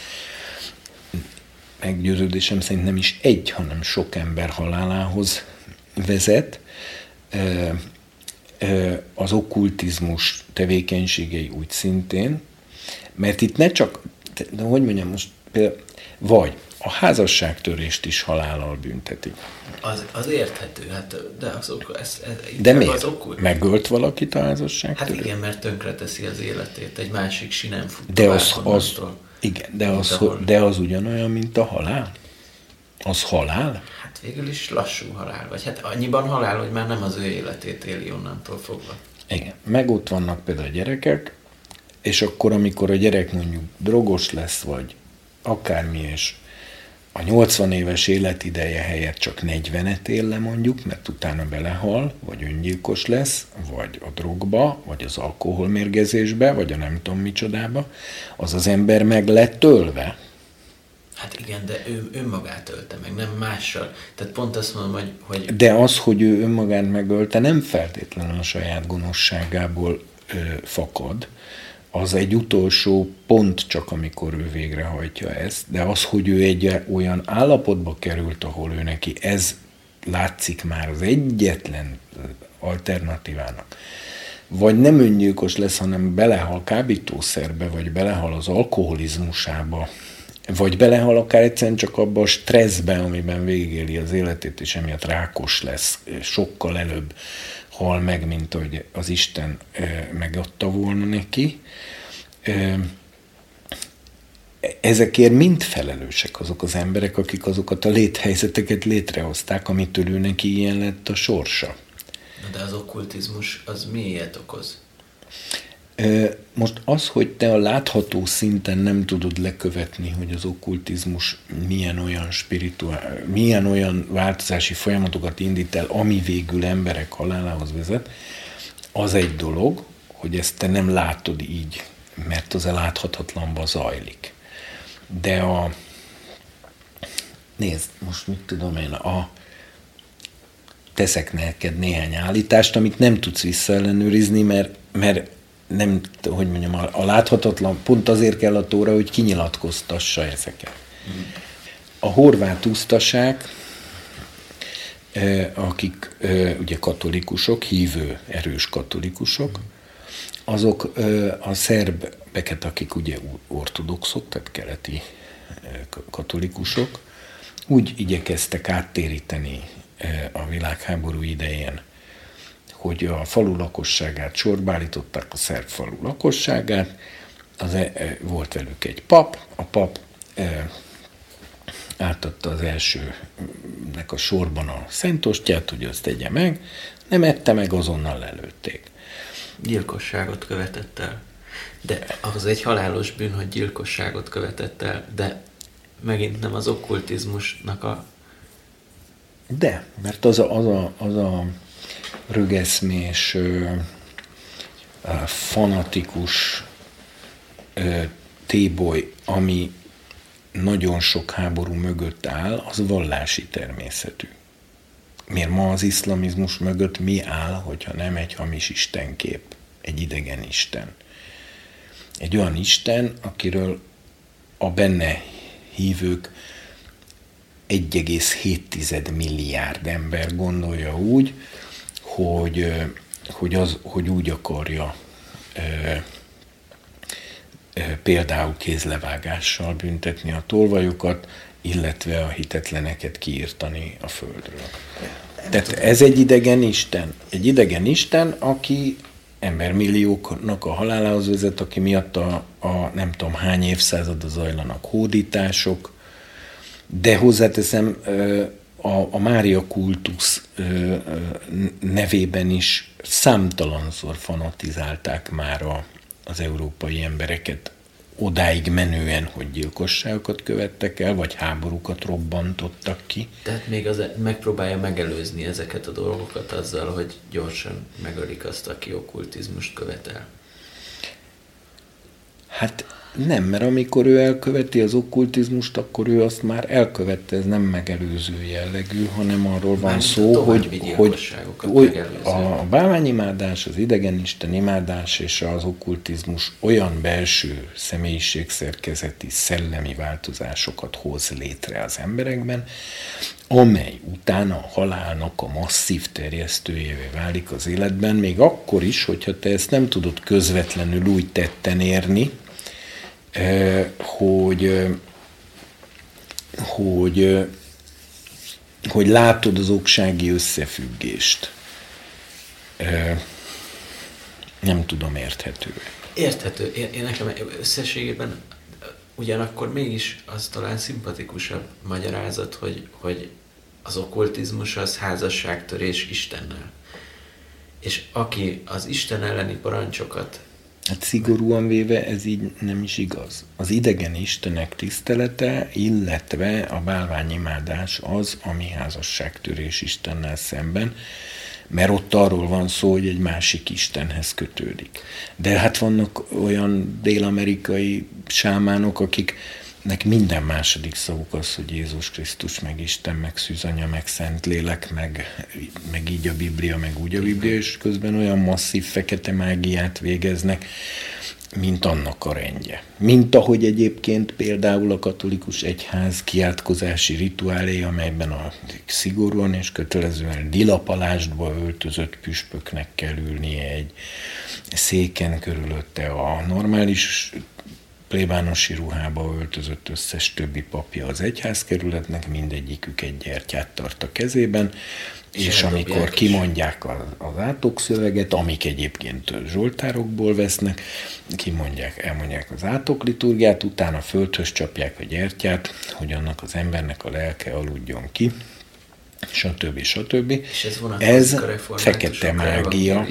meggyőződésem szerint nem is egy, hanem sok ember halálához vezet. Az okkultizmus tevékenységei úgy szintén, mert itt ne csak, de hogy mondjam most, például, vagy a házasságtörést is halállal bünteti. Az, az érthető, hát, de azok, ez, ez, de miért? Az okkult. Megölt valakit a házasságtörő? Hát igen, mert tönkre teszi az életét, egy másik sinem fut de az, az, igen, de az, de az ugyanolyan, mint a halál? Az halál? Hát végül is lassú halál, vagy hát annyiban halál, hogy már nem az ő életét éli onnantól fogva. Igen, meg ott vannak például a gyerekek, és akkor, amikor a gyerek mondjuk drogos lesz, vagy akármi, és a 80 éves életideje helyett csak 40-et él le mondjuk, mert utána belehal, vagy öngyilkos lesz, vagy a drogba, vagy az alkoholmérgezésbe, vagy a nem tudom micsodába, az az ember meg lett tölve. Hát igen, de ő önmagát ölte meg, nem mással. Tehát pont azt mondom, hogy... hogy... De az, hogy ő önmagát megölte, nem feltétlenül a saját gonoszságából ö, fakad, az egy utolsó pont csak, amikor ő végrehajtja ezt, de az, hogy ő egy olyan állapotba került, ahol ő neki ez látszik már az egyetlen alternatívának, vagy nem öngyilkos lesz, hanem belehal kábítószerbe, vagy belehal az alkoholizmusába, vagy belehal akár egyszerűen csak abba a stresszbe, amiben végigéli az életét, és emiatt rákos lesz, sokkal előbb hal meg, mint hogy az Isten megadta volna neki. Ezekért mind felelősek azok az emberek, akik azokat a léthelyzeteket létrehozták, amitől ő neki ilyen lett a sorsa. De az okkultizmus az miért okoz? Most az, hogy te a látható szinten nem tudod lekövetni, hogy az okkultizmus milyen olyan spirituál, milyen olyan változási folyamatokat indít el, ami végül emberek halálához vezet, az egy dolog, hogy ezt te nem látod így, mert az a láthatatlanba zajlik. De a... Nézd, most mit tudom én, a, teszek neked néhány állítást, amit nem tudsz visszaellenőrizni, mert, mert nem, hogy mondjam, a, láthatatlan, pont azért kell a tóra, hogy kinyilatkoztassa ezeket. A horvát úsztaság, akik ugye katolikusok, hívő, erős katolikusok, azok a szerbeket, akik ugye ortodoxok, tehát keleti katolikusok, úgy igyekeztek áttéríteni a világháború idején hogy a falu lakosságát sorba állították, a szerb falu lakosságát, az, e, e, volt velük egy pap, a pap e, átadta az elsőnek a sorban a szentostját, hogy azt tegye meg, nem ette meg, azonnal lelőtték. Gyilkosságot követett el. De az egy halálos bűn, hogy gyilkosságot követett el, de megint nem az okkultizmusnak a... De, mert az a, az a, az a rögeszmés, fanatikus téboly, ami nagyon sok háború mögött áll, az vallási természetű. Miért ma az iszlamizmus mögött mi áll, hogyha nem egy hamis istenkép, egy idegen isten? Egy olyan isten, akiről a benne hívők 1,7 milliárd ember gondolja úgy, hogy, hogy, az, hogy úgy akarja például kézlevágással büntetni a tolvajokat, illetve a hitetleneket kiírtani a földről. Tehát ez egy idegen Isten. Egy idegen Isten, aki embermillióknak a halálához vezet, aki miatt a, a nem tudom hány évszázad zajlanak hódítások, de hozzáteszem, a, a Mária kultusz nevében is számtalanszor fanatizálták már a, az európai embereket odáig menően, hogy gyilkosságokat követtek el, vagy háborúkat robbantottak ki. Tehát még az, megpróbálja megelőzni ezeket a dolgokat azzal, hogy gyorsan megölik azt, aki okkultizmust követel. Hát nem, mert amikor ő elköveti az okkultizmust, akkor ő azt már elkövette, ez nem megelőző jellegű, hanem arról van szó, hogy, hogy a bálványimádás, az idegenisten imádás és az okkultizmus olyan belső személyiségszerkezeti, szellemi változásokat hoz létre az emberekben, amely utána a halálnak a masszív terjesztőjévé válik az életben, még akkor is, hogyha te ezt nem tudod közvetlenül úgy tetten érni, hogy, hogy, hogy látod az oksági összefüggést. Nem tudom, érthető. Érthető. Én, én nekem összességében ugyanakkor mégis az talán szimpatikusabb magyarázat, hogy, hogy az okkultizmus az házasságtörés Istennel. És aki az Isten elleni parancsokat Hát szigorúan véve ez így nem is igaz. Az idegen istenek tisztelete, illetve a bálványimádás az, ami házasságtörés Istennel szemben, mert ott arról van szó, hogy egy másik Istenhez kötődik. De hát vannak olyan dél-amerikai sámánok, akik nek minden második szavuk az, hogy Jézus Krisztus, meg Isten, meg Szűzanya, meg Szentlélek, meg, meg így a Biblia, meg úgy a Biblia, és közben olyan masszív fekete mágiát végeznek, mint annak a rendje. Mint ahogy egyébként például a katolikus egyház kiátkozási rituálé, amelyben a szigorúan és kötelezően dilapalástba öltözött püspöknek kell ülnie egy széken körülötte a normális plébánosi ruhába öltözött összes többi papja az egyházkerületnek, mindegyikük egy gyertyát tart a kezében, és, és amikor kimondják az, az átokszöveget, amik egyébként zsoltárokból vesznek, kimondják, elmondják az átokliturgiát, utána földhöz csapják a gyertyát, hogy annak az embernek a lelke aludjon ki, stb. stb. És ez, ez fekete mágia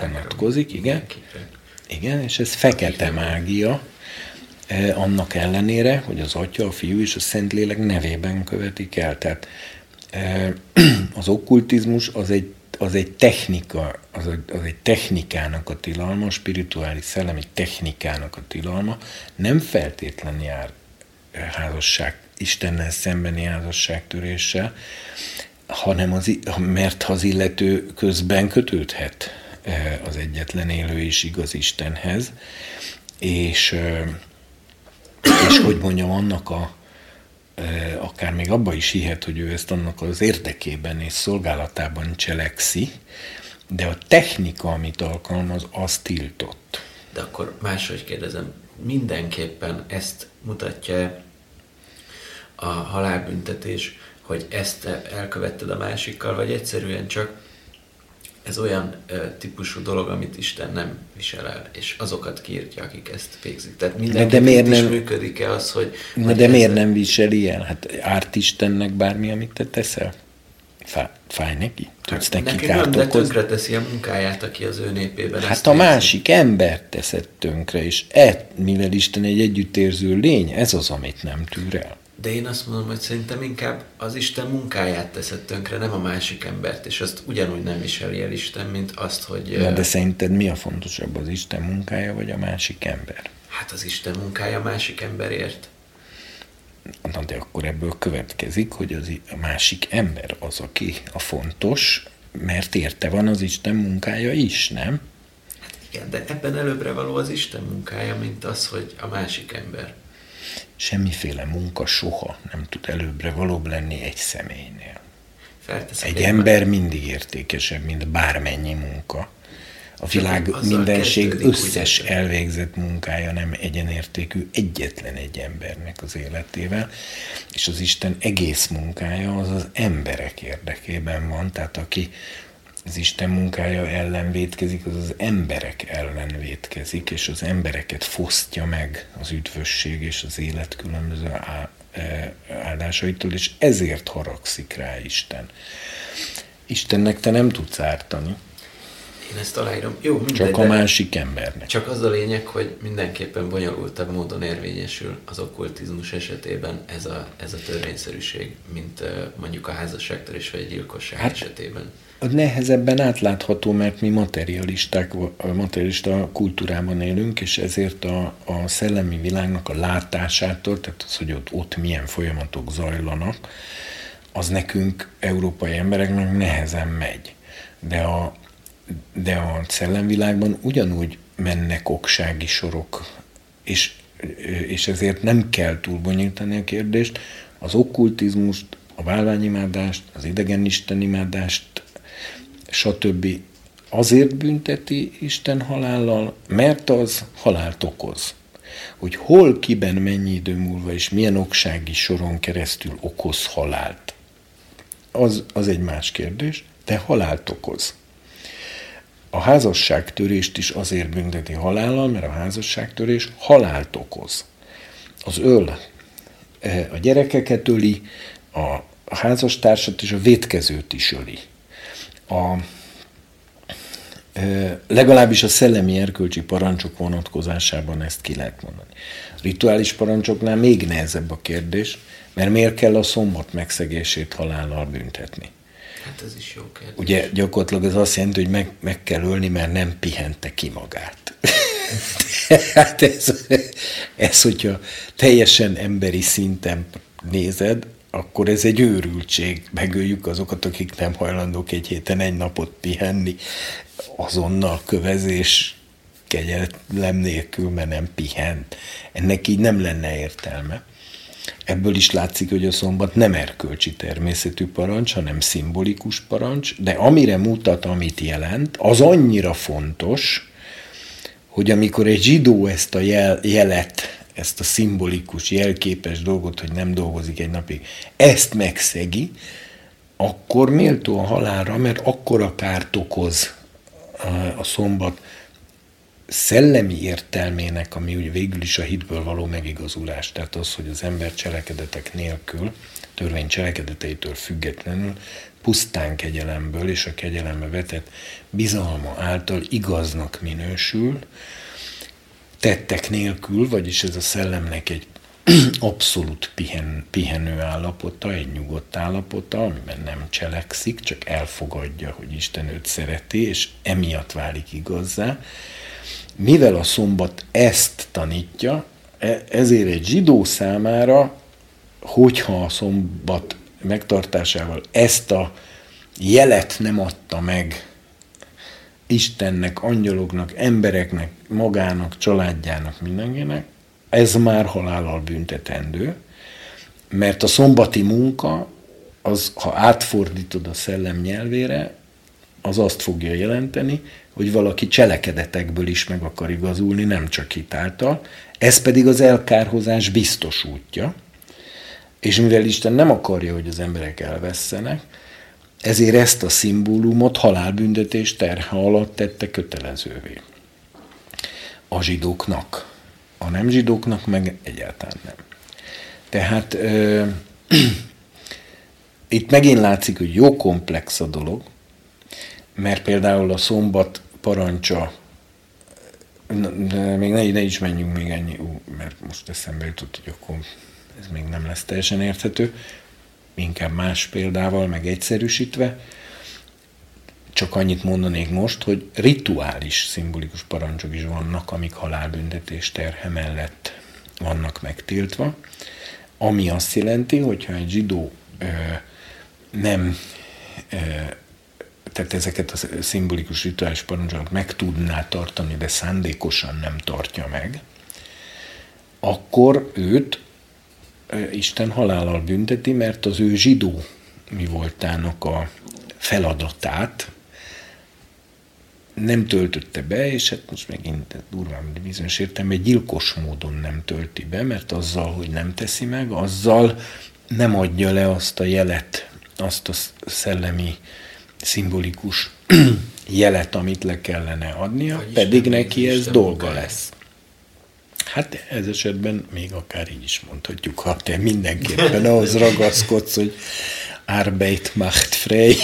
vonatkozik, igen. Mindenkire. Igen, és ez fekete mágia, eh, annak ellenére, hogy az Atya, a Fiú és a Szentlélek nevében követik el. Tehát eh, az okkultizmus az egy, az egy technika, az, az egy technikának a tilalma, a spirituális szellemi technikának a tilalma, nem feltétlenül jár eh, házasság, Istennel szembeni házasságtöréssel, hanem az, mert az illető közben kötődhet az egyetlen élő és igaz Istenhez, és, és hogy mondjam, annak a, akár még abba is hihet, hogy ő ezt annak az érdekében és szolgálatában cselekszi, de a technika, amit alkalmaz, az tiltott. De akkor máshogy kérdezem, mindenképpen ezt mutatja a halálbüntetés, hogy ezt elkövetted a másikkal, vagy egyszerűen csak ez olyan ö, típusú dolog, amit Isten nem visel el, és azokat kiírtja, akik ezt végzik. Tehát minden de miért is nem- működik-e az, hogy... Na hogy de miért nem viseli el? Hát árt Istennek bármi, amit te teszel? Fá, fáj neki? Tudsz neki Neki nem, de tönkre teszi a munkáját, aki az ő népében Hát a másik embert teszed tönkre, és e, mivel Isten egy együttérző lény, ez az, amit nem tűr el. De én azt mondom, hogy szerintem inkább az Isten munkáját teszed tönkre, nem a másik embert, és azt ugyanúgy nem viseli el Isten, mint azt, hogy Na, de szerinted mi a fontosabb, az Isten munkája, vagy a másik ember? hát az Isten munkája a másik emberért. Na, de akkor ebből következik, hogy az, a másik ember az, aki a fontos, mert érte van az Isten munkája is, nem? Igen, de ebben előbbre való az Isten munkája, mint az, hogy a másik ember. Semmiféle munka soha nem tud előbbre valóbb lenni egy személynél. Felteszek Egy ember mindig értékesebb, mint bármennyi munka. A világ mindenség összes elvégzett munkája nem egyenértékű egyetlen egy embernek az életével, és az Isten egész munkája az az emberek érdekében van, tehát aki az Isten munkája ellen vétkezik, az az emberek ellen vétkezik, és az embereket fosztja meg az üdvösség és az élet különböző e, áldásaitól, és ezért haragszik rá Isten. Istennek te nem tudsz ártani, Én ezt aláírom. Jó, mindegy, csak a másik embernek. Csak az a lényeg, hogy mindenképpen bonyolultabb módon érvényesül az okkultizmus esetében ez a, ez a törvényszerűség, mint ö, mondjuk a házasságtörés vagy a gyilkosság hát, esetében. A nehezebben átlátható, mert mi materialisták, materialista kultúrában élünk, és ezért a, a szellemi világnak a látásától, tehát az, hogy ott, ott milyen folyamatok zajlanak, az nekünk, európai embereknek nehezen megy. De a, de a szellemvilágban ugyanúgy mennek oksági sorok, és, és ezért nem kell túl bonyolítani a kérdést. Az okkultizmust, a válványimádást, az idegenistenimádást, stb. azért bünteti Isten halállal, mert az halált okoz. Hogy hol, kiben, mennyi idő múlva és milyen oksági soron keresztül okoz halált, az, az egy más kérdés, de halált okoz. A házasságtörést is azért bünteti halállal, mert a házasságtörés halált okoz. Az öl eh, a gyerekeket öli, a házastársat és a vétkezőt is öli. A, legalábbis a szellemi erkölcsi parancsok vonatkozásában ezt ki lehet mondani. A rituális parancsoknál még nehezebb a kérdés, mert miért kell a szombat megszegését halállal büntetni? Hát ez is jó kérdés. Ugye gyakorlatilag ez azt jelenti, hogy meg, meg kell ölni, mert nem pihente ki magát. hát ez, ez, hogyha teljesen emberi szinten nézed, akkor ez egy őrültség. Megöljük azokat, akik nem hajlandók egy héten egy napot pihenni, azonnal kövezés, kegyelem nélkül, mert nem pihent. Ennek így nem lenne értelme. Ebből is látszik, hogy a szombat nem erkölcsi természetű parancs, hanem szimbolikus parancs, de amire mutat, amit jelent, az annyira fontos, hogy amikor egy zsidó ezt a jel, jelet, ezt a szimbolikus, jelképes dolgot, hogy nem dolgozik egy napig, ezt megszegi, akkor méltó a halálra, mert akkora kárt okoz a, szombat szellemi értelmének, ami ugye végül is a hitből való megigazulás, tehát az, hogy az ember cselekedetek nélkül, törvény cselekedeteitől függetlenül, pusztán kegyelemből és a kegyelembe vetett bizalma által igaznak minősül, tettek nélkül, vagyis ez a szellemnek egy abszolút pihen, pihenő állapota, egy nyugodt állapota, amiben nem cselekszik, csak elfogadja, hogy Isten őt szereti, és emiatt válik igazzá. Mivel a szombat ezt tanítja, e- ezért egy zsidó számára, hogyha a szombat megtartásával ezt a jelet nem adta meg Istennek, angyaloknak, embereknek, magának, családjának, mindenkinek, ez már halállal büntetendő, mert a szombati munka, az, ha átfordítod a szellem nyelvére, az azt fogja jelenteni, hogy valaki cselekedetekből is meg akar igazulni, nem csak hitáltal. Ez pedig az elkárhozás biztos útja, és mivel Isten nem akarja, hogy az emberek elvesztenek, ezért ezt a szimbólumot halálbüntetés terhe alatt tette kötelezővé. A zsidóknak. A nem zsidóknak meg egyáltalán nem. Tehát ö, itt megint látszik, hogy jó komplex a dolog, mert például a szombat parancsa, még ne, ne is menjünk még ennyi, ú, mert most eszembe jutott, hogy akkor ez még nem lesz teljesen érthető, inkább más példával, meg egyszerűsítve, csak annyit mondanék most, hogy rituális szimbolikus parancsok is vannak, amik halálbüntetés terhe mellett vannak megtiltva, ami azt jelenti, hogyha egy zsidó ö, nem ö, tehát ezeket a szimbolikus rituális parancsokat meg tudná tartani, de szándékosan nem tartja meg, akkor őt Isten halállal bünteti, mert az ő zsidó mi voltának a feladatát nem töltötte be, és hát most megint durván bizonyos értelme gyilkos módon nem tölti be, mert azzal, hogy nem teszi meg, azzal nem adja le azt a jelet, azt a szellemi, szimbolikus jelet, amit le kellene adnia, pedig neki ez dolga lesz. Hát ez esetben még akár így is mondhatjuk, ha te mindenképpen ahhoz ragaszkodsz, hogy Arbeit macht frei,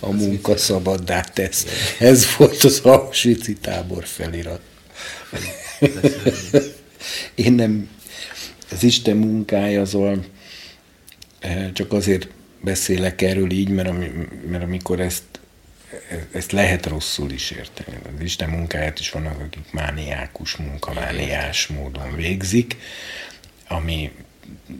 a munka szabaddá tesz. Ez volt az Auschwitz tábor felirat. Én nem, az Isten munkája azon eh, csak azért beszélek erről így, mert, mert amikor ezt ezt lehet rosszul is érteni. Az Isten munkáját is vannak, akik mániákus, munkamániás módon végzik, ami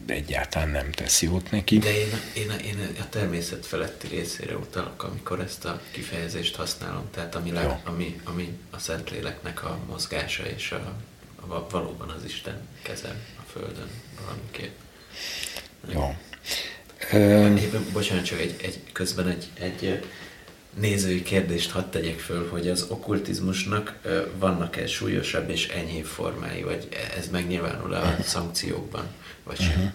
egyáltalán nem tesz jót neki. De én, én, én a természet feletti részére utalok, amikor ezt a kifejezést használom, tehát ami, le, ami, ami a Szentléleknek a mozgása és a, a, valóban az Isten keze a Földön valamiképp. Jó. Éppen, bocsánat, csak egy, egy, közben egy, egy nézői kérdést hadd tegyek föl, hogy az okkultizmusnak vannak-e súlyosabb és enyhébb formái, vagy ez megnyilvánul a szankciókban, vagy sem? Uh-huh.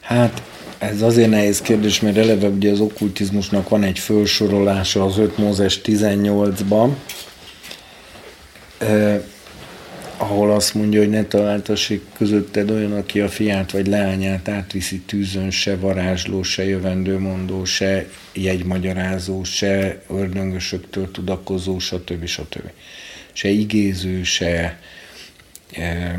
Hát ez azért nehéz kérdés, mert eleve ugye az okkultizmusnak van egy felsorolása az 5 Mózes 18-ban, ahol azt mondja, hogy ne találtassék közötted olyan, aki a fiát vagy leányát átviszi tűzön, se varázsló, se jövendőmondó, se jegymagyarázó, se ördöngösöktől tudakozó, stb. stb. Se igéző, se e,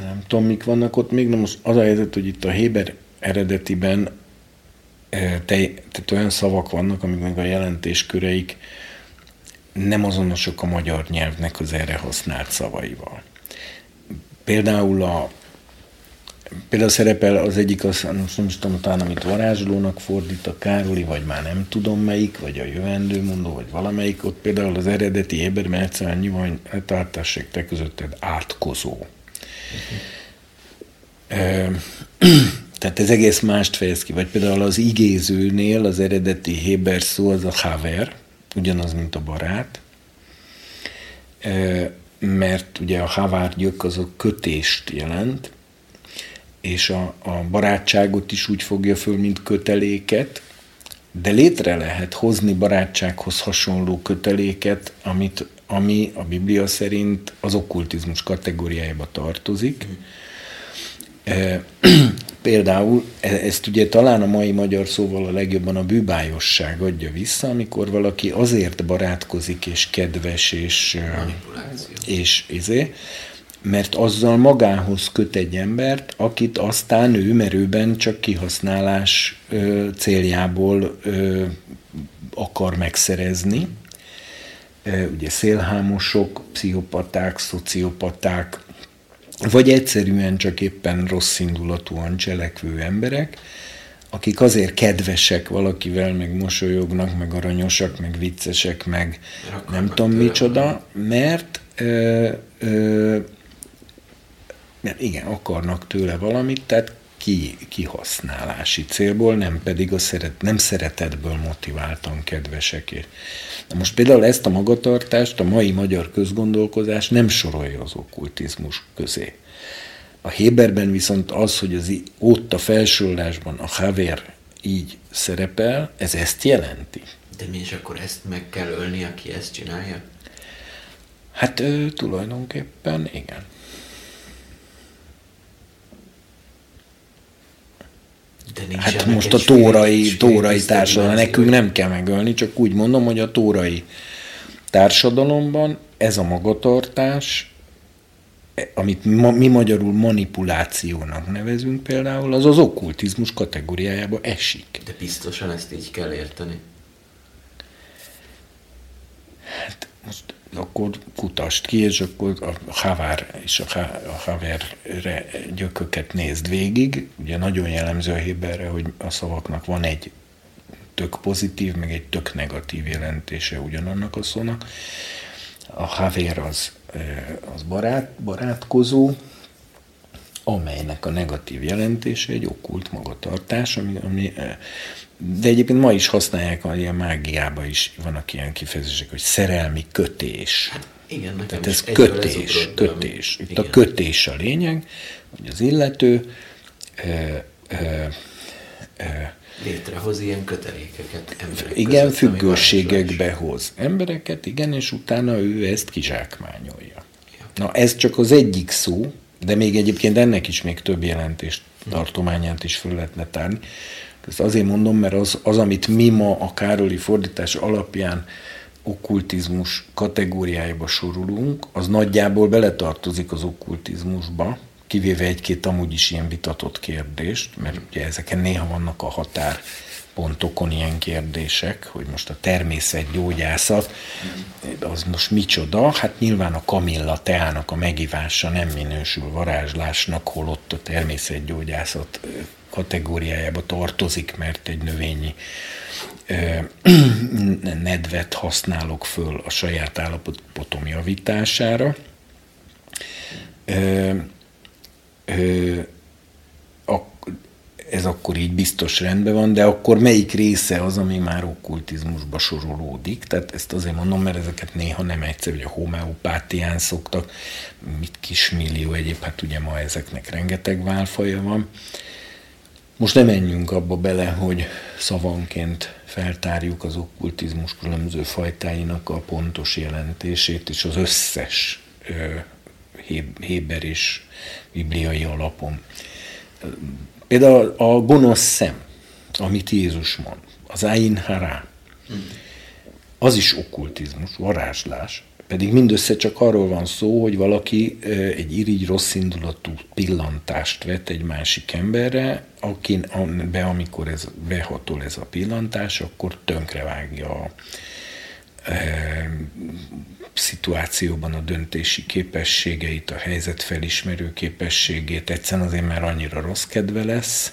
nem tudom, mik vannak ott még, de most az a helyzet, hogy itt a Héber eredetiben e, te, tehát olyan szavak vannak, amiknek a jelentésköreik nem azonosok a magyar nyelvnek az erre használt szavaival. Például a Például szerepel az egyik, az, most nem is tudom, talán amit varázslónak fordít a Károli, vagy már nem tudom melyik, vagy a jövendőmondó, vagy valamelyik, ott például az eredeti éberben egyszerűen van, hogy tartassék te közötted átkozó. Tehát ez egész mást fejez ki. Vagy például az igézőnél az eredeti héber szó az a haver, ugyanaz, mint a barát, mert ugye a havárgyök az a kötést jelent, és a, a barátságot is úgy fogja föl, mint köteléket, de létre lehet hozni barátsághoz hasonló köteléket, amit, ami a Biblia szerint az okkultizmus kategóriájába tartozik. Mm. Például e, ezt ugye talán a mai magyar szóval a legjobban a bűbájosság adja vissza, amikor valaki azért barátkozik és kedves és, és izé, mert azzal magához köt egy embert, akit aztán ő merőben csak kihasználás ö, céljából ö, akar megszerezni. Ugye szélhámosok, pszichopaták, szociopaták, vagy egyszerűen csak éppen rossz indulatúan cselekvő emberek, akik azért kedvesek valakivel, meg mosolyognak, meg aranyosak, meg viccesek, meg nem tudom micsoda, mert ö, ö, mert igen, akarnak tőle valamit, tehát ki, kihasználási célból, nem pedig a szeret, nem szeretetből motiváltan kedvesek. Na most például ezt a magatartást a mai magyar közgondolkozás nem sorolja az okkultizmus közé. A Héberben viszont az, hogy az ott a felsorolásban a haver így szerepel, ez ezt jelenti. De mi is akkor ezt meg kell ölni, aki ezt csinálja? Hát ö, tulajdonképpen igen. De hát most a tórai, tórai társadalom, nekünk nem kell megölni, csak úgy mondom, hogy a tórai társadalomban ez a magatartás, amit ma, mi magyarul manipulációnak nevezünk például, az az okkultizmus kategóriájába esik. De biztosan ezt így kell érteni. Hát most akkor kutast ki, és akkor a havár és a, haverre gyököket nézd végig. Ugye nagyon jellemző a Héberre, hogy a szavaknak van egy tök pozitív, meg egy tök negatív jelentése ugyanannak a szónak. A haver az, az barát, barátkozó, amelynek a negatív jelentése egy okkult magatartás, ami, ami de egyébként ma is használják, a ilyen mágiában is vannak ilyen kifejezések, hogy szerelmi kötés. Hát igen, nekem Tehát ez kötés, ez kötés. Itt igen. a kötés a lényeg, hogy az illető ö, ö, ö, létrehoz ilyen kötelékeket emberek Igen, között, függőségekbe hoz embereket, igen, és utána ő ezt kizsákmányolja. Ja. Na ez csak az egyik szó, de még egyébként ennek is még több jelentést, tartományát is föl lehetne tárni. Ezt azért mondom, mert az, az, amit mi ma a Károli fordítás alapján okkultizmus kategóriájába sorulunk, az nagyjából beletartozik az okkultizmusba, kivéve egy-két amúgy is ilyen vitatott kérdést, mert ugye ezeken néha vannak a határ pontokon ilyen kérdések, hogy most a természetgyógyászat, az most micsoda? Hát nyilván a kamilla teának a megívása nem minősül varázslásnak, holott a természetgyógyászat kategóriájába tartozik, mert egy növényi nedvet használok föl a saját állapotom javítására. Ö, ö, ez akkor így biztos rendben van, de akkor melyik része az, ami már okkultizmusba sorolódik? Tehát ezt azért mondom, mert ezeket néha nem egyszer, hogy a homeopátián szoktak, mit kismillió egyéb, hát ugye ma ezeknek rengeteg válfaja van. Most nem menjünk abba bele, hogy szavanként feltárjuk az okkultizmus különböző fajtáinak a pontos jelentését, és az összes Héber és bibliai alapon. Például a gonosz szem, amit Jézus mond, az Ain Hara, az is okkultizmus, varázslás, pedig mindössze csak arról van szó, hogy valaki egy irigy rossz indulatú pillantást vet egy másik emberre, akin be, amikor ez behatol ez a pillantás, akkor tönkrevágja a e, szituációban a döntési képességeit, a helyzet felismerő képességét, egyszerűen azért már annyira rossz kedve lesz,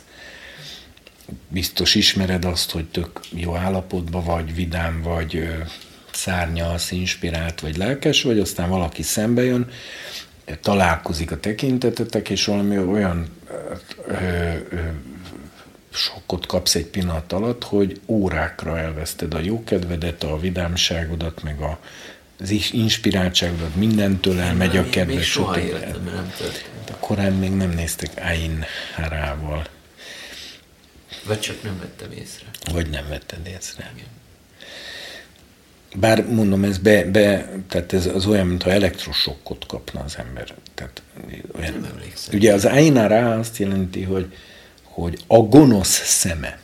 biztos ismered azt, hogy tök jó állapotban vagy, vidám vagy, szárnyalsz, inspirált vagy lelkes vagy, aztán valaki szembe jön, találkozik a tekintetetek, és valami olyan ö, ö, sokkot kapsz egy pillanat alatt, hogy órákra elveszted a jókedvedet, a vidámságodat, meg a, az inspiráltságodat, mindentől elmegy a kedves. Még soha életemben nem történt. De korán még nem néztek Ain Harával. Vagy csak nem vettem észre. Vagy nem vetted észre. Igen. Bár mondom, ez be, be tehát ez az olyan, mintha elektrosokkot kapna az ember. Tehát, olyan, nem emlékszem. Ugye az Aina rá azt jelenti, hogy, hogy a gonosz szeme.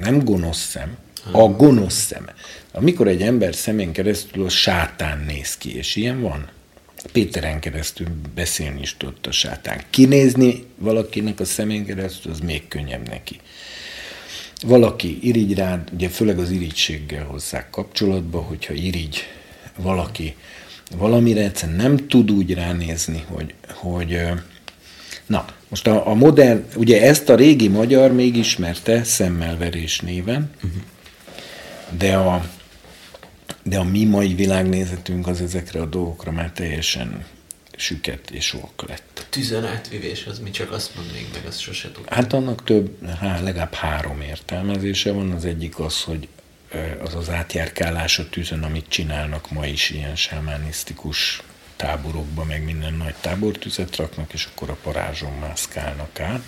Nem gonosz szem, a gonosz szeme. Amikor egy ember szemén keresztül a sátán néz ki, és ilyen van. Péteren keresztül beszélni is tudott a sátán. Kinézni valakinek a szemén keresztül, az még könnyebb neki valaki irigy rád, ugye főleg az irigységgel hozzák kapcsolatba, hogyha irigy valaki valamire, egyszerűen nem tud úgy ránézni, hogy, hogy na, most a, a modern, ugye ezt a régi magyar még ismerte szemmelverés néven, de a, de a mi mai világnézetünk az ezekre a dolgokra már teljesen süket és ok lett. A átvivés, az mi csak azt mondnék meg, azt sose tudtam. Hát annak több, há, legalább három értelmezése van. Az egyik az, hogy az az átjárkálás a tűzön, amit csinálnak ma is ilyen sámánisztikus táborokba, meg minden nagy tábortüzet raknak, és akkor a parázson mászkálnak át.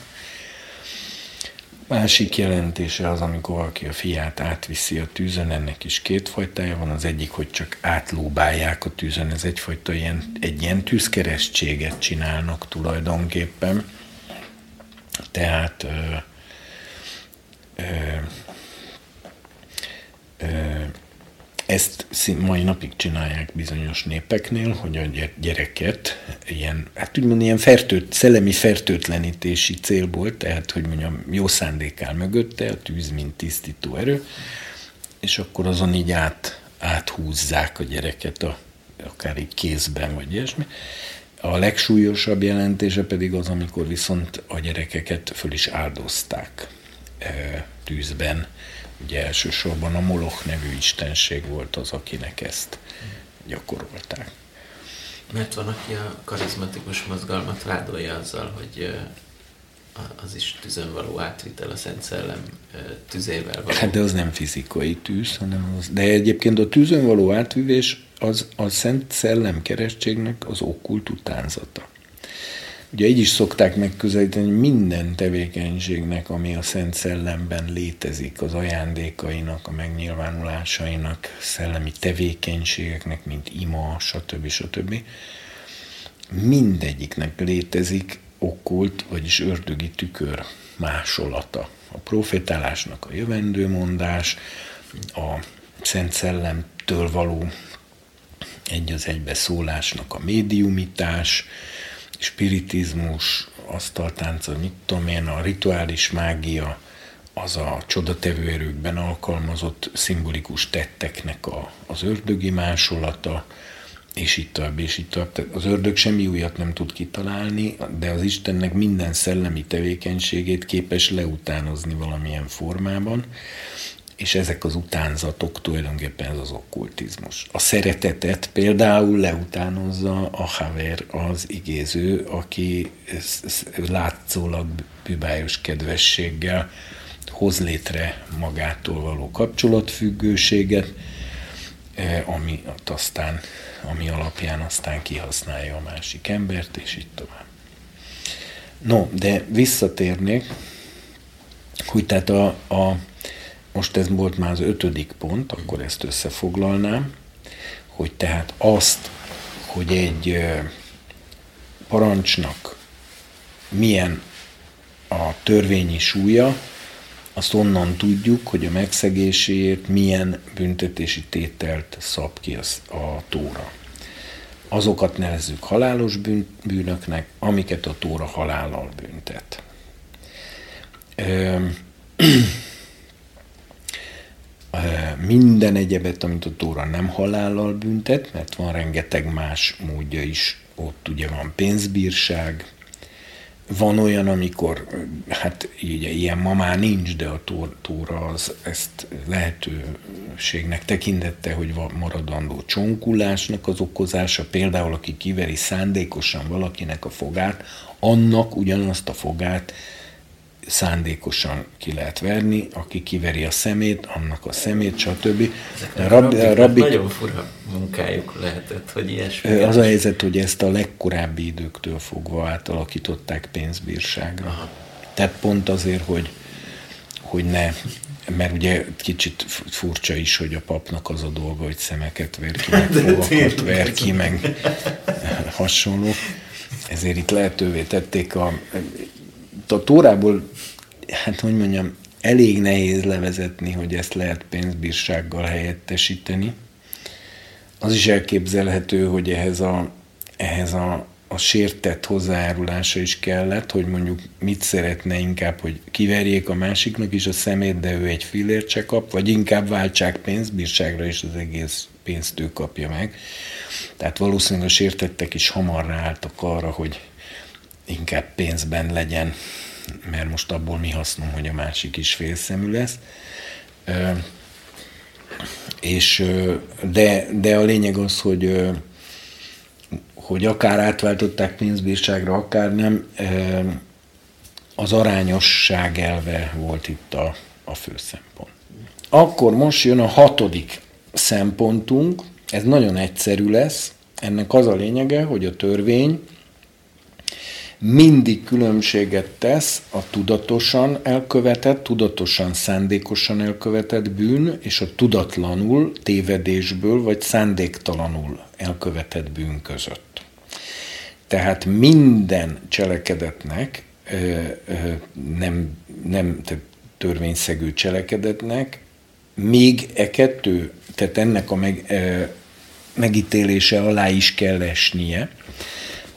Másik jelentése az, amikor valaki a fiát átviszi a tűzön, ennek is két fajtája van. Az egyik, hogy csak átlóbálják a tűzön, ez egyfajta ilyen, egy ilyen tűzkeresztséget csinálnak tulajdonképpen. Tehát ö, ö, ö, ezt mai napig csinálják bizonyos népeknél, hogy a gyereket ilyen, hát úgymond ilyen fertőt, szellemi fertőtlenítési célból, tehát, hogy mondjam, jó szándékál mögötte, a tűz, mint tisztító erő, és akkor azon így át, áthúzzák a gyereket, a, akár így kézben, vagy ilyesmi. A legsúlyosabb jelentése pedig az, amikor viszont a gyerekeket föl is áldozták e, tűzben, Ugye elsősorban a Moloch nevű istenség volt az, akinek ezt gyakorolták. Mert van, aki a karizmatikus mozgalmat vádolja azzal, hogy az is tűzön való átvitel a Szent Szellem tüzével való. Hát de az nem fizikai tűz, hanem az... De egyébként a tűzön való átvivés az a Szent Szellem keresztségnek az okkult utánzata. Ugye így is szokták megközelíteni minden tevékenységnek, ami a Szent Szellemben létezik, az ajándékainak, a megnyilvánulásainak, szellemi tevékenységeknek, mint ima, stb. stb. Mindegyiknek létezik okkult, vagyis ördögi tükör másolata. A profétálásnak a jövendőmondás, a Szent Szellemtől való egy az egybe szólásnak a médiumitás, spiritizmus, asztaltánc, mit tudom én, a rituális mágia, az a csodatevő erőkben alkalmazott szimbolikus tetteknek a, az ördögi másolata, és itt tovább, és itt tovább. Tehát az ördög semmi újat nem tud kitalálni, de az Istennek minden szellemi tevékenységét képes leutánozni valamilyen formában, és ezek az utánzatok tulajdonképpen ez az okkultizmus. A szeretetet például leutánozza a haver, az igéző, aki látszólag bűbájos kedvességgel hoz létre magától való kapcsolatfüggőséget, e, ami aztán, ami alapján aztán kihasználja a másik embert, és így tovább. No, de visszatérnék, hogy tehát a, a most ez volt már az ötödik pont, akkor ezt összefoglalnám, hogy tehát azt, hogy egy parancsnak milyen a törvényi súlya, azt onnan tudjuk, hogy a megszegéséért milyen büntetési tételt szab ki a tóra. Azokat nevezzük halálos bűnöknek, amiket a tóra halállal büntet. Minden egyebet, amit a Tóra nem halállal büntet, mert van rengeteg más módja is, ott ugye van pénzbírság, van olyan, amikor, hát így, ilyen ma már nincs, de a Tóra az ezt lehetőségnek tekintette, hogy van maradandó csonkulásnak az okozása, például aki kiveri szándékosan valakinek a fogát, annak ugyanazt a fogát szándékosan ki lehet verni, aki kiveri a szemét, annak a szemét, stb. A rabbi, a rabbi, nagyon fura munkájuk lehetett, hogy ilyesmi. Az a helyzet, hogy ezt a legkorábbi időktől fogva átalakították pénzbírságra. Aha. Tehát pont azért, hogy, hogy ne, mert ugye kicsit furcsa is, hogy a papnak az a dolga, hogy szemeket ver ki, meg fogakat ver ki, meg hasonló. Ezért itt lehetővé tették a a tórából, hát hogy mondjam, elég nehéz levezetni, hogy ezt lehet pénzbírsággal helyettesíteni. Az is elképzelhető, hogy ehhez a, ehhez a, a sértett hozzájárulása is kellett, hogy mondjuk mit szeretne inkább, hogy kiverjék a másiknak is a szemét, de ő egy fillért se kap, vagy inkább váltsák pénzbírságra, és az egész pénzt ő kapja meg. Tehát valószínűleg a sértettek is hamar ráálltak arra, hogy inkább pénzben legyen, mert most abból mi hasznom, hogy a másik is félszemű lesz. És, de, de a lényeg az, hogy, hogy akár átváltották pénzbírságra, akár nem, az arányosság elve volt itt a, a fő szempont. Akkor most jön a hatodik szempontunk, ez nagyon egyszerű lesz, ennek az a lényege, hogy a törvény mindig különbséget tesz a tudatosan elkövetett, tudatosan, szándékosan elkövetett bűn és a tudatlanul, tévedésből vagy szándéktalanul elkövetett bűn között. Tehát minden cselekedetnek, nem, nem törvényszegő cselekedetnek, még e kettő, tehát ennek a meg, megítélése alá is kell esnie,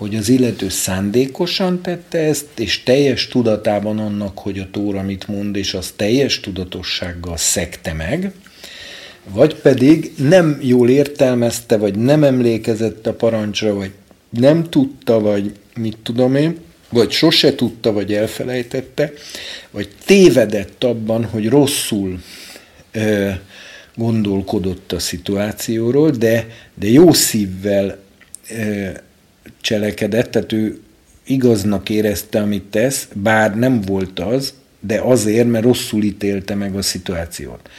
hogy az illető szándékosan tette ezt, és teljes tudatában annak, hogy a Tóra mit mond, és az teljes tudatossággal szekte meg, vagy pedig nem jól értelmezte, vagy nem emlékezett a parancsra, vagy nem tudta, vagy mit tudom én, vagy sose tudta, vagy elfelejtette, vagy tévedett abban, hogy rosszul ö, gondolkodott a szituációról, de, de jó szívvel ö, cselekedett, tehát ő igaznak érezte, amit tesz, bár nem volt az, de azért, mert rosszul ítélte meg a szituációt.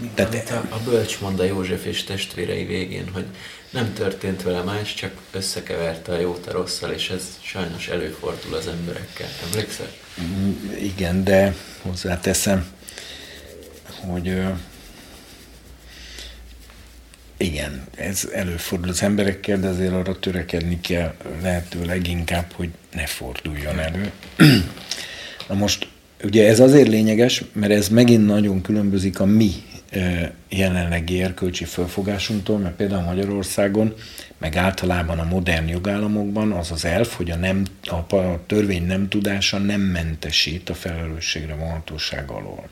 Mint Tehát, amit a, a bölcs mond a József és testvérei végén, hogy nem történt vele más, csak összekeverte a jót a rosszal, és ez sajnos előfordul az emberekkel. Emlékszel? Mm, igen, de hozzáteszem, hogy igen, ez előfordul az emberekkel, de azért arra törekedni kell lehető leginkább, hogy ne forduljon elő. Na most, ugye ez azért lényeges, mert ez megint nagyon különbözik a mi jelenlegi erkölcsi fölfogásunktól, mert például Magyarországon, meg általában a modern jogállamokban az az elf, hogy a, nem, a törvény nem tudása nem mentesít a felelősségre vonhatóság alól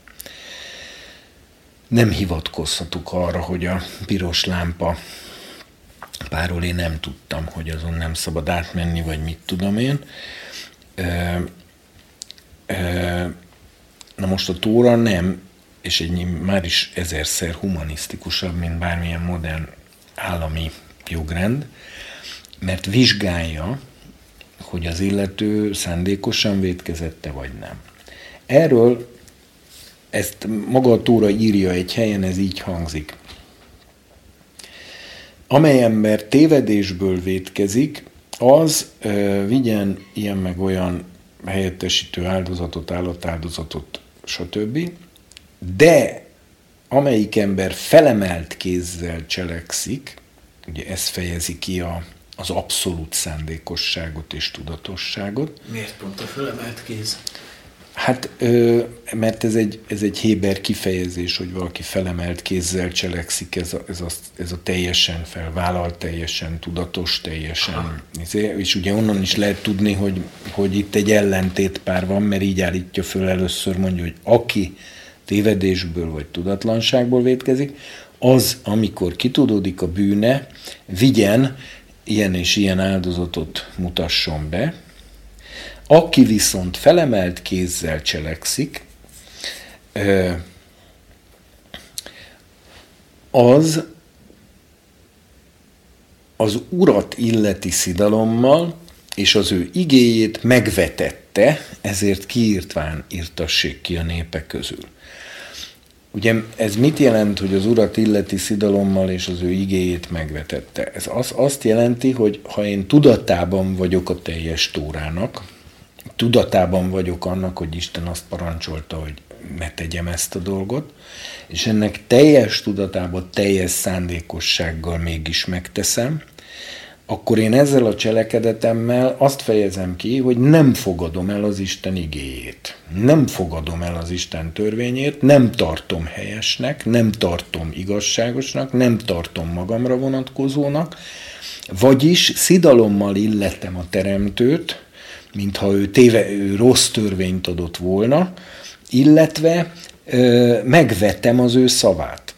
nem hivatkozhatuk arra, hogy a piros lámpa páról én nem tudtam, hogy azon nem szabad átmenni, vagy mit tudom én. Na most a Tóra nem, és egy már is ezerszer humanisztikusabb, mint bármilyen modern állami jogrend, mert vizsgálja, hogy az illető szándékosan védkezette, vagy nem. Erről ezt maga a Tóra írja egy helyen, ez így hangzik. Amely ember tévedésből vétkezik, az ö, vigyen ilyen meg olyan helyettesítő áldozatot, állatáldozatot, stb. De amelyik ember felemelt kézzel cselekszik, ugye ez fejezi ki a, az abszolút szándékosságot és tudatosságot. Miért pont a felemelt kéz? Hát, mert ez egy, ez egy héber kifejezés, hogy valaki felemelt kézzel cselekszik, ez a, ez a, ez a teljesen felvállalt, teljesen tudatos, teljesen... Izé, és ugye onnan is lehet tudni, hogy, hogy itt egy ellentétpár van, mert így állítja föl először, mondja, hogy aki tévedésből vagy tudatlanságból vétkezik, az, amikor kitudódik a bűne, vigyen ilyen és ilyen áldozatot mutasson be, aki viszont felemelt kézzel cselekszik, az az urat illeti szidalommal, és az ő igéjét megvetette, ezért kiírtván írtassék ki a népek közül. Ugye ez mit jelent, hogy az urat illeti szidalommal és az ő igéjét megvetette? Ez az, azt jelenti, hogy ha én tudatában vagyok a teljes tórának, tudatában vagyok annak, hogy Isten azt parancsolta, hogy ne tegyem ezt a dolgot, és ennek teljes tudatában, teljes szándékossággal mégis megteszem, akkor én ezzel a cselekedetemmel azt fejezem ki, hogy nem fogadom el az Isten igéjét. Nem fogadom el az Isten törvényét, nem tartom helyesnek, nem tartom igazságosnak, nem tartom magamra vonatkozónak, vagyis szidalommal illetem a teremtőt, mintha ő, téve, ő rossz törvényt adott volna, illetve ö, megvettem az ő szavát.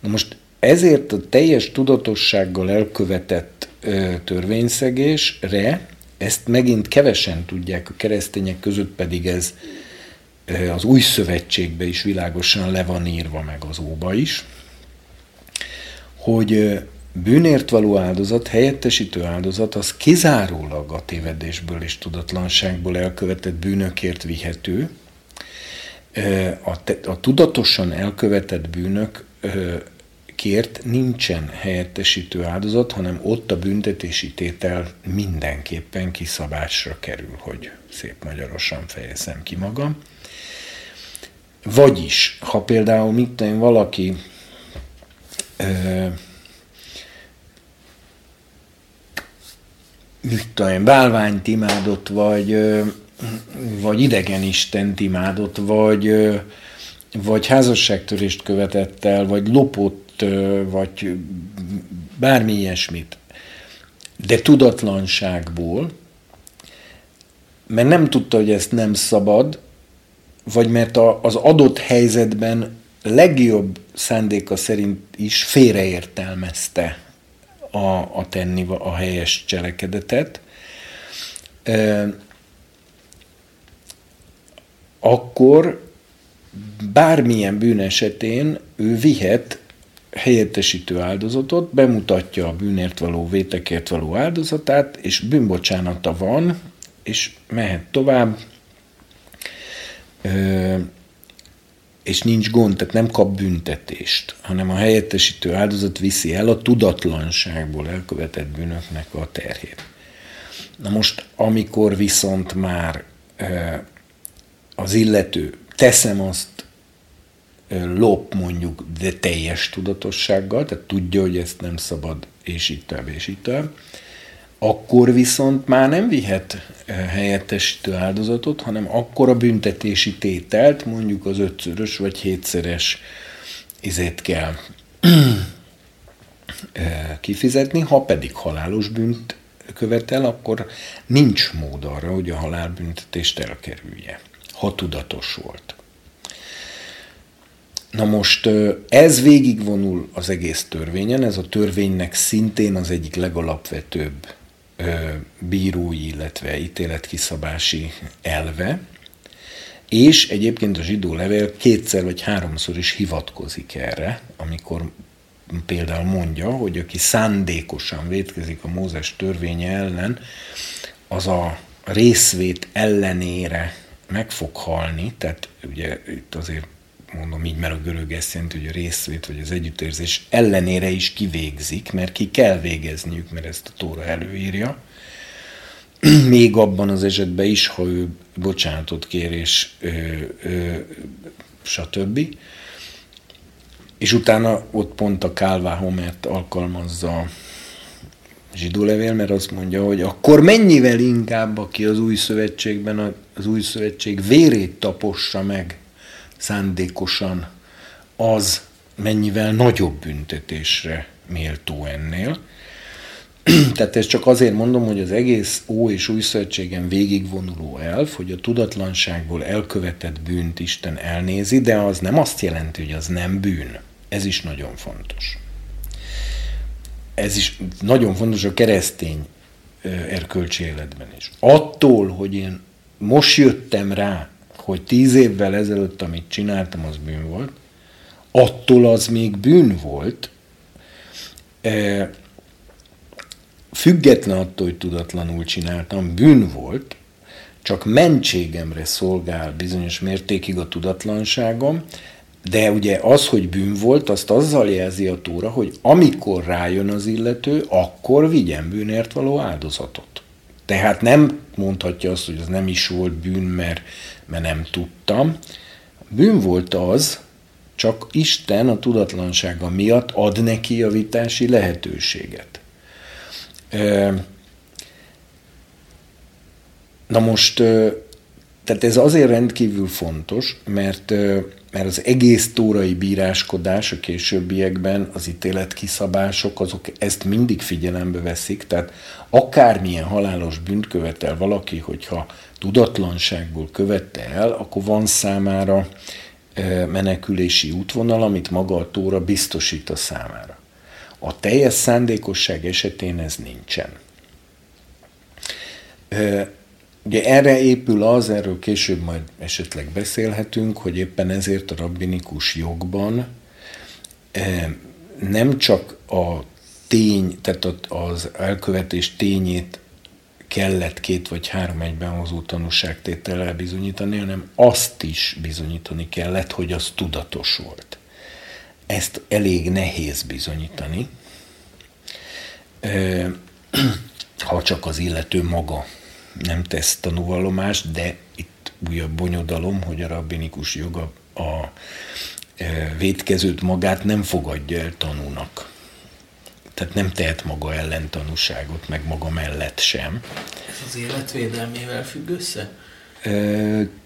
Na most ezért a teljes tudatossággal elkövetett ö, törvényszegésre, ezt megint kevesen tudják, a keresztények között pedig ez ö, az új szövetségbe is világosan le van írva, meg az óba is, hogy bűnért való áldozat, helyettesítő áldozat, az kizárólag a tévedésből és tudatlanságból elkövetett bűnökért vihető. A, te, a tudatosan elkövetett bűnök kért nincsen helyettesítő áldozat, hanem ott a büntetési tétel mindenképpen kiszabásra kerül, hogy szép magyarosan fejezem ki magam. Vagyis, ha például mit tudom, valaki mit tudom, bálványt imádott, vagy, vagy idegen istent imádott, vagy, vagy házasságtörést követett el, vagy lopott, vagy bármi ilyesmit, de tudatlanságból, mert nem tudta, hogy ezt nem szabad, vagy mert a, az adott helyzetben legjobb szándéka szerint is félreértelmezte a, a tenni a helyes cselekedetet, akkor bármilyen bűn esetén ő vihet helyettesítő áldozatot, bemutatja a bűnért való, vétekért való áldozatát, és bűnbocsánata van, és mehet tovább, és nincs gond, tehát nem kap büntetést, hanem a helyettesítő áldozat viszi el a tudatlanságból elkövetett bűnöknek a terhét. Na most, amikor viszont már az illető, teszem azt, lop mondjuk, de teljes tudatossággal, tehát tudja, hogy ezt nem szabad, és így tovább, és így tovább, akkor viszont már nem vihet eh, helyettesítő áldozatot, hanem akkor a büntetési tételt, mondjuk az ötszörös vagy hétszeres izét kell eh, kifizetni, ha pedig halálos bűnt követel, akkor nincs mód arra, hogy a halálbüntetést elkerülje, ha tudatos volt. Na most eh, ez végigvonul az egész törvényen, ez a törvénynek szintén az egyik legalapvetőbb bírói, illetve ítéletkiszabási elve, és egyébként a zsidó levél kétszer vagy háromszor is hivatkozik erre, amikor például mondja, hogy aki szándékosan vétkezik a Mózes törvénye ellen, az a részvét ellenére meg fog halni, tehát ugye itt azért mondom így, mert a görög ezt jelenti, hogy a részvét vagy az együttérzés ellenére is kivégzik, mert ki kell végezniük, mert ezt a Tóra előírja. Még abban az esetben is, ha ő bocsánatot kér, és ö, ö, stb. És utána ott pont a Kálvá Homert alkalmazza a zsidó levél, mert azt mondja, hogy akkor mennyivel inkább, aki az új szövetségben az új szövetség vérét tapossa meg, szándékosan, az mennyivel nagyobb büntetésre méltó ennél. Tehát ezt csak azért mondom, hogy az egész Ó és Új Szövetségen végigvonuló elf, hogy a tudatlanságból elkövetett bűnt Isten elnézi, de az nem azt jelenti, hogy az nem bűn. Ez is nagyon fontos. Ez is nagyon fontos a keresztény erkölcsi életben is. Attól, hogy én most jöttem rá, hogy tíz évvel ezelőtt, amit csináltam, az bűn volt, attól az még bűn volt, e, független attól, hogy tudatlanul csináltam, bűn volt, csak mentségemre szolgál bizonyos mértékig a tudatlanságom, de ugye az, hogy bűn volt, azt azzal jelzi a túra, hogy amikor rájön az illető, akkor vigyen bűnért való áldozatot. Tehát nem mondhatja azt, hogy az nem is volt bűn, mert mert nem tudtam. Bűn volt az, csak Isten a tudatlansága miatt ad neki javítási lehetőséget. Na most, tehát ez azért rendkívül fontos, mert, mert az egész tórai bíráskodás a későbbiekben, az ítéletkiszabások, azok ezt mindig figyelembe veszik, tehát akármilyen halálos bűnt követel valaki, hogyha tudatlanságból követte el, akkor van számára menekülési útvonal, amit maga a Tóra biztosít a számára. A teljes szándékosság esetén ez nincsen. Ugye erre épül az, erről később majd esetleg beszélhetünk, hogy éppen ezért a rabbinikus jogban nem csak a tény, tehát az elkövetés tényét kellett két vagy három egyben hozó tanúságtétellel bizonyítani, hanem azt is bizonyítani kellett, hogy az tudatos volt. ezt elég nehéz bizonyítani, ha csak az illető maga nem tesz tanúvallomást, de itt újabb bonyodalom, hogy a rabbinikus joga a védkezőt magát nem fogadja el tanúnak. Tehát nem tehet maga ellen tanúságot, meg maga mellett sem. Ez az életvédelmével függ össze?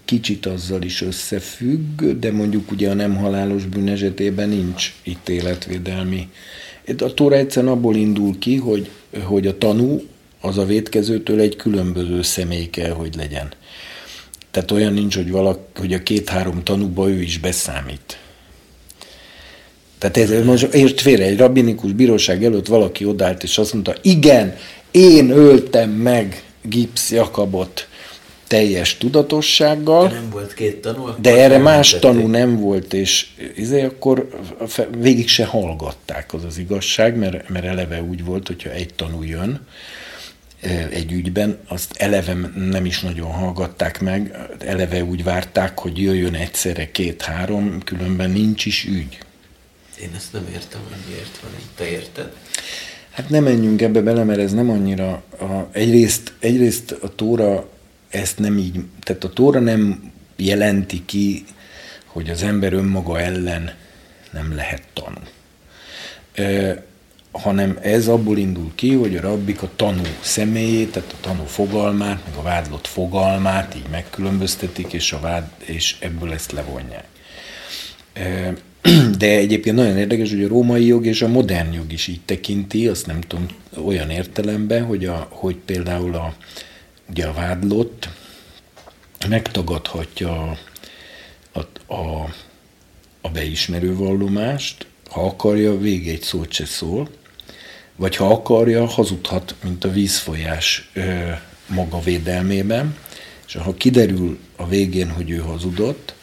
Kicsit azzal is összefügg, de mondjuk ugye a nem halálos bűn esetében nincs itt életvédelmi. A Tóra egyszerűen abból indul ki, hogy, hogy a tanú az a védkezőtől egy különböző személy kell, hogy legyen. Tehát olyan nincs, hogy, valaki, hogy a két-három tanúba ő is beszámít. Tehát ez most ért félre, egy rabbinikus bíróság előtt valaki odállt, és azt mondta, igen, én öltem meg Gips Jakabot teljes tudatossággal. De nem volt két tanú. De erre más tanú nem volt, és izé, akkor végig se hallgatták, az az igazság, mert, mert eleve úgy volt, hogyha egy tanú jön, egy ügyben, azt eleve nem is nagyon hallgatták meg, eleve úgy várták, hogy jöjjön egyszerre két-három, különben nincs is ügy. Én ezt nem értem, hogy miért van így. Te érted? Hát nem menjünk ebbe bele, mert ez nem annyira... A, egyrészt, egyrészt a Tóra ezt nem így... Tehát a Tóra nem jelenti ki, hogy az ember önmaga ellen nem lehet tanú. Hanem ez abból indul ki, hogy a rabbik a tanú személyét, tehát a tanú fogalmát, meg a vádlott fogalmát így megkülönböztetik, és, a vád, és ebből ezt levonják. De egyébként nagyon érdekes, hogy a római jog és a modern jog is így tekinti, azt nem tudom, olyan értelemben, hogy, a, hogy például a, ugye a vádlott megtagadhatja a, a, a, a beismerő vallomást, ha akarja, végig egy szót se szól, vagy ha akarja, hazudhat, mint a vízfolyás ö, maga védelmében, és ha kiderül a végén, hogy ő hazudott,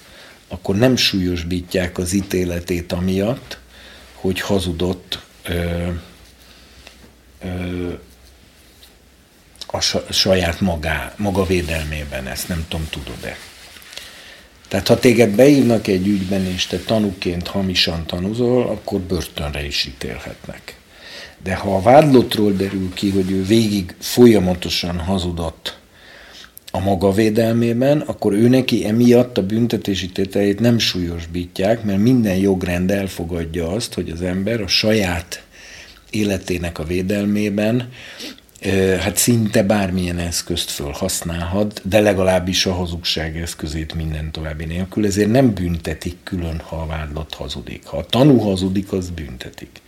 akkor nem súlyosbítják az ítéletét amiatt, hogy hazudott ö, ö, a saját magá, maga védelmében, ezt nem tudom, tudod-e. Tehát ha téged beírnak egy ügyben, és te tanúként hamisan tanúzol, akkor börtönre is ítélhetnek. De ha a vádlottról derül ki, hogy ő végig folyamatosan hazudott a maga védelmében, akkor ő neki emiatt a büntetési tételét nem súlyosbítják, mert minden jogrend elfogadja azt, hogy az ember a saját életének a védelmében hát szinte bármilyen eszközt fölhasználhat, de legalábbis a hazugság eszközét minden további nélkül, ezért nem büntetik külön, ha a vádlott hazudik. Ha a tanú hazudik, az büntetik.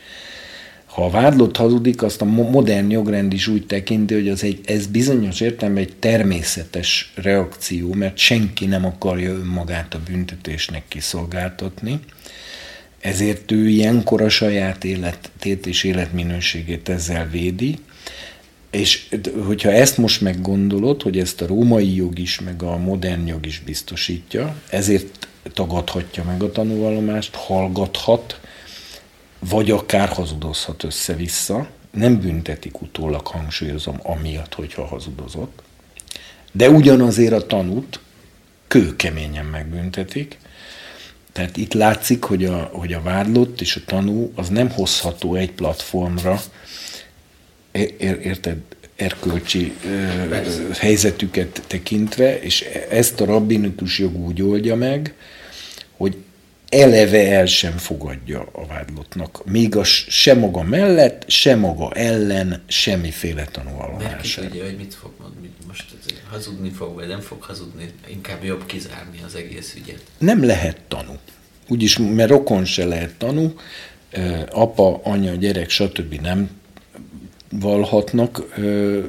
Ha a vádlott hazudik, azt a modern jogrend is úgy tekinti, hogy az egy, ez bizonyos értelemben egy természetes reakció, mert senki nem akarja önmagát a büntetésnek kiszolgáltatni, ezért ő ilyenkor a saját életét és életminőségét ezzel védi, és hogyha ezt most meggondolod, hogy ezt a római jog is, meg a modern jog is biztosítja, ezért tagadhatja meg a tanúvallomást, hallgathat, vagy akár hazudozhat össze-vissza, nem büntetik utólag, hangsúlyozom, amiatt, hogyha hazudozott, de ugyanazért a tanút kőkeményen megbüntetik, tehát itt látszik, hogy a, hogy a vádlott és a tanú az nem hozható egy platformra, érted, erkölcsi Persze. helyzetüket tekintve, és ezt a rabbinikus jog úgy oldja meg, hogy eleve el sem fogadja a vádlottnak. Még a se maga mellett, se maga ellen semmiféle tanulvallomás. Mert hogy mit fog mondani, most hazudni fog, vagy nem fog hazudni, inkább jobb kizárni az egész ügyet. Nem lehet tanú. Úgyis, mert rokon se lehet tanú, apa, anya, gyerek, stb. nem valhatnak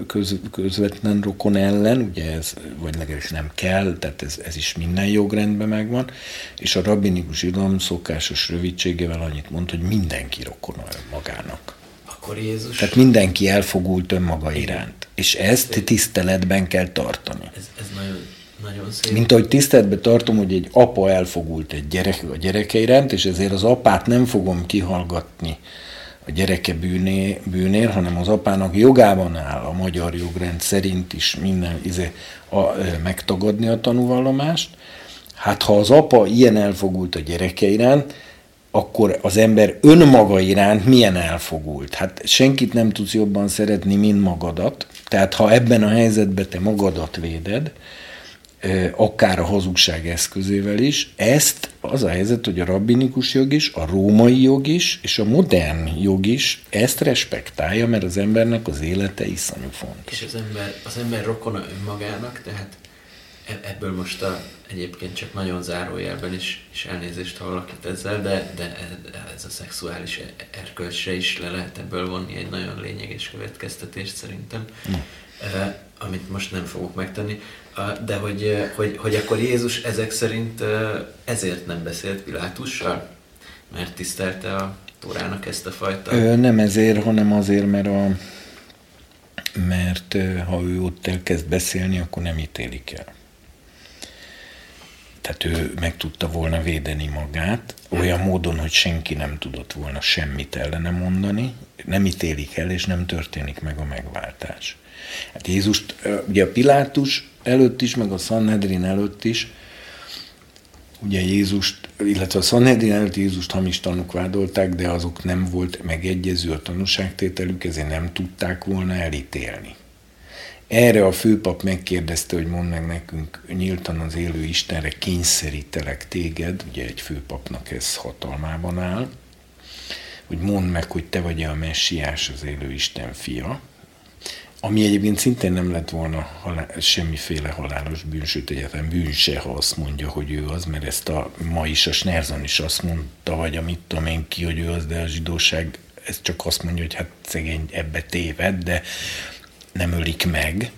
köz, közvetlen rokon ellen, ugye ez, vagy legalábbis nem kell, tehát ez, ez is minden jogrendben megvan, és a rabbinikus irodalom szokásos rövidségével annyit mond, hogy mindenki rokon magának. Akkor Jézus... Tehát mindenki elfogult önmaga iránt, és ezt tiszteletben kell tartani. Ez, ez nagyon, nagyon szép. Mint ahogy tiszteletben tartom, hogy egy apa elfogult egy gyerek a gyereke iránt, és ezért az apát nem fogom kihallgatni a gyereke bűné, bűnér, hanem az apának jogában áll a magyar jogrend szerint is minden izé, a, a, megtagadni a tanúvallomást. Hát ha az apa ilyen elfogult a gyereke iránt, akkor az ember önmaga iránt milyen elfogult. Hát senkit nem tudsz jobban szeretni, mint magadat. Tehát ha ebben a helyzetben te magadat véded, akár a hazugság eszközével is, ezt az a helyzet, hogy a rabbinikus jog is, a római jog is, és a modern jog is ezt respektálja, mert az embernek az élete iszonyú fontos. És az ember, az ember rokona önmagának, tehát e- ebből most a, egyébként csak nagyon zárójelben is, is elnézést ha valakit ezzel, de, de e- ez a szexuális e- erkölcsre is le lehet ebből vonni egy nagyon lényeges következtetést szerintem, mm. Amit most nem fogok megtenni. De hogy, hogy, hogy akkor Jézus ezek szerint ezért nem beszélt Pilátussal? Mert tisztelte a Tórának ezt a fajta... Ö, nem ezért, hanem azért, mert, a, mert ha ő ott elkezd beszélni, akkor nem ítélik el. Tehát ő meg tudta volna védeni magát, olyan módon, hogy senki nem tudott volna semmit ellene mondani, nem ítélik el, és nem történik meg a megváltás. Hát Jézust, ugye a Pilátus előtt is, meg a Sanhedrin előtt is, ugye Jézust, illetve a Sanhedrin előtt Jézust hamis tanúk vádolták, de azok nem volt megegyező a tanúságtételük, ezért nem tudták volna elítélni. Erre a főpap megkérdezte, hogy mondd meg nekünk nyíltan az élő Istenre kényszerítelek téged, ugye egy főpapnak ez hatalmában áll, hogy mondd meg, hogy te vagy-e a messiás, az élő Isten fia, ami egyébként szintén nem lett volna halál, semmiféle halálos bűn, sőt bűn se, ha azt mondja, hogy ő az, mert ezt a ma is a Snerzon is azt mondta, vagy amit tudom én ki, hogy ő az, de a zsidóság ez csak azt mondja, hogy hát szegény ebbe téved, de nem ölik meg.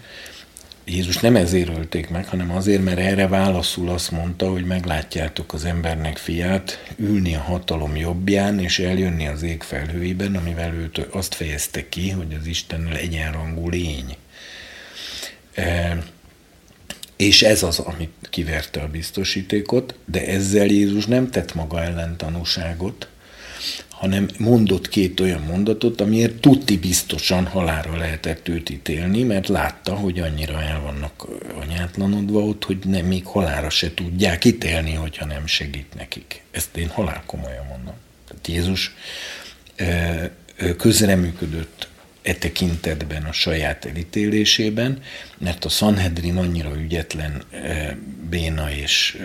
Jézus nem ezért ölték meg, hanem azért, mert erre válaszul azt mondta, hogy meglátjátok az embernek fiát ülni a hatalom jobbján, és eljönni az ég felhőiben, amivel őt azt fejezte ki, hogy az Istennel egyenrangú lény. E, és ez az, amit kiverte a biztosítékot, de ezzel Jézus nem tett maga ellen tanúságot, hanem mondott két olyan mondatot, amiért tuti biztosan halára lehetett őt ítélni, mert látta, hogy annyira el vannak anyátlanodva ott, hogy nem, még halára se tudják ítélni, hogyha nem segít nekik. Ezt én halál komolyan mondom. Tehát Jézus közreműködött e tekintetben a saját elítélésében, mert a Sanhedrin annyira ügyetlen, béna és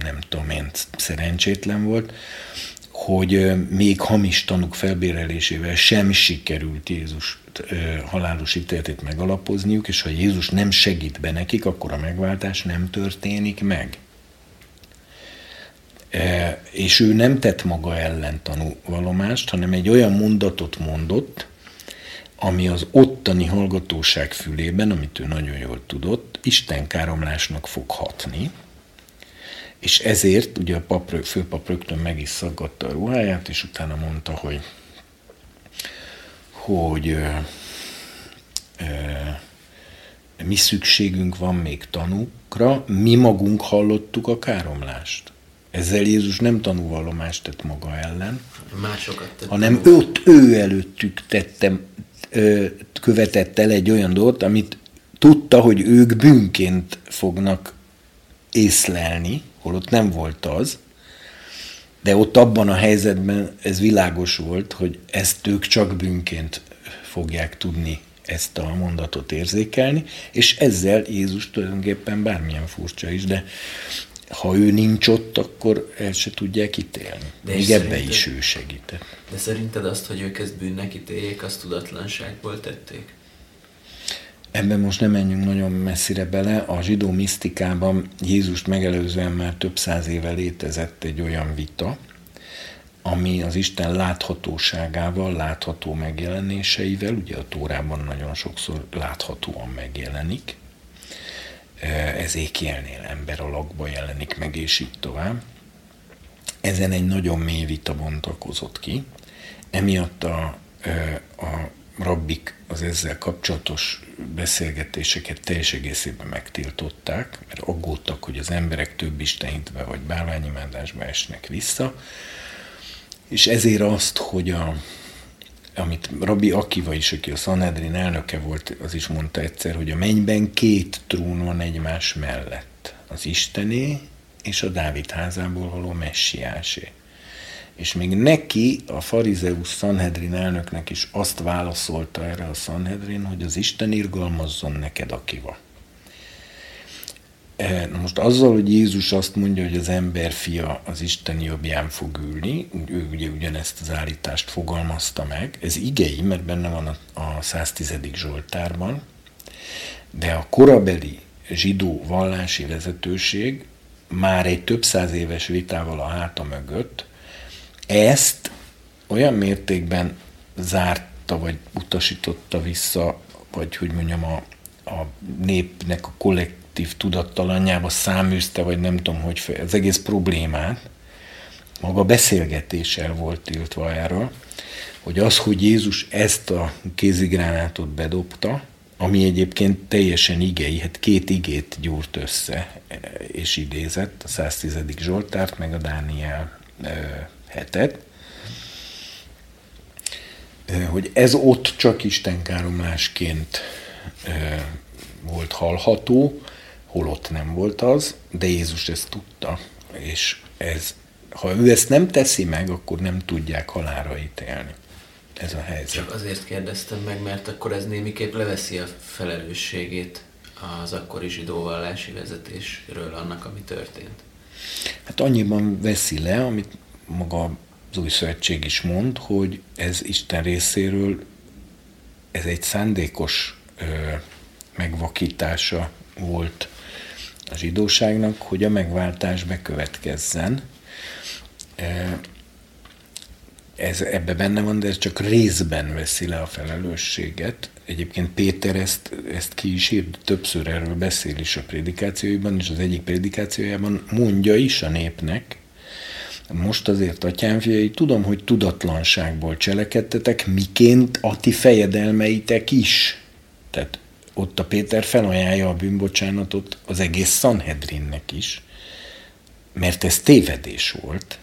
nem tudom én, szerencsétlen volt, hogy még hamis tanúk felbérelésével sem sikerült Jézus halálos ítéletét megalapozniuk, és ha Jézus nem segít be nekik, akkor a megváltás nem történik meg. És ő nem tett maga ellen tanúvalomást, hanem egy olyan mondatot mondott, ami az ottani hallgatóság fülében, amit ő nagyon jól tudott, Isten káromlásnak fog hatni, és ezért ugye a pap, főpap rögtön meg is szaggatta a ruháját, és utána mondta, hogy hogy ö, ö, mi szükségünk van még tanúkra, mi magunk hallottuk a káromlást. Ezzel Jézus nem tanúvallomást tett maga ellen, Másokat tett hanem őt, ő előttük tettem, ö, követett el egy olyan dolgot, amit tudta, hogy ők bűnként fognak észlelni, holott nem volt az, de ott abban a helyzetben ez világos volt, hogy ezt ők csak bűnként fogják tudni ezt a mondatot érzékelni, és ezzel Jézus tulajdonképpen bármilyen furcsa is, de ha ő nincs ott, akkor el se tudják ítélni. De Még ebbe is ő segített. De szerinted azt, hogy ők ezt bűnnek ítéljék, azt tudatlanságból tették? Ebben most nem menjünk nagyon messzire bele. A zsidó misztikában Jézust megelőzően már több száz éve létezett egy olyan vita, ami az Isten láthatóságával, látható megjelenéseivel, ugye a Tórában nagyon sokszor láthatóan megjelenik, ez ékjelnél ember alakba jelenik meg, és így tovább. Ezen egy nagyon mély vita bontakozott ki. Emiatt a, a rabbik az ezzel kapcsolatos beszélgetéseket teljes egészében megtiltották, mert aggódtak, hogy az emberek több istenhitbe vagy bálványimádásba esnek vissza, és ezért azt, hogy a, amit Rabbi Akiva is, aki a Sanhedrin elnöke volt, az is mondta egyszer, hogy a mennyben két trón van egymás mellett. Az Istené és a Dávid házából való messiásé. És még neki, a farizeus Sanhedrin elnöknek is azt válaszolta erre a Sanhedrin, hogy az Isten irgalmazzon neked, aki van. E, na most azzal, hogy Jézus azt mondja, hogy az ember fia az Isten jobbján fog ülni, ő ugye ugyanezt az állítást fogalmazta meg, ez igei, mert benne van a, a 110. Zsoltárban, de a korabeli zsidó vallási vezetőség már egy több száz éves vitával a háta mögött ezt olyan mértékben zárta, vagy utasította vissza, vagy hogy mondjam, a, a népnek a kollektív tudattalanjába száműzte, vagy nem tudom, hogy az egész problémát, maga beszélgetéssel volt tiltva erről, hogy az, hogy Jézus ezt a kézigránátot bedobta, ami egyébként teljesen igei, hát két igét gyúrt össze és idézett, a 110. Zsoltárt, meg a Dániel hetet, hogy ez ott csak istenkáromlásként volt hallható, holott nem volt az, de Jézus ezt tudta, és ez, ha ő ezt nem teszi meg, akkor nem tudják halára ítélni. Ez a helyzet. Csak azért kérdeztem meg, mert akkor ez némiképp leveszi a felelősségét az akkori zsidóvallási vezetésről annak, ami történt. Hát annyiban veszi le, amit maga az új szövetség is mond, hogy ez Isten részéről ez egy szándékos ö, megvakítása volt a zsidóságnak, hogy a megváltás bekövetkezzen. Ez ebbe benne van, de ez csak részben veszi le a felelősséget. Egyébként Péter ezt, ezt ki is írt, többször erről beszél is a prédikációiban, és az egyik prédikációjában mondja is a népnek, most azért, atyám fiai, tudom, hogy tudatlanságból cselekedtetek, miként a ti fejedelmeitek is. Tehát ott a Péter felajánlja a bűnbocsánatot az egész Sanhedrinnek is, mert ez tévedés volt.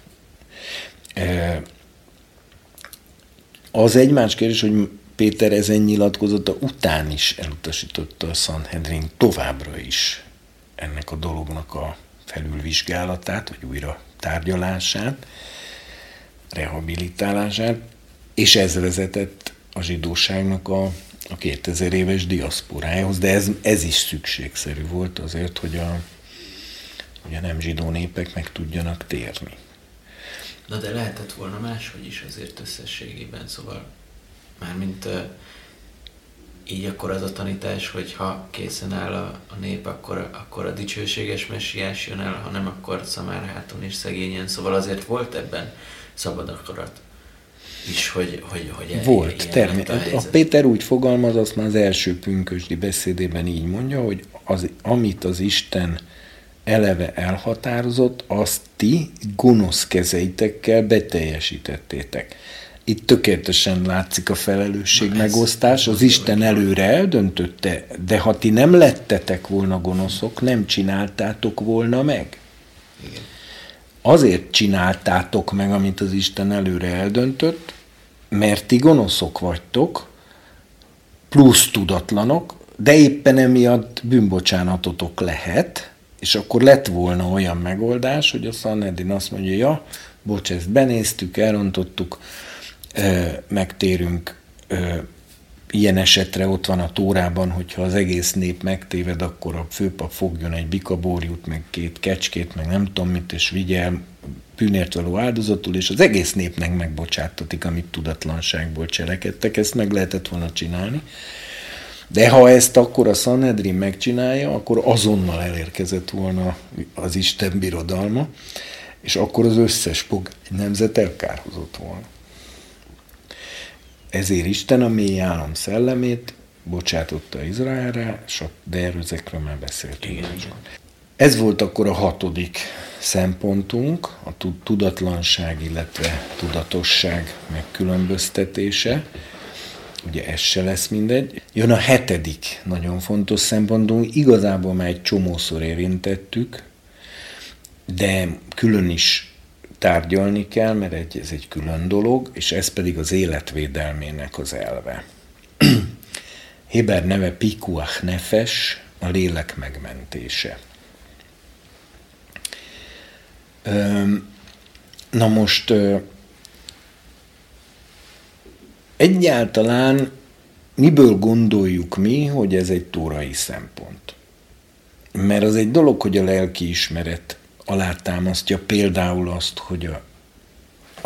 Az egy más kérdés, hogy Péter ezen nyilatkozata után is elutasította a Sanhedrin továbbra is ennek a dolognak a felülvizsgálatát, vagy újra tárgyalását, rehabilitálását, és ez vezetett a zsidóságnak a, a 2000 éves diaszporájához, de ez, ez is szükségszerű volt azért, hogy a, hogy a nem zsidó népek meg tudjanak térni. Na de lehetett volna máshogy is azért összességében, szóval mármint így akkor az a tanítás, hogy ha készen áll a, a nép, akkor, akkor a dicsőséges messiás jön el, ha nem, akkor szamár háton és szegényen. Szóval azért volt ebben szabad akarat is, hogy, hogy, hogy Volt, természetesen. A, a Péter úgy fogalmaz, azt már az első pünkösdi beszédében így mondja, hogy az, amit az Isten eleve elhatározott, azt ti gonosz kezeitekkel beteljesítettétek. Itt tökéletesen látszik a felelősség Na megosztás. Az Isten előre eldöntötte, de ha ti nem lettetek volna gonoszok, nem csináltátok volna meg. Igen. Azért csináltátok meg, amit az Isten előre eldöntött, mert ti gonoszok vagytok, plusz tudatlanok, de éppen emiatt bűnbocsánatotok lehet, és akkor lett volna olyan megoldás, hogy a Sanhedrin azt mondja, ja, bocs, ezt benéztük, elrontottuk, megtérünk ilyen esetre ott van a Tórában, hogyha az egész nép megtéved, akkor a főpap fogjon egy bikabórjút, meg két kecskét, meg nem tudom mit, és vigye el bűnért való áldozatul, és az egész népnek megbocsátatik, amit tudatlanságból cselekedtek. Ezt meg lehetett volna csinálni. De ha ezt akkor a Sanhedrin megcsinálja, akkor azonnal elérkezett volna az Isten birodalma, és akkor az összes pog nemzet elkárhozott volna. Ezért Isten a mély állam szellemét bocsátotta Izraelre, de erről ezekről már beszéltünk. Igen. Ez volt akkor a hatodik szempontunk, a tudatlanság, illetve tudatosság megkülönböztetése. Ugye ez se lesz mindegy. Jön a hetedik nagyon fontos szempontunk, igazából már egy csomószor érintettük, de külön is tárgyalni kell, mert egy, ez egy külön dolog, és ez pedig az életvédelmének az elve. Héber neve Pikuach Nefes, a lélek megmentése. Na most egyáltalán miből gondoljuk mi, hogy ez egy tórai szempont? Mert az egy dolog, hogy a lelki ismeret alátámasztja például azt, hogy a,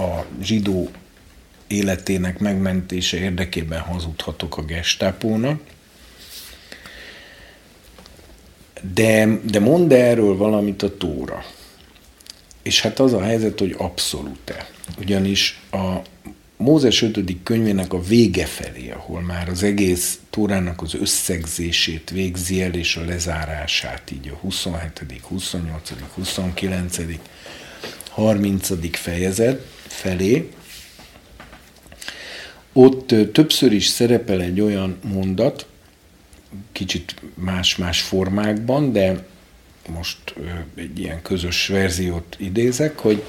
a zsidó életének megmentése érdekében hazudhatok a gestápónak, de, de mondd erről valamit a Tóra. És hát az a helyzet, hogy abszolút-e. Ugyanis a Mózes 5. könyvének a vége felé, ahol már az egész Tórának az összegzését végzi el, és a lezárását, így a 27., 28., 29., 30. fejezet felé, ott többször is szerepel egy olyan mondat, kicsit más-más formákban, de most egy ilyen közös verziót idézek, hogy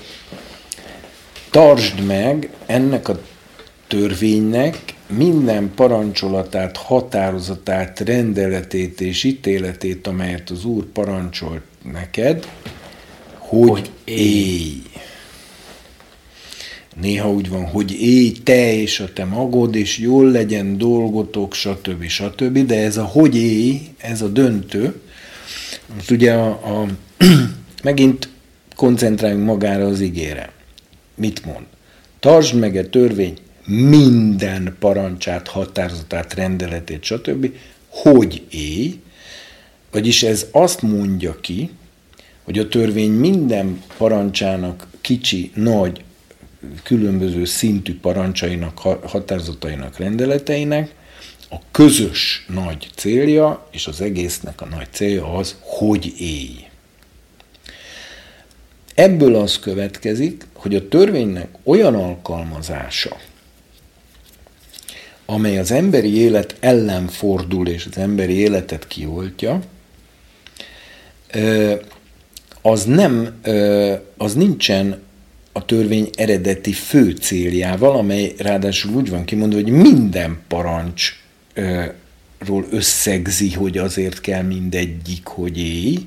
tartsd meg ennek a törvénynek minden parancsolatát, határozatát, rendeletét és ítéletét, amelyet az Úr parancsolt neked, hogy, hogy élj. Néha úgy van, hogy élj te és a te magod, és jól legyen dolgotok, stb. stb. De ez a hogy élj, ez a döntő. Most ugye a, a megint koncentráljunk magára az igére. Mit mond? Tartsd meg a törvény minden parancsát, határozatát, rendeletét, stb. Hogy élj, vagyis ez azt mondja ki, hogy a törvény minden parancsának kicsi, nagy, különböző szintű parancsainak, határozatainak, rendeleteinek a közös nagy célja, és az egésznek a nagy célja az, hogy élj. Ebből az következik, hogy a törvénynek olyan alkalmazása, amely az emberi élet ellen fordul, és az emberi életet kioltja, az nem, az nincsen a törvény eredeti fő céljával, amely ráadásul úgy van kimondva, hogy minden parancsról összegzi, hogy azért kell mindegyik, hogy élj.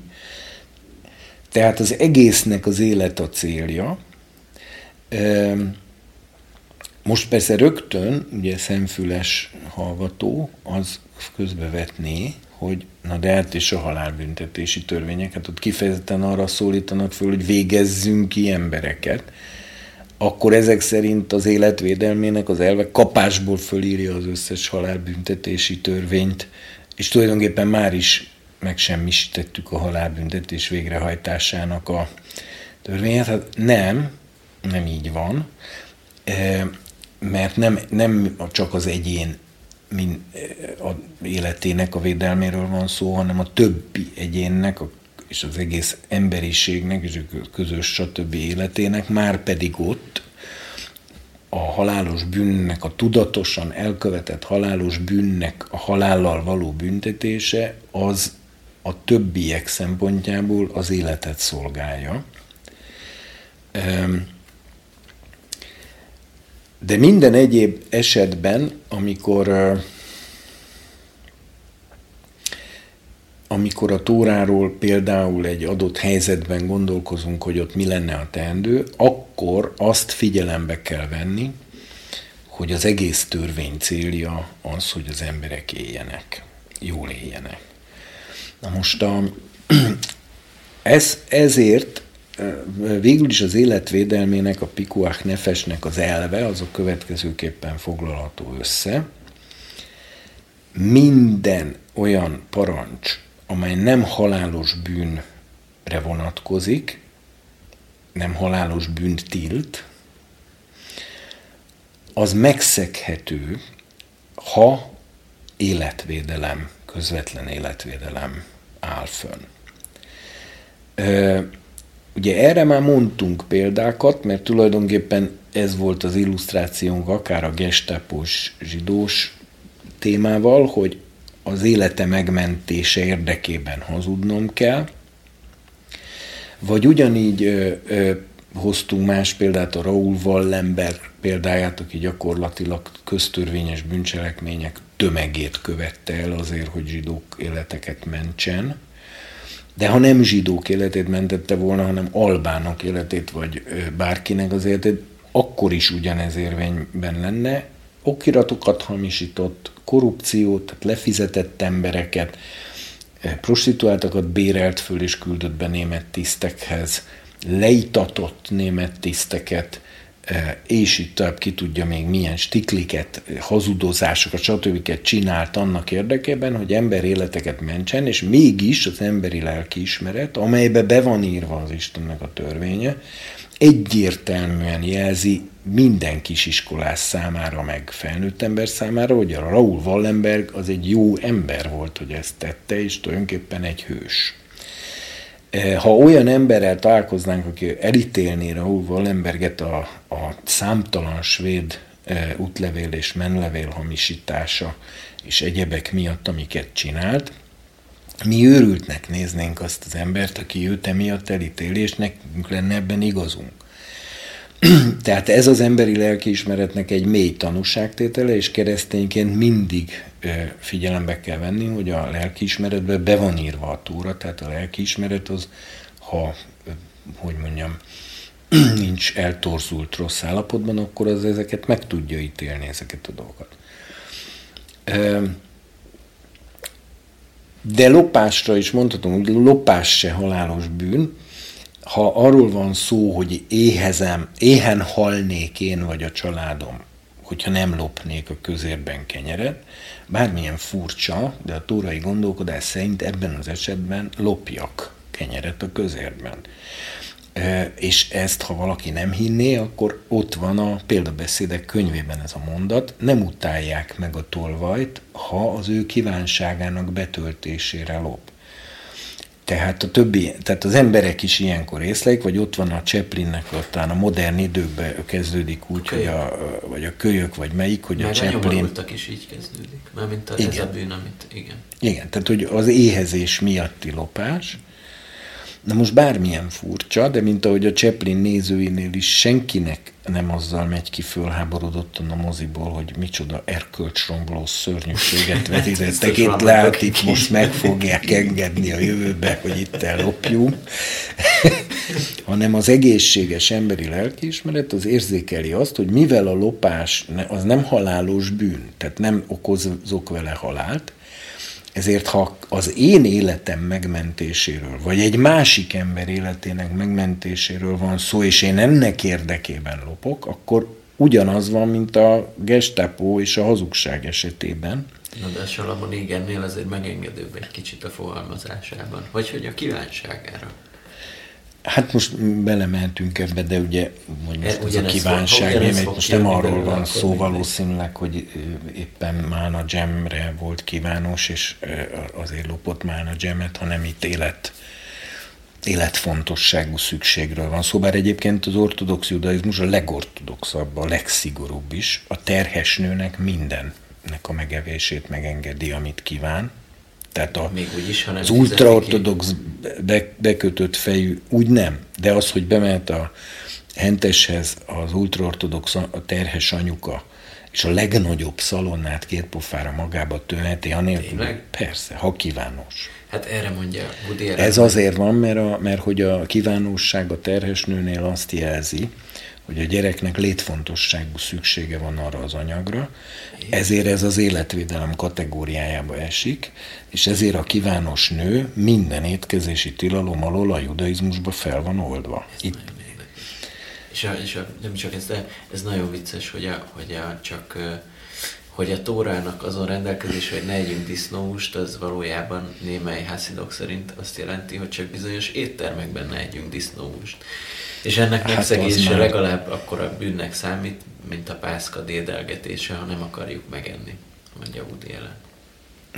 Tehát az egésznek az élet a célja. Most persze rögtön, ugye szemfüles hallgató, az közbevetné, hogy na de hát és a halálbüntetési törvényeket ott kifejezetten arra szólítanak föl, hogy végezzünk ki embereket, akkor ezek szerint az életvédelmének az elve kapásból fölírja az összes halálbüntetési törvényt, és tulajdonképpen már is megsemmisítettük a halálbüntetés végrehajtásának a törvényet. Hát nem, nem így van, mert nem, nem csak az egyén mind a életének a védelméről van szó, hanem a többi egyénnek, a, és az egész emberiségnek, és a közös stb. életének, már pedig ott a halálos bűnnek, a tudatosan elkövetett halálos bűnnek a halállal való büntetése, az a többiek szempontjából az életet szolgálja. De minden egyéb esetben, amikor amikor a Tóráról például egy adott helyzetben gondolkozunk, hogy ott mi lenne a teendő, akkor azt figyelembe kell venni, hogy az egész törvény célja az, hogy az emberek éljenek, jól éljenek. Na most a, ez, ezért végül is az életvédelmének, a pikuach nefesnek az elve, az a következőképpen foglalható össze. Minden olyan parancs, amely nem halálos bűnre vonatkozik, nem halálos bűnt tilt, az megszeghető, ha életvédelem, közvetlen életvédelem áll fönn. Ugye erre már mondtunk példákat, mert tulajdonképpen ez volt az illusztrációnk akár a gestapos zsidós témával, hogy az élete megmentése érdekében hazudnom kell, vagy ugyanígy ö, ö, hoztunk más példát, a Raúl Wallenberg példáját, aki gyakorlatilag köztörvényes bűncselekmények tömegét követte el azért, hogy zsidók életeket mentsen. De ha nem zsidók életét mentette volna, hanem albánok életét, vagy bárkinek az életét, akkor is ugyanez érvényben lenne, okiratokat hamisított, korrupciót, tehát lefizetett embereket, prostituáltakat bérelt föl és küldött be német tisztekhez, leitatott német tiszteket, és itt tovább ki tudja még milyen stikliket, hazudozásokat, stb. csinált annak érdekében, hogy ember életeket mentsen, és mégis az emberi lelkiismeret, amelybe be van írva az Istennek a törvénye, egyértelműen jelzi minden kisiskolás számára, meg felnőtt ember számára, hogy a Raúl Wallenberg az egy jó ember volt, hogy ezt tette, és tulajdonképpen egy hős. E, ha olyan emberrel találkoznánk, aki elítélné Raúl Wallenberget a, a számtalan svéd e, útlevél és menlevél hamisítása és egyebek miatt, amiket csinált, mi őrültnek néznénk azt az embert, aki őt emiatt elítéli, és nekünk lenne ebben igazunk. Tehát ez az emberi lelkiismeretnek egy mély tanúságtétele, és keresztényként mindig figyelembe kell venni, hogy a lelkiismeretbe be van írva a túra, tehát a lelkiismeret az, ha, hogy mondjam, nincs eltorzult rossz állapotban, akkor az ezeket meg tudja ítélni, ezeket a dolgokat. De lopásra is mondhatom, hogy lopás se halálos bűn, ha arról van szó, hogy éhezem, éhen halnék én vagy a családom, hogyha nem lopnék a közérben kenyeret, bármilyen furcsa, de a tórai gondolkodás szerint ebben az esetben lopjak kenyeret a közérben. És ezt, ha valaki nem hinné, akkor ott van a példabeszédek könyvében ez a mondat, nem utálják meg a tolvajt, ha az ő kívánságának betöltésére lop. Tehát a többi, tehát az emberek is ilyenkor észleik, vagy ott van a Chaplinnek, talán a modern időkben kezdődik úgy, hogy a, vagy a kölyök, vagy melyik, hogy Meg a Chaplin... a is így kezdődik, mármint a, ez a bűn, amit, igen. Igen, tehát hogy az éhezés miatti lopás, Na most bármilyen furcsa, de mint ahogy a Chaplin nézőinél is senkinek nem azzal megy ki fölháborodottan a moziból, hogy micsoda erkölcsromboló szörnyűséget vetítettek. itt lehet, itt most meg fogják engedni a jövőbe, hogy itt ellopjunk. hanem az egészséges emberi lelkiismeret az érzékeli azt, hogy mivel a lopás az nem halálos bűn, tehát nem okozok vele halált, ezért, ha az én életem megmentéséről, vagy egy másik ember életének megmentéséről van szó, és én ennek érdekében lopok, akkor ugyanaz van, mint a gestapo és a hazugság esetében. Na de Salamon igennél azért megengedőbb egy kicsit a fogalmazásában. Vagy hogy a kívánságára. Hát most belementünk ebbe, de ugye, hogy most e, ez a kívánság, fog, mert most nem arról van szó valószínűleg, hogy éppen Mána Jamre volt kívános, és azért lopott Mána Jamet, hanem itt élet, életfontosságú szükségről van szó. Bár egyébként az ortodox judaizmus a legortodoxabb, a legszigorúbb is. A terhes nőnek mindennek a megevését megengedi, amit kíván tehát a, Még úgy is, az ultraortodox be, bekötött fejű, úgy nem. De az, hogy bemehet a henteshez az ultraortodox a terhes anyuka, és a legnagyobb szalonnát két pofára magába tölheti, anélkül, Tényleg? persze, ha kívános. Hát erre mondja Woody Ez azért van, mert, a, mert hogy a kívánosság a terhes nőnél azt jelzi, hogy a gyereknek létfontosságú szüksége van arra az anyagra, ezért ez az életvédelem kategóriájába esik, és ezért a kívános nő minden étkezési tilalom alól a judaizmusba fel van oldva. Itt. És, a, és a, nem csak ez, de ez nagyon vicces, hogy, a, hogy a, csak hogy a Tórának azon rendelkezés, hogy ne együnk disznóhúst, az valójában némely hászidok szerint azt jelenti, hogy csak bizonyos éttermekben ne együnk disznóhúst. És ennek hát megszegése már... legalább akkor a bűnnek számít, mint a pászka dédelgetése, ha nem akarjuk megenni, mondja Woody Allen.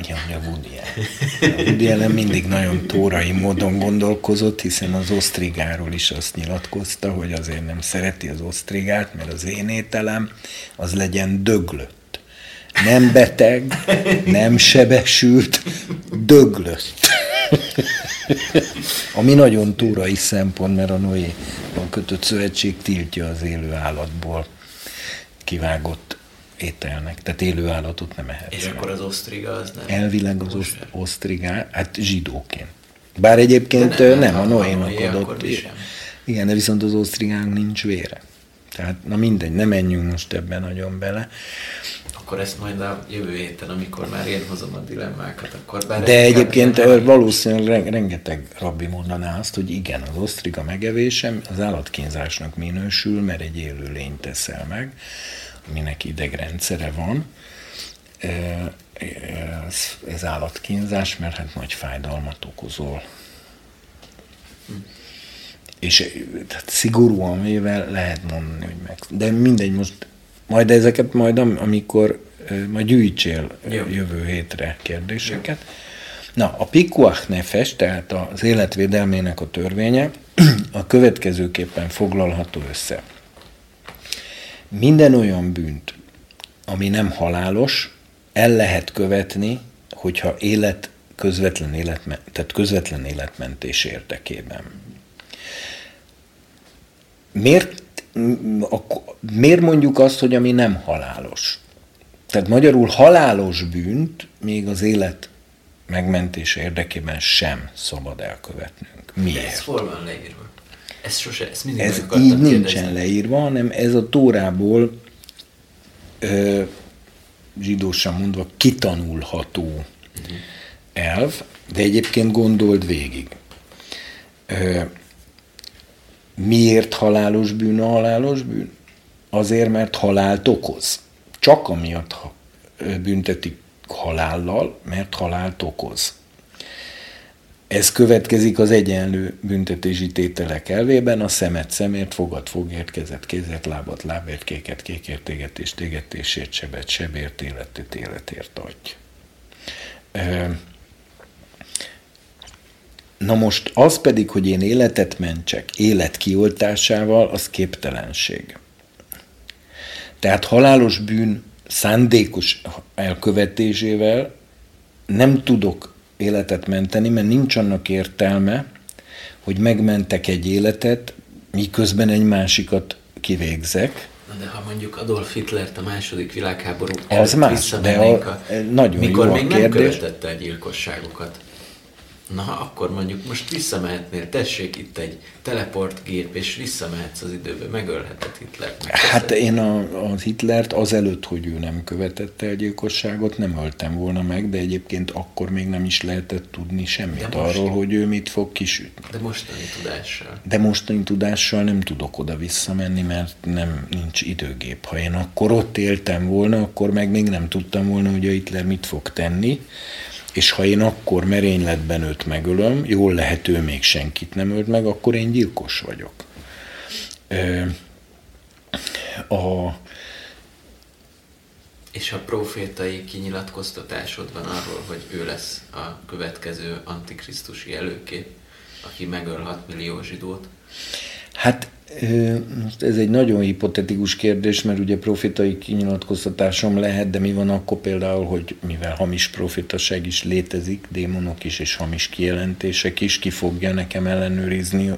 Ja, a Woody Allen. A Woody Allen mindig nagyon tórai módon gondolkozott, hiszen az osztrigáról is azt nyilatkozta, hogy azért nem szereti az osztrigát, mert az én ételem az legyen döglött. Nem beteg, nem sebesült, döglött. Ami nagyon túrai szempont, mert a Noé a kötött szövetség tiltja az élő állatból kivágott ételnek, tehát élő állatot nem ehet. És akkor az osztriga az nem? Elvileg az oszt, osztriga, hát zsidóként. Bár egyébként nem, nem, nem a Noénak adott. Igen, de viszont az osztrigán nincs vére. Tehát, na mindegy, nem menjünk most ebben nagyon bele. Akkor ezt majd a jövő héten, amikor már én hozom a dilemmákat, akkor bár De egyébként valószínűleg rengeteg rabbi mondaná azt, hogy igen, az osztriga megevésem az állatkínzásnak minősül, mert egy élő lényt teszel meg, aminek idegrendszere van. Ez, ez állatkínzás, mert hát nagy fájdalmat okozol. Hm és tehát szigorúan véve lehet mondani, hogy meg. De mindegy, most majd ezeket majd, amikor majd gyűjtsél Jó. jövő hétre kérdéseket. Jó. Na, a Pikuach Nefes, tehát az életvédelmének a törvénye, a következőképpen foglalható össze. Minden olyan bűnt, ami nem halálos, el lehet követni, hogyha élet, közvetlen, életme, tehát közvetlen életmentés érdekében. Miért, miért mondjuk azt, hogy ami nem halálos? Tehát magyarul halálos bűnt még az élet megmentése érdekében sem szabad elkövetnünk. Miért? De ez hol van leírva? Ez sose, ez mindig Ez így nincsen kérdezni. leírva, hanem ez a Tórából ö, zsidósan mondva kitanulható uh-huh. elv, de egyébként gondold végig. Ö, Miért halálos bűn a halálos bűn? Azért, mert halált okoz. Csak amiatt büntetik halállal, mert halált okoz. Ez következik az egyenlő büntetési tételek elvében, a szemet szemért, fogad fogért, kezet kézet, lábat lábért, kéket kékért, égetés tégetésért, sebet sebért, életet életért adj. Na most az pedig, hogy én életet mentsek élet kioltásával, az képtelenség. Tehát halálos bűn szándékos elkövetésével nem tudok életet menteni, mert nincs annak értelme, hogy megmentek egy életet, miközben egy másikat kivégzek. Na de ha mondjuk Adolf Hitlert a második világháború az más, de a, a, nagyon mikor jó még a kérdés. nem követette a gyilkosságokat. Na, akkor mondjuk most visszamehetnél, tessék itt egy teleportgép, és visszamehetsz az időbe, megölheted Hitlert. Hát én a, a Hitlert azelőtt, hogy ő nem követette a gyilkosságot, nem öltem volna meg, de egyébként akkor még nem is lehetett tudni semmit arról, hogy ő mit fog kisütni. De mostani tudással. De mostani tudással nem tudok oda visszamenni, mert nem nincs időgép. Ha én akkor ott éltem volna, akkor meg még nem tudtam volna, hogy a Hitler mit fog tenni és ha én akkor merényletben őt megölöm, jól lehet ő még senkit nem ölt meg, akkor én gyilkos vagyok. A, és a profétai kinyilatkoztatásod van arról, hogy ő lesz a következő antikrisztusi előkép, aki megöl 6 millió zsidót? Hát ez egy nagyon hipotetikus kérdés, mert ugye profitai kinyilatkoztatásom lehet, de mi van akkor például, hogy mivel hamis profitaság is létezik, démonok is és hamis kijelentések is, ki fogja nekem ellenőrizni,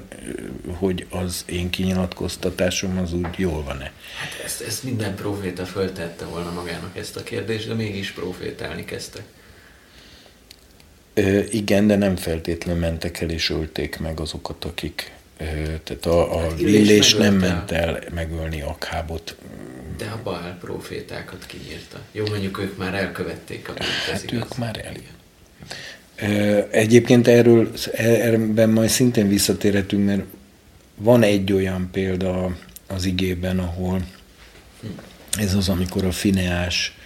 hogy az én kinyilatkoztatásom az úgy jól van-e? Hát ezt, ezt minden proféta föltette volna magának ezt a kérdést, de mégis profétálni kezdtek. Igen, de nem feltétlenül mentek el és ölték meg azokat, akik tehát a, a hát Illés nem ment el megölni Akhábot. De a Baal profétákat kinyírta. Jó, mondjuk ők már elkövették a bűnt, Hát igaz. ők már el. Egyébként erről ebben majd szintén visszatérhetünk, mert van egy olyan példa az igében, ahol ez az, amikor a Fineás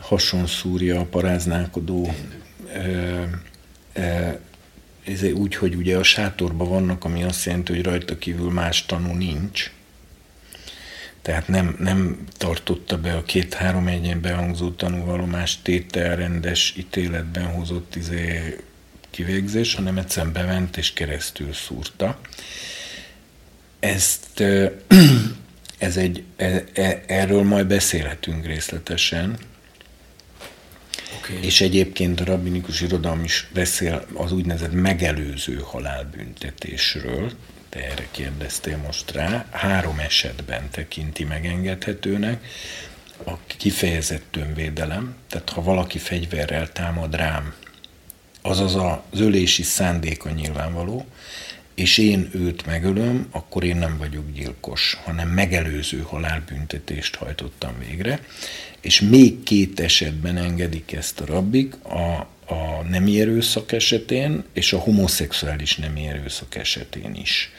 hasonszúrja a paráználkodó ez úgy, hogy ugye a sátorban vannak, ami azt jelenti, hogy rajta kívül más tanú nincs. Tehát nem, nem tartotta be a két-három egyen behangzó tanúvallomást tétel rendes ítéletben hozott izé kivégzés, hanem egyszerűen bement és keresztül szúrta. Ezt, ez egy, e, e, erről majd beszélhetünk részletesen, Okay. És egyébként a rabbinikus irodalom is beszél az úgynevezett megelőző halálbüntetésről, te erre kérdeztél most rá, három esetben tekinti megengedhetőnek a kifejezett önvédelem, tehát ha valaki fegyverrel támad rám, azaz az ölési szándéka nyilvánvaló, és én őt megölöm, akkor én nem vagyok gyilkos, hanem megelőző halálbüntetést hajtottam végre. És még két esetben engedik ezt a rabbik, a, a nemi erőszak esetén, és a homoszexuális nemi erőszak esetén is.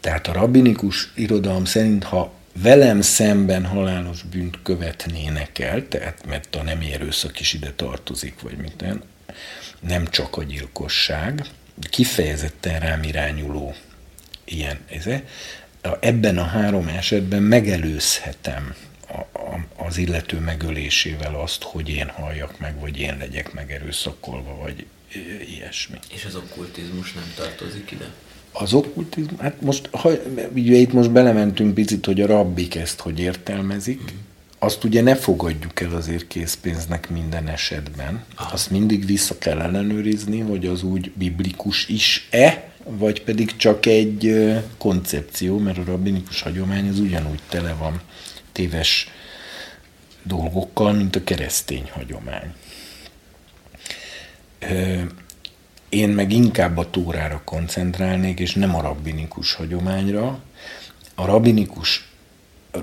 Tehát a rabbinikus irodalom szerint, ha velem szemben halálos bűnt követnének el, tehát mert a nemi erőszak is ide tartozik, vagy minden, nem csak a gyilkosság, kifejezetten rám irányuló ilyen. Ebben a három esetben megelőzhetem a, a, az illető megölésével azt, hogy én halljak meg, vagy én legyek megerőszakolva, vagy ilyesmi. És az okkultizmus nem tartozik ide? Az okkultizmus, hát most, ha, ugye itt most belementünk picit, hogy a rabbik ezt hogy értelmezik, mm. Azt ugye ne fogadjuk el azért készpénznek minden esetben. Azt mindig vissza kell ellenőrizni, hogy az úgy biblikus is-e, vagy pedig csak egy koncepció, mert a rabbinikus hagyomány az ugyanúgy tele van téves dolgokkal, mint a keresztény hagyomány. Én meg inkább a tórára koncentrálnék, és nem a rabbinikus hagyományra. A rabbinikus,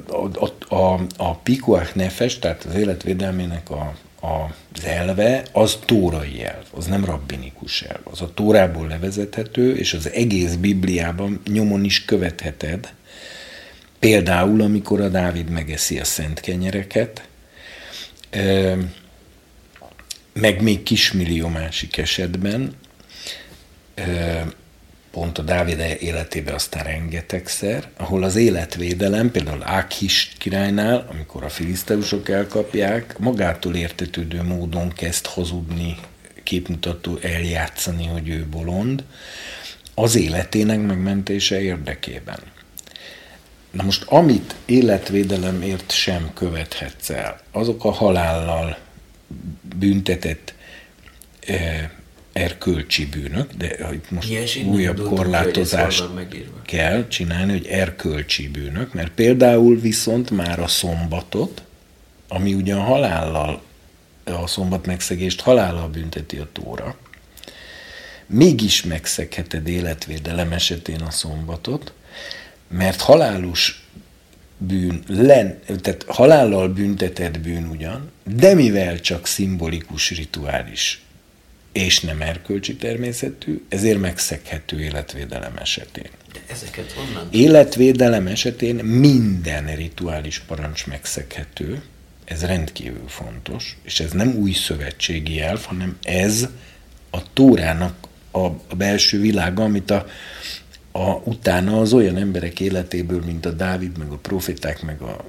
a, a, a, a pikuach nefes, tehát az életvédelmének a, a, az elve, az tórai elv, az nem rabbinikus elv. Az a tórából levezethető, és az egész Bibliában nyomon is követheted. Például, amikor a Dávid megeszi a szent kenyereket, meg még kismillió másik esetben, pont a Dávid életébe aztán rengetegszer, ahol az életvédelem, például Ákhis királynál, amikor a filiszteusok elkapják, magától értetődő módon kezd hazudni, képmutató eljátszani, hogy ő bolond, az életének megmentése érdekében. Na most, amit életvédelemért sem követhetsz el, azok a halállal büntetett eh, erkölcsi bűnök, de most Ilyesén újabb korlátozást kell csinálni, hogy erkölcsi bűnök, mert például viszont már a szombatot, ami ugyan halállal, a szombat megszegést halállal bünteti a tóra, mégis megszegheted életvédelem esetén a szombatot, mert halálos bűn, len, tehát halállal büntetett bűn ugyan, de mivel csak szimbolikus, rituális és nem erkölcsi természetű, ezért megszeghető életvédelem esetén. De ezeket honnan? Életvédelem esetén minden rituális parancs megszeghető, ez rendkívül fontos, és ez nem új szövetségi elv, hanem ez a Tórának a, a belső világa, amit a, a, utána az olyan emberek életéből, mint a Dávid, meg a proféták, meg a,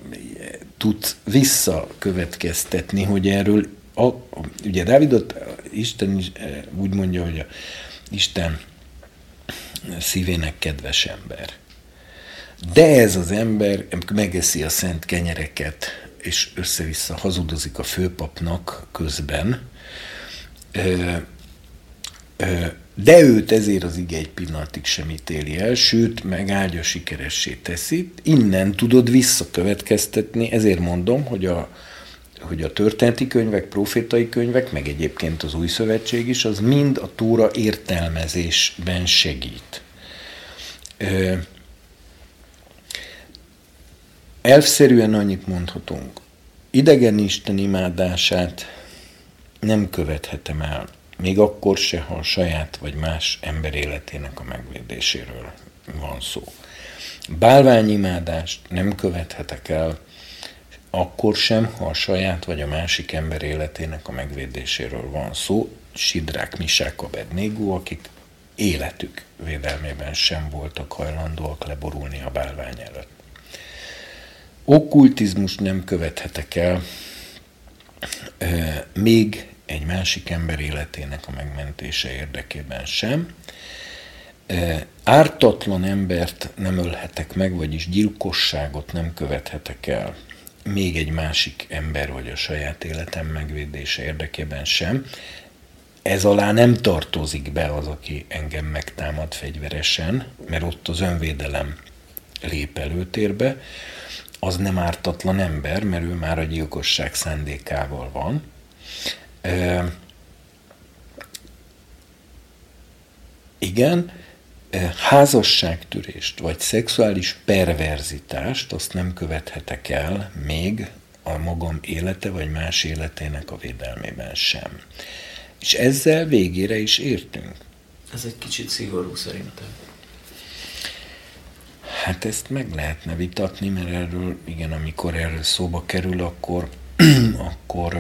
tud visszakövetkeztetni, hogy erről a, ugye Dávidot Isten is eh, úgy mondja, hogy a Isten szívének kedves ember. De ez az ember megeszi a szent kenyereket, és össze-vissza hazudozik a főpapnak közben, de őt ezért az ige egy pillanatig sem ítéli el, sőt, megáldja sikeressé teszi. Innen tudod visszakövetkeztetni, ezért mondom, hogy a, hogy a történeti könyvek, profétai könyvek, meg egyébként az új szövetség is, az mind a túra értelmezésben segít. Elfszerűen annyit mondhatunk. Idegen Isten imádását nem követhetem el, még akkor se, ha a saját vagy más ember életének a megvédéséről van szó. Bálványimádást nem követhetek el, akkor sem, ha a saját vagy a másik ember életének a megvédéséről van szó, Sidrák, Misák, Abednégó, akik életük védelmében sem voltak hajlandóak leborulni a bálvány előtt. Okkultizmus nem követhetek el, még egy másik ember életének a megmentése érdekében sem. Ártatlan embert nem ölhetek meg, vagyis gyilkosságot nem követhetek el még egy másik ember vagy a saját életem megvédése érdekében sem. Ez alá nem tartozik be az, aki engem megtámad fegyveresen, mert ott az önvédelem lép előtérbe, az nem ártatlan ember, mert ő már a gyilkosság szándékával van. E, igen, házasságtörést vagy szexuális perverzitást azt nem követhetek el még a magam élete vagy más életének a védelmében sem. És ezzel végére is értünk. Ez egy kicsit szigorú szerintem. Hát ezt meg lehetne vitatni, mert erről, igen, amikor erről szóba kerül, akkor, akkor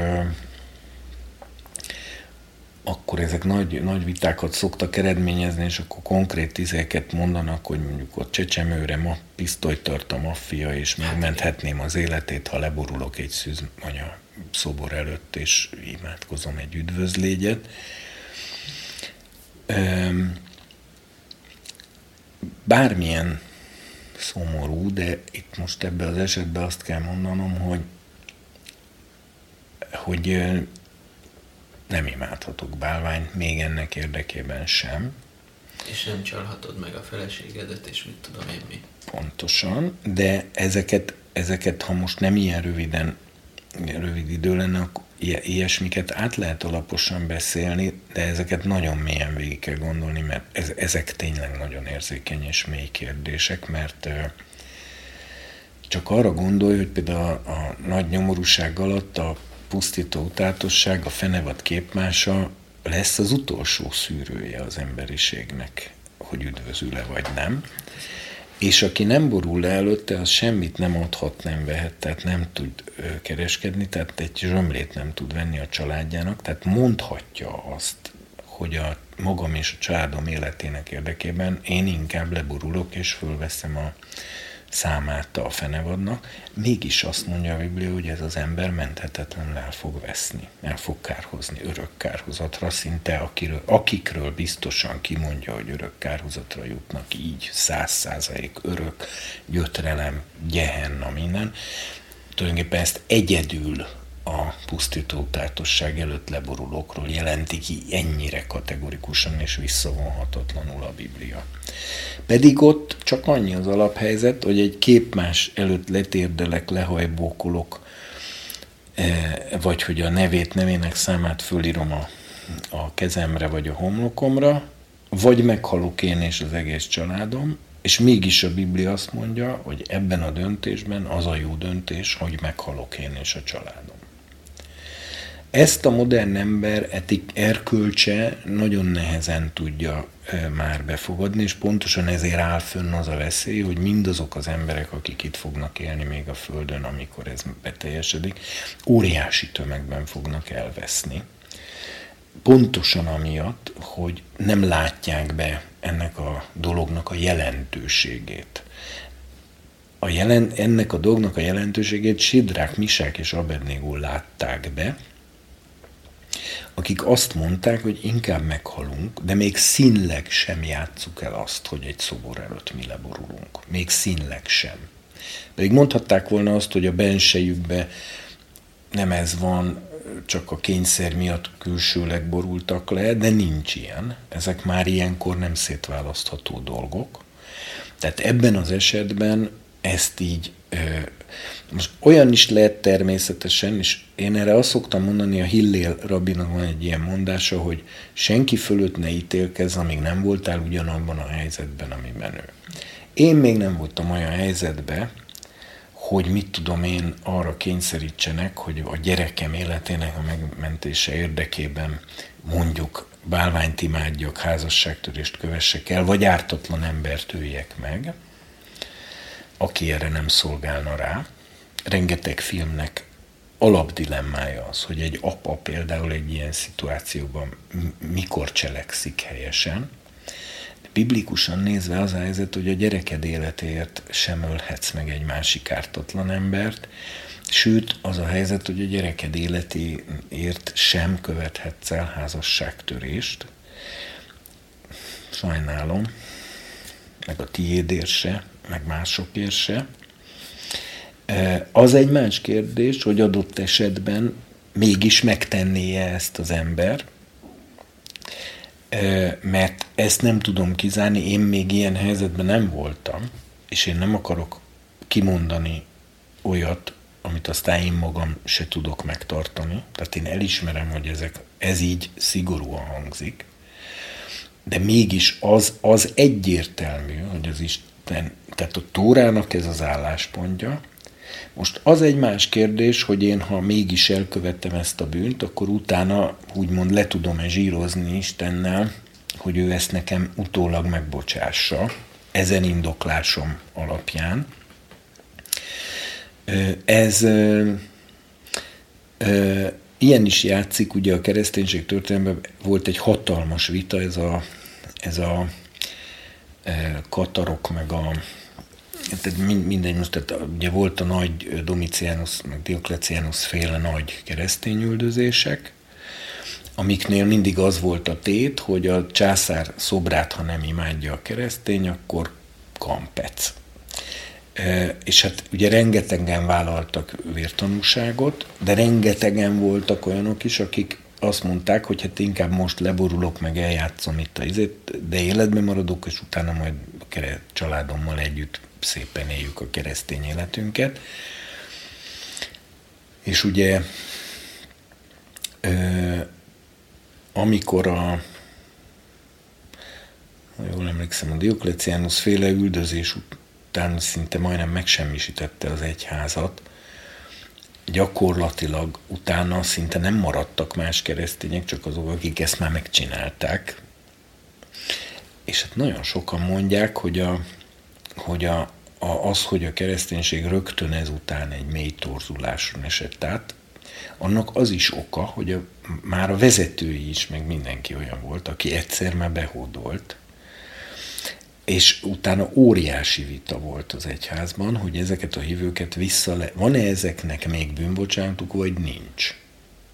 akkor ezek nagy, nagy vitákat szoktak eredményezni, és akkor konkrét tizeket mondanak, hogy mondjuk ott csecsemőre ma pisztolyt tart a maffia, és hát megmenthetném az életét, ha leborulok egy szűzmanya szobor előtt, és imádkozom egy üdvözlégyet. Bármilyen szomorú, de itt most ebben az esetben azt kell mondanom, hogy hogy nem imádhatok bálványt, még ennek érdekében sem. És nem csalhatod meg a feleségedet, és mit tudom én mi. Pontosan, de ezeket, ezeket ha most nem ilyen röviden, rövid idő lenne, akkor ilyesmiket át lehet alaposan beszélni, de ezeket nagyon mélyen végig kell gondolni, mert ez, ezek tényleg nagyon érzékeny és mély kérdések, mert csak arra gondolj, hogy például a, a nagy nyomorúság alatt a pusztító utátosság, a fenevad képmása lesz az utolsó szűrője az emberiségnek, hogy üdvözül-e vagy nem. És aki nem borul le előtte, az semmit nem adhat, nem vehet, tehát nem tud kereskedni, tehát egy zsömlét nem tud venni a családjának, tehát mondhatja azt, hogy a magam és a családom életének érdekében én inkább leborulok és fölveszem a számát a fenevadnak, mégis azt mondja a Biblia, hogy ez az ember menthetetlenül el fog veszni, el fog kárhozni örök kárhozatra, szinte akiről, akikről biztosan kimondja, hogy örök kárhozatra jutnak, így száz százalék örök, gyötrelem, gyehenna, minden. Tulajdonképpen ezt egyedül a pusztító tártosság előtt leborulókról jelenti ki ennyire kategorikusan és visszavonhatatlanul a Biblia. Pedig ott csak annyi az alaphelyzet, hogy egy képmás előtt letérdelek, lehajbókolok, eh, vagy hogy a nevét, nevének számát fölírom a, a kezemre vagy a homlokomra, vagy meghalok én és az egész családom, és mégis a Biblia azt mondja, hogy ebben a döntésben az a jó döntés, hogy meghalok én és a családom. Ezt a modern ember etik erkölcse nagyon nehezen tudja már befogadni, és pontosan ezért áll fönn az a veszély, hogy mindazok az emberek, akik itt fognak élni még a Földön, amikor ez beteljesedik, óriási tömegben fognak elveszni. Pontosan amiatt, hogy nem látják be ennek a dolognak a jelentőségét. A jelen, ennek a dolognak a jelentőségét Sidrák, Misák és Abednego látták be, akik azt mondták, hogy inkább meghalunk, de még színleg sem játsszuk el azt, hogy egy szobor előtt mi leborulunk. Még színleg sem. Pedig mondhatták volna azt, hogy a bensejükbe nem ez van, csak a kényszer miatt külsőleg borultak le, de nincs ilyen. Ezek már ilyenkor nem szétválasztható dolgok. Tehát ebben az esetben ezt így most olyan is lehet természetesen, és én erre azt szoktam mondani, a Hillél rabinak van egy ilyen mondása, hogy senki fölött ne ítélkezz, amíg nem voltál ugyanabban a helyzetben, amiben ő. Én még nem voltam olyan helyzetben, hogy mit tudom én arra kényszerítsenek, hogy a gyerekem életének a megmentése érdekében mondjuk bálványt imádjak, házasságtörést kövessek el, vagy ártatlan embert öljek meg, aki erre nem szolgálna rá. Rengeteg filmnek alapdilemmája az, hogy egy apa például egy ilyen szituációban mikor cselekszik helyesen. De biblikusan nézve az a helyzet, hogy a gyereked életéért sem ölhetsz meg egy másik ártatlan embert, sőt az a helyzet, hogy a gyereked életéért sem követhetsz el házasságtörést. Sajnálom, meg a tiédért se, meg másokért se. Az egy más kérdés, hogy adott esetben mégis megtennie ezt az ember, mert ezt nem tudom kizárni, én még ilyen helyzetben nem voltam, és én nem akarok kimondani olyat, amit aztán én magam se tudok megtartani. Tehát én elismerem, hogy ezek, ez így szigorúan hangzik. de mégis az, az egyértelmű, hogy az Isten, tehát a Tórának ez az álláspontja. Most az egy más kérdés, hogy én, ha mégis elkövettem ezt a bűnt, akkor utána úgymond le tudom-e zsírozni Istennel, hogy ő ezt nekem utólag megbocsássa, ezen indoklásom alapján. Ez ilyen is játszik, ugye a kereszténység történelemben volt egy hatalmas vita, ez a, ez a katarok, meg a tehát mindegy, most tehát ugye volt a nagy Domitianus, meg Dioklecianus féle nagy keresztényüldözések, amiknél mindig az volt a tét, hogy a császár szobrát, ha nem imádja a keresztény, akkor kampec. És hát ugye rengetegen vállaltak vértanúságot, de rengetegen voltak olyanok is, akik azt mondták, hogy hát inkább most leborulok, meg eljátszom itt a izét, de életben maradok, és utána majd a családommal együtt szépen éljük a keresztény életünket. És ugye amikor a jól emlékszem, a Diokleciánus féle üldözés után szinte majdnem megsemmisítette az egyházat, gyakorlatilag utána szinte nem maradtak más keresztények, csak azok, akik ezt már megcsinálták. És hát nagyon sokan mondják, hogy, a, hogy a, az, hogy a kereszténység rögtön ezután egy mély torzuláson esett át, annak az is oka, hogy a, már a vezetői is, meg mindenki olyan volt, aki egyszer már behódolt, és utána óriási vita volt az egyházban, hogy ezeket a hívőket vissza le... Van-e ezeknek még bűnbocsánatuk, vagy nincs?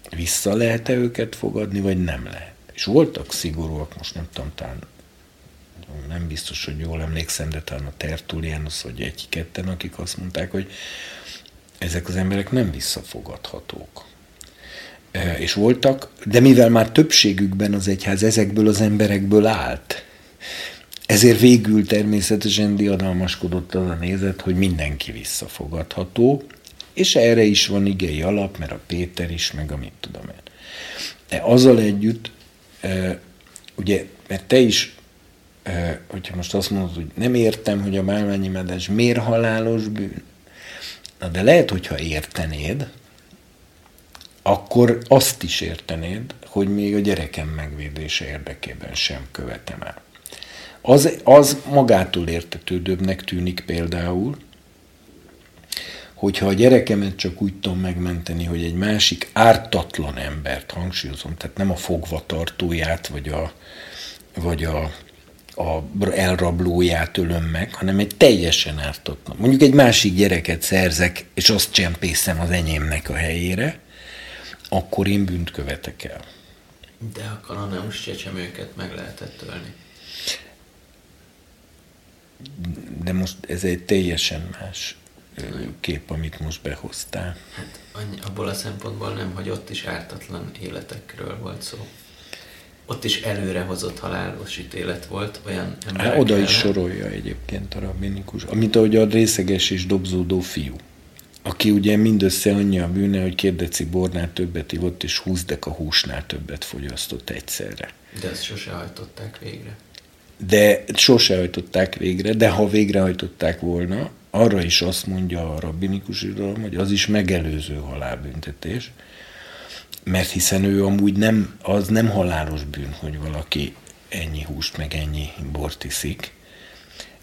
Vissza lehet-e őket fogadni, vagy nem lehet? És voltak szigorúak, most nem tudom, talán nem biztos, hogy jól emlékszem, de talán a Tertullianus, vagy egy-ketten, akik azt mondták, hogy ezek az emberek nem visszafogadhatók. És voltak, de mivel már többségükben az egyház ezekből az emberekből állt, ezért végül természetesen diadalmaskodott az a nézet, hogy mindenki visszafogadható, és erre is van igei alap, mert a Péter is, meg amit tudom én. De azzal együtt, ugye, mert te is, hogyha most azt mondod, hogy nem értem, hogy a málványi medes miért halálos bűn, na de lehet, hogyha értenéd, akkor azt is értenéd, hogy még a gyerekem megvédése érdekében sem követem el. Az, az magától értetődőbbnek tűnik például, hogyha a gyerekemet csak úgy tudom megmenteni, hogy egy másik ártatlan embert hangsúlyozom, tehát nem a fogvatartóját, vagy a, vagy a, a elrablóját ölöm meg, hanem egy teljesen ártatlan. Mondjuk egy másik gyereket szerzek, és azt csempészem az enyémnek a helyére, akkor én bűnt követek el. De a kanoneus csecsemőket meg lehetett ölni de most ez egy teljesen más kép, amit most behoztál. Hát annyi, abból a szempontból nem, hogy ott is ártatlan életekről volt szó. Ott is előrehozott halálos ítélet volt olyan emberek Oda is sorolja egyébként a rabbinikus, amit ahogy a részeges és dobzódó fiú aki ugye mindössze annyi a bűne, hogy két deci bornál többet ivott, és 20 deka húsnál többet fogyasztott egyszerre. De ezt sose hajtották végre de sose hajtották végre, de ha végrehajtották volna, arra is azt mondja a rabbinikus irodalom, hogy az is megelőző halálbüntetés, mert hiszen ő amúgy nem, az nem halálos bűn, hogy valaki ennyi húst meg ennyi bort iszik,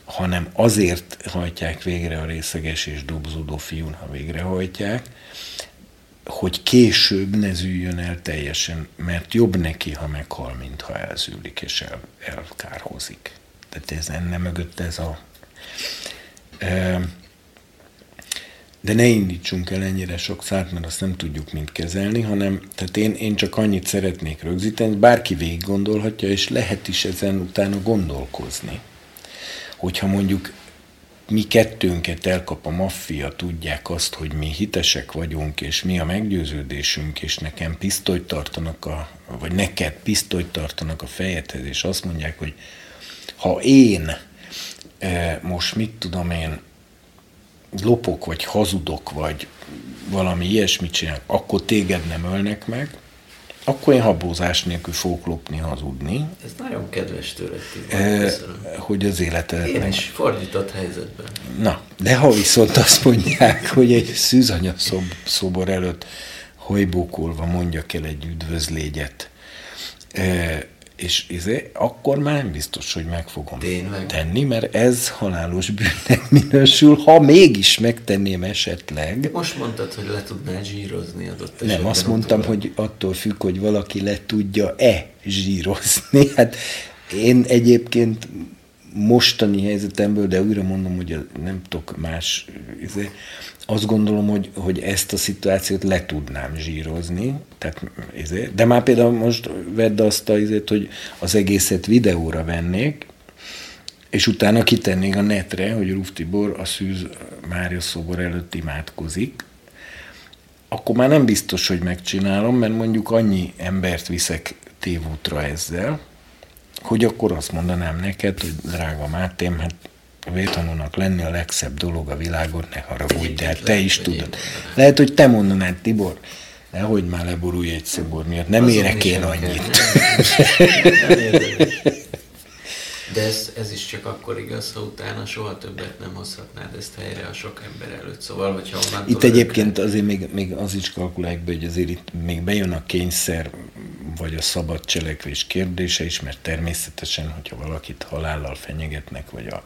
hanem azért hajtják végre a részeges és dobzódó fiún, ha végrehajtják, hogy később ne zűjjön el teljesen, mert jobb neki, ha meghal, mint ha elzűlik és el, elkárhozik. Tehát ez enne mögött ez a... De ne indítsunk el ennyire sok szárt, mert azt nem tudjuk mind kezelni, hanem tehát én, én csak annyit szeretnék rögzíteni, bárki végig gondolhatja, és lehet is ezen utána gondolkozni. Hogyha mondjuk mi kettőnket elkap a maffia, tudják azt, hogy mi hitesek vagyunk, és mi a meggyőződésünk, és nekem pisztolyt tartanak, a, vagy neked pisztolyt tartanak a fejedhez, és azt mondják, hogy ha én e, most mit tudom én, lopok, vagy hazudok, vagy valami ilyesmit csinálok, akkor téged nem ölnek meg, akkor én habózás nélkül fogok lopni, hazudni. Ez nagyon kedves tőled, e, hogy az életet... Én is fordított helyzetben. Na, de ha viszont azt mondják, hogy egy szűzanya szob, szobor előtt hajbókolva mondjak el egy üdvözlégyet, e, és izé, akkor már nem biztos, hogy meg fogom Tényleg? tenni, mert ez halálos bűnnek minősül, ha mégis megtenném esetleg. Most mondtad, hogy le tudnál zsírozni adott esetben. Nem, azt mondtam, utólag. hogy attól függ, hogy valaki le tudja-e zsírozni. Hát én egyébként mostani helyzetemből, de újra mondom, hogy nem tudok más, izé, azt gondolom, hogy, hogy ezt a szituációt le tudnám zsírozni, tehát, izé, de már például most vedd azt a, izét, hogy az egészet videóra vennék, és utána kitennék a netre, hogy Ruf Tibor a Szűz Mária szobor előtt imádkozik, akkor már nem biztos, hogy megcsinálom, mert mondjuk annyi embert viszek tévútra ezzel, hogy akkor azt mondanám neked, hogy drága Mátém, hát vétanúnak lenni a legszebb dolog a világon, ne haragudj, de hát te is tudod. Lehet, hogy te mondanád, Tibor, nehogy már leborulj egy szobor miatt, nem érek én annyit. De ez, ez is csak akkor igaz, ha utána soha többet nem hozhatnád ezt helyre a sok ember előtt. Szóval, hogyha Itt egyébként azért még, még az is kalkulálják be, hogy azért itt még bejön a kényszer, vagy a szabad cselekvés kérdése is, mert természetesen, hogyha valakit halállal fenyegetnek, vagy a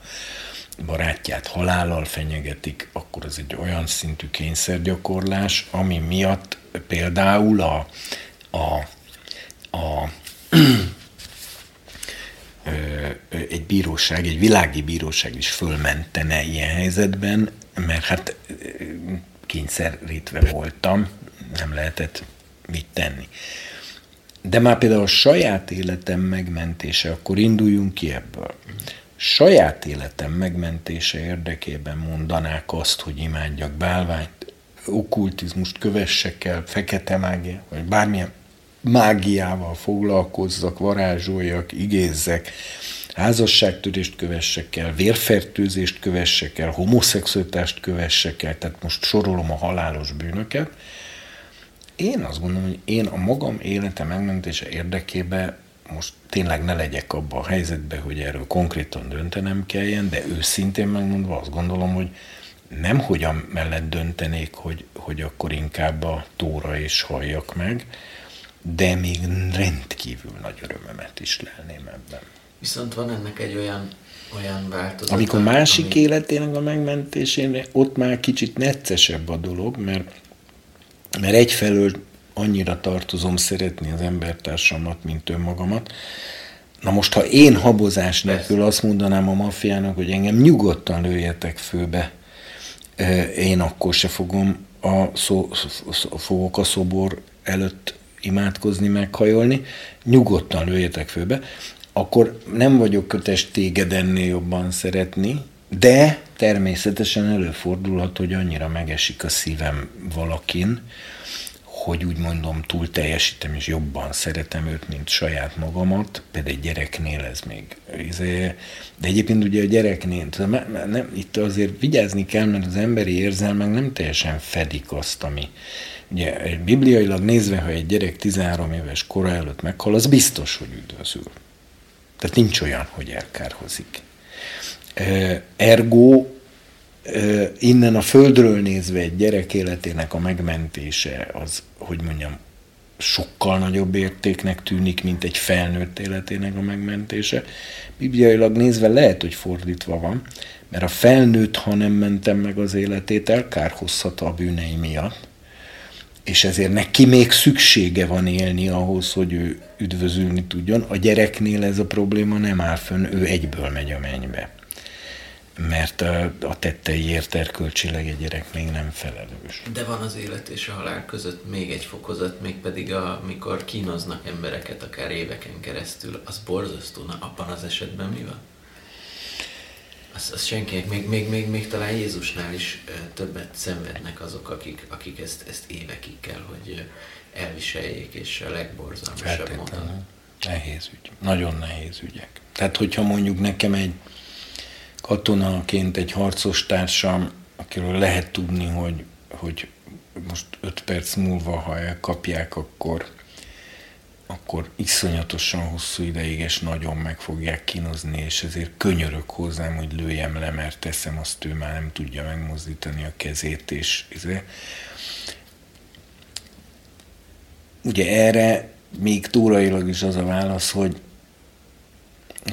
barátját halállal fenyegetik, akkor ez egy olyan szintű kényszergyakorlás, ami miatt például a, a, a egy bíróság, egy világi bíróság is fölmentene ilyen helyzetben, mert hát kényszerítve voltam, nem lehetett mit tenni. De már például a saját életem megmentése, akkor induljunk ki ebből. Saját életem megmentése érdekében mondanák azt, hogy imádjak bálványt, okkultizmust kövessek el, fekete mágia, vagy bármilyen mágiával foglalkozzak, varázsoljak, igézzek, házasságtörést kövessek el, vérfertőzést kövessek el, homoszexualitást kövessek el, tehát most sorolom a halálos bűnöket. Én azt gondolom, hogy én a magam élete megmentése érdekében most tényleg ne legyek abba a helyzetbe, hogy erről konkrétan döntenem kelljen, de őszintén megmondva azt gondolom, hogy nem hogyan mellett döntenék, hogy, hogy akkor inkább a tóra és halljak meg, de még rendkívül nagy örömömet is lelném ebben. Viszont van ennek egy olyan, olyan változat. Amikor másik ami... életének a megmentésén, ott már kicsit neccesebb a dolog, mert, mert egyfelől annyira tartozom szeretni az embertársamat, mint önmagamat. Na most, ha én habozás nélkül azt mondanám a maffiának, hogy engem nyugodtan lőjetek főbe, én akkor se fogom a, szó, fogok a szobor előtt imádkozni, meghajolni, nyugodtan lőjetek főbe, akkor nem vagyok kötes téged ennél jobban szeretni, de természetesen előfordulhat, hogy annyira megesik a szívem valakin, hogy úgy mondom, túl teljesítem, és jobban szeretem őt, mint saját magamat, egy gyereknél ez még. Izé, de egyébként ugye a gyereknél, nem, itt azért vigyázni kell, mert az emberi érzelmek nem teljesen fedik azt, ami, Ugye bibliailag nézve, ha egy gyerek 13 éves kora előtt meghal, az biztos, hogy üdvözül. Tehát nincs olyan, hogy elkárhozik. Ergo innen a földről nézve egy gyerek életének a megmentése az, hogy mondjam, sokkal nagyobb értéknek tűnik, mint egy felnőtt életének a megmentése. Bibliailag nézve lehet, hogy fordítva van, mert a felnőtt, ha nem mentem meg az életét, elkárhozhat a bűnei miatt, és ezért neki még szüksége van élni ahhoz, hogy ő üdvözülni tudjon. A gyereknél ez a probléma nem áll fönn, ő egyből megy a mennybe. Mert a, a tetteiért erkölcsileg egy gyerek még nem felelős. De van az élet és a halál között még egy fokozat, mégpedig amikor kínoznak embereket akár éveken keresztül, az borzasztó. Na, abban az esetben mi van? Az, az senkinek, még, még, még, még talán Jézusnál is többet szenvednek azok, akik, akik ezt, ezt évekig kell, hogy elviseljék, és a legborzalmasabb módon. Nehéz ügy. Nagyon nehéz ügyek. Tehát, hogyha mondjuk nekem egy katonaként egy harcos társam, akiről lehet tudni, hogy, hogy most öt perc múlva, ha elkapják, akkor akkor iszonyatosan hosszú ideig és nagyon meg fogják kínozni, és ezért könyörök hozzám, hogy lőjem le, mert teszem azt, ő már nem tudja megmozdítani a kezét, és izé. Ugye erre még túrailag is az a válasz, hogy,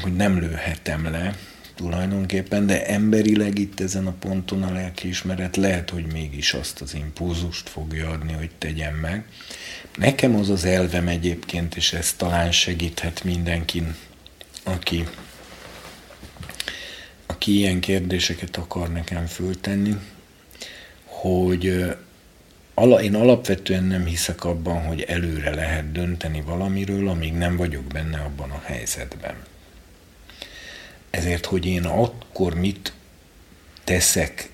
hogy nem lőhetem le tulajdonképpen, de emberileg itt ezen a ponton a lelkiismeret lehet, hogy mégis azt az impulzust fogja adni, hogy tegyem meg. Nekem az az elvem egyébként, és ez talán segíthet mindenkin, aki, aki ilyen kérdéseket akar nekem föltenni, hogy én alapvetően nem hiszek abban, hogy előre lehet dönteni valamiről, amíg nem vagyok benne abban a helyzetben. Ezért, hogy én akkor mit teszek,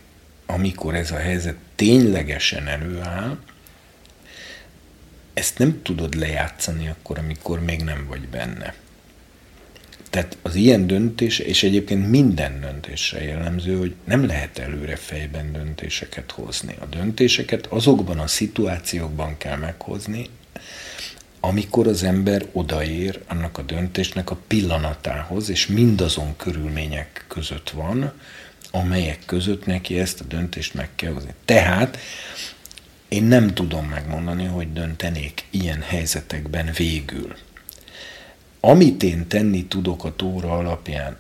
amikor ez a helyzet ténylegesen előáll, ezt nem tudod lejátszani akkor, amikor még nem vagy benne. Tehát az ilyen döntés, és egyébként minden döntésre jellemző, hogy nem lehet előre fejben döntéseket hozni. A döntéseket azokban a szituációkban kell meghozni, amikor az ember odaér annak a döntésnek a pillanatához, és mindazon körülmények között van, amelyek között neki ezt a döntést meg kell hozni. Tehát én nem tudom megmondani, hogy döntenék ilyen helyzetekben végül. Amit én tenni tudok a tóra alapján,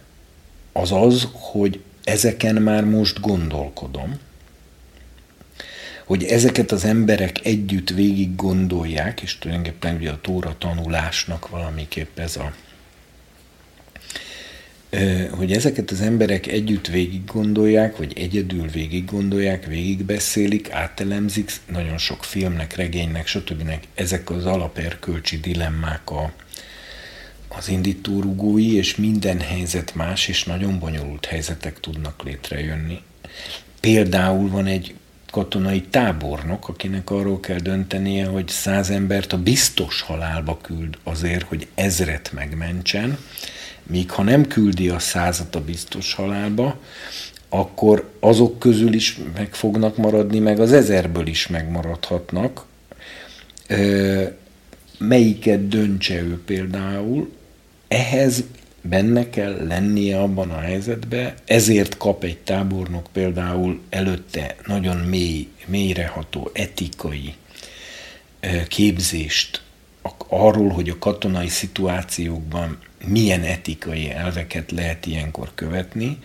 az az, hogy ezeken már most gondolkodom, hogy ezeket az emberek együtt végig gondolják, és tulajdonképpen ugye a tóra tanulásnak valamiképp ez a hogy ezeket az emberek együtt végig gondolják, vagy egyedül végig gondolják, végigbeszélik, átelemzik, nagyon sok filmnek, regénynek, stb. ezek az alaperkölcsi dilemmák a, az indítórugói, és minden helyzet más, és nagyon bonyolult helyzetek tudnak létrejönni. Például van egy katonai tábornok, akinek arról kell döntenie, hogy száz embert a biztos halálba küld azért, hogy ezret megmentsen, míg ha nem küldi a százat a biztos halálba, akkor azok közül is meg fognak maradni, meg az ezerből is megmaradhatnak. Melyiket döntse ő például, ehhez benne kell lennie abban a helyzetben, ezért kap egy tábornok például előtte nagyon mély, mélyreható etikai képzést arról, hogy a katonai szituációkban milyen etikai elveket lehet ilyenkor követni.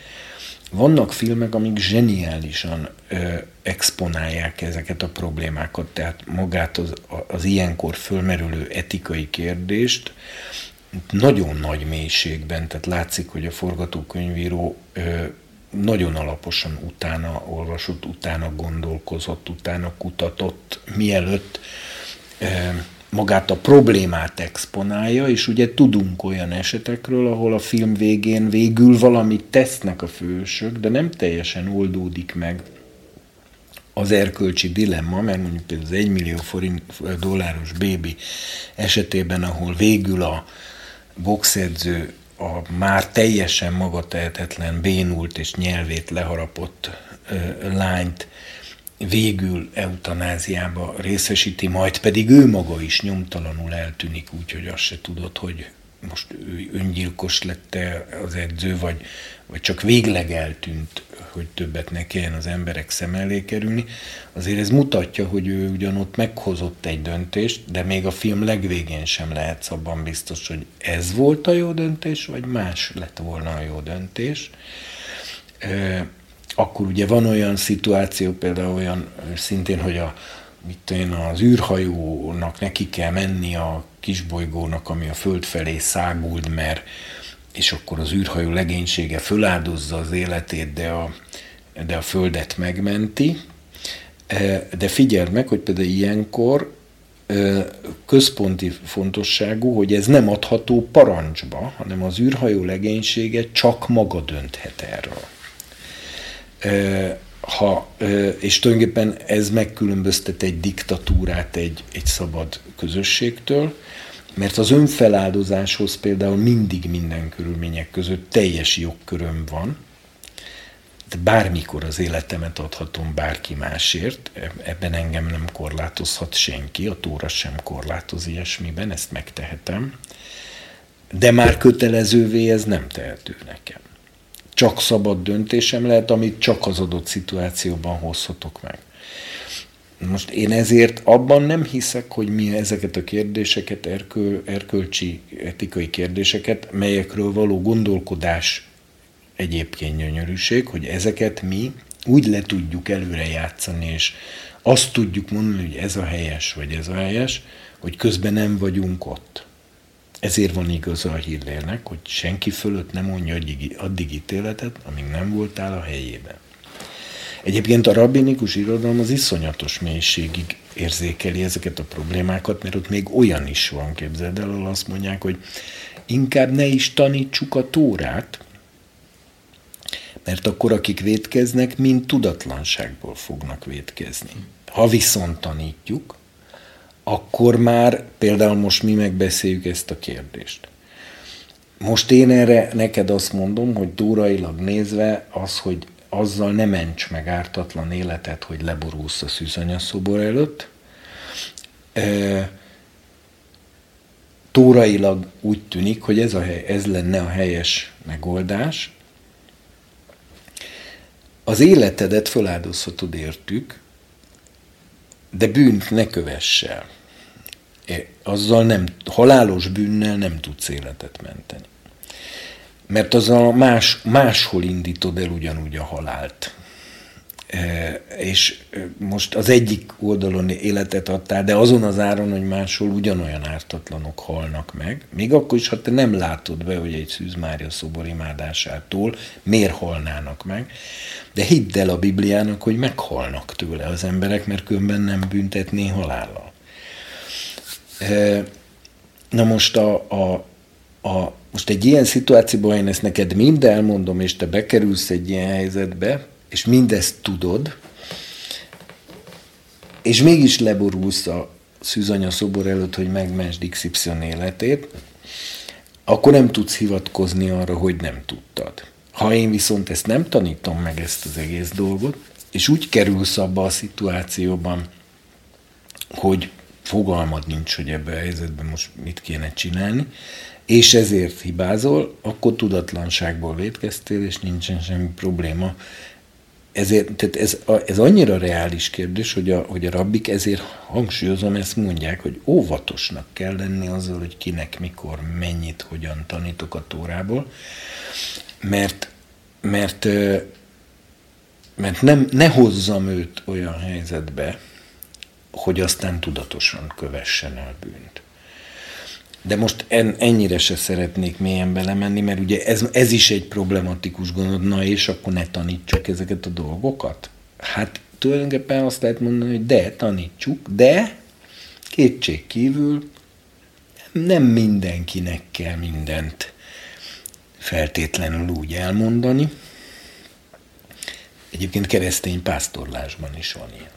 Vannak filmek, amik zseniálisan ö, exponálják ezeket a problémákat, tehát magát az, az ilyenkor fölmerülő etikai kérdést, nagyon nagy mélységben, tehát látszik, hogy a forgatókönyvíró ö, nagyon alaposan utána olvasott, utána gondolkozott, utána kutatott, mielőtt ö, magát a problémát exponálja, és ugye tudunk olyan esetekről, ahol a film végén végül valamit tesznek a fősök, de nem teljesen oldódik meg az erkölcsi dilemma, mert mondjuk például az 1 millió forint dolláros bébi esetében, ahol végül a boxedző a már teljesen magatehetetlen, bénult és nyelvét leharapott ö, lányt végül eutanáziába részesíti, majd pedig ő maga is nyomtalanul eltűnik, úgyhogy azt se tudod, hogy most ő öngyilkos lett az edző, vagy, vagy csak végleg eltűnt, hogy többet ne kelljen az emberek szem elé kerülni. Azért ez mutatja, hogy ő ugyanott meghozott egy döntést, de még a film legvégén sem lehet abban biztos, hogy ez volt a jó döntés, vagy más lett volna a jó döntés akkor ugye van olyan szituáció, például olyan szintén, hogy a, mit én, az űrhajónak neki kell menni a kisbolygónak, ami a föld felé száguld, mert és akkor az űrhajó legénysége föláldozza az életét, de a, de a földet megmenti. E, de figyeld meg, hogy például ilyenkor e, központi fontosságú, hogy ez nem adható parancsba, hanem az űrhajó legénysége csak maga dönthet erről ha, és tulajdonképpen ez megkülönböztet egy diktatúrát egy, egy szabad közösségtől, mert az önfeláldozáshoz például mindig minden körülmények között teljes jogköröm van, de bármikor az életemet adhatom bárki másért, ebben engem nem korlátozhat senki, a Tóra sem korlátoz ilyesmiben, ezt megtehetem, de már kötelezővé ez nem tehető nekem. Csak szabad döntésem lehet, amit csak az adott szituációban hozhatok meg. Most én ezért abban nem hiszek, hogy mi ezeket a kérdéseket, erköl, erkölcsi, etikai kérdéseket, melyekről való gondolkodás egyébként gyönyörűség, hogy ezeket mi úgy le tudjuk előre játszani, és azt tudjuk mondani, hogy ez a helyes, vagy ez a helyes, hogy közben nem vagyunk ott. Ezért van igaza a hírlérnek, hogy senki fölött nem mondja addig, ítéletet, amíg nem voltál a helyében. Egyébként a rabbinikus irodalom az iszonyatos mélységig érzékeli ezeket a problémákat, mert ott még olyan is van, képzeld el, ahol azt mondják, hogy inkább ne is tanítsuk a tórát, mert akkor akik védkeznek, mind tudatlanságból fognak védkezni. Ha viszont tanítjuk, akkor már például most mi megbeszéljük ezt a kérdést. Most én erre neked azt mondom, hogy túrailag nézve az, hogy azzal ne ments meg ártatlan életet, hogy leborulsz a szűzanyaszobor előtt. E, tórailag úgy tűnik, hogy ez, a hely, ez lenne a helyes megoldás. Az életedet feláldozhatod értük, de bűnt ne kövess el. E, azzal nem, halálos bűnnel nem tudsz életet menteni mert az a más, máshol indítod el ugyanúgy a halált. E, és e, most az egyik oldalon életet adtál, de azon az áron, hogy máshol ugyanolyan ártatlanok halnak meg, még akkor is, ha te nem látod be, hogy egy Szűz Mária szobor imádásától miért halnának meg, de hidd el a Bibliának, hogy meghalnak tőle az emberek, mert különben nem büntetné halállal. Na most a, a, a, most egy ilyen szituációban én ezt neked mind elmondom, és te bekerülsz egy ilyen helyzetbe, és mindezt tudod, és mégis leborulsz a szűzanya szobor előtt, hogy megmensd XY életét, akkor nem tudsz hivatkozni arra, hogy nem tudtad. Ha én viszont ezt nem tanítom meg ezt az egész dolgot, és úgy kerülsz abba a szituációban, hogy fogalmad nincs, hogy ebben a helyzetben most mit kéne csinálni, és ezért hibázol, akkor tudatlanságból védkeztél, és nincsen semmi probléma. Ezért, tehát ez, ez annyira reális kérdés, hogy a, hogy a rabbik ezért hangsúlyozom, ezt mondják, hogy óvatosnak kell lenni azzal, hogy kinek, mikor, mennyit, hogyan tanítok a tórából, mert, mert, mert nem, ne hozzam őt olyan helyzetbe, hogy aztán tudatosan kövessen el bűnt. De most en, ennyire se szeretnék mélyen belemenni, mert ugye ez, ez is egy problematikus gondod, na és akkor ne tanítsuk ezeket a dolgokat? Hát tulajdonképpen azt lehet mondani, hogy de, tanítsuk, de kétség kívül nem mindenkinek kell mindent feltétlenül úgy elmondani. Egyébként keresztény pásztorlásban is van ilyen.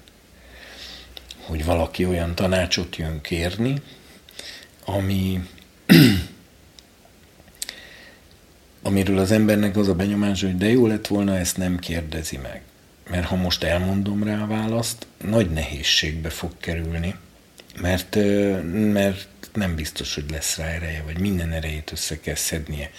Hogy valaki olyan tanácsot jön kérni, ami amiről az embernek az a benyomás, hogy de jó lett volna, ezt nem kérdezi meg. Mert ha most elmondom rá a választ, nagy nehézségbe fog kerülni, mert, mert nem biztos, hogy lesz rá ereje, vagy minden erejét össze kell szednie,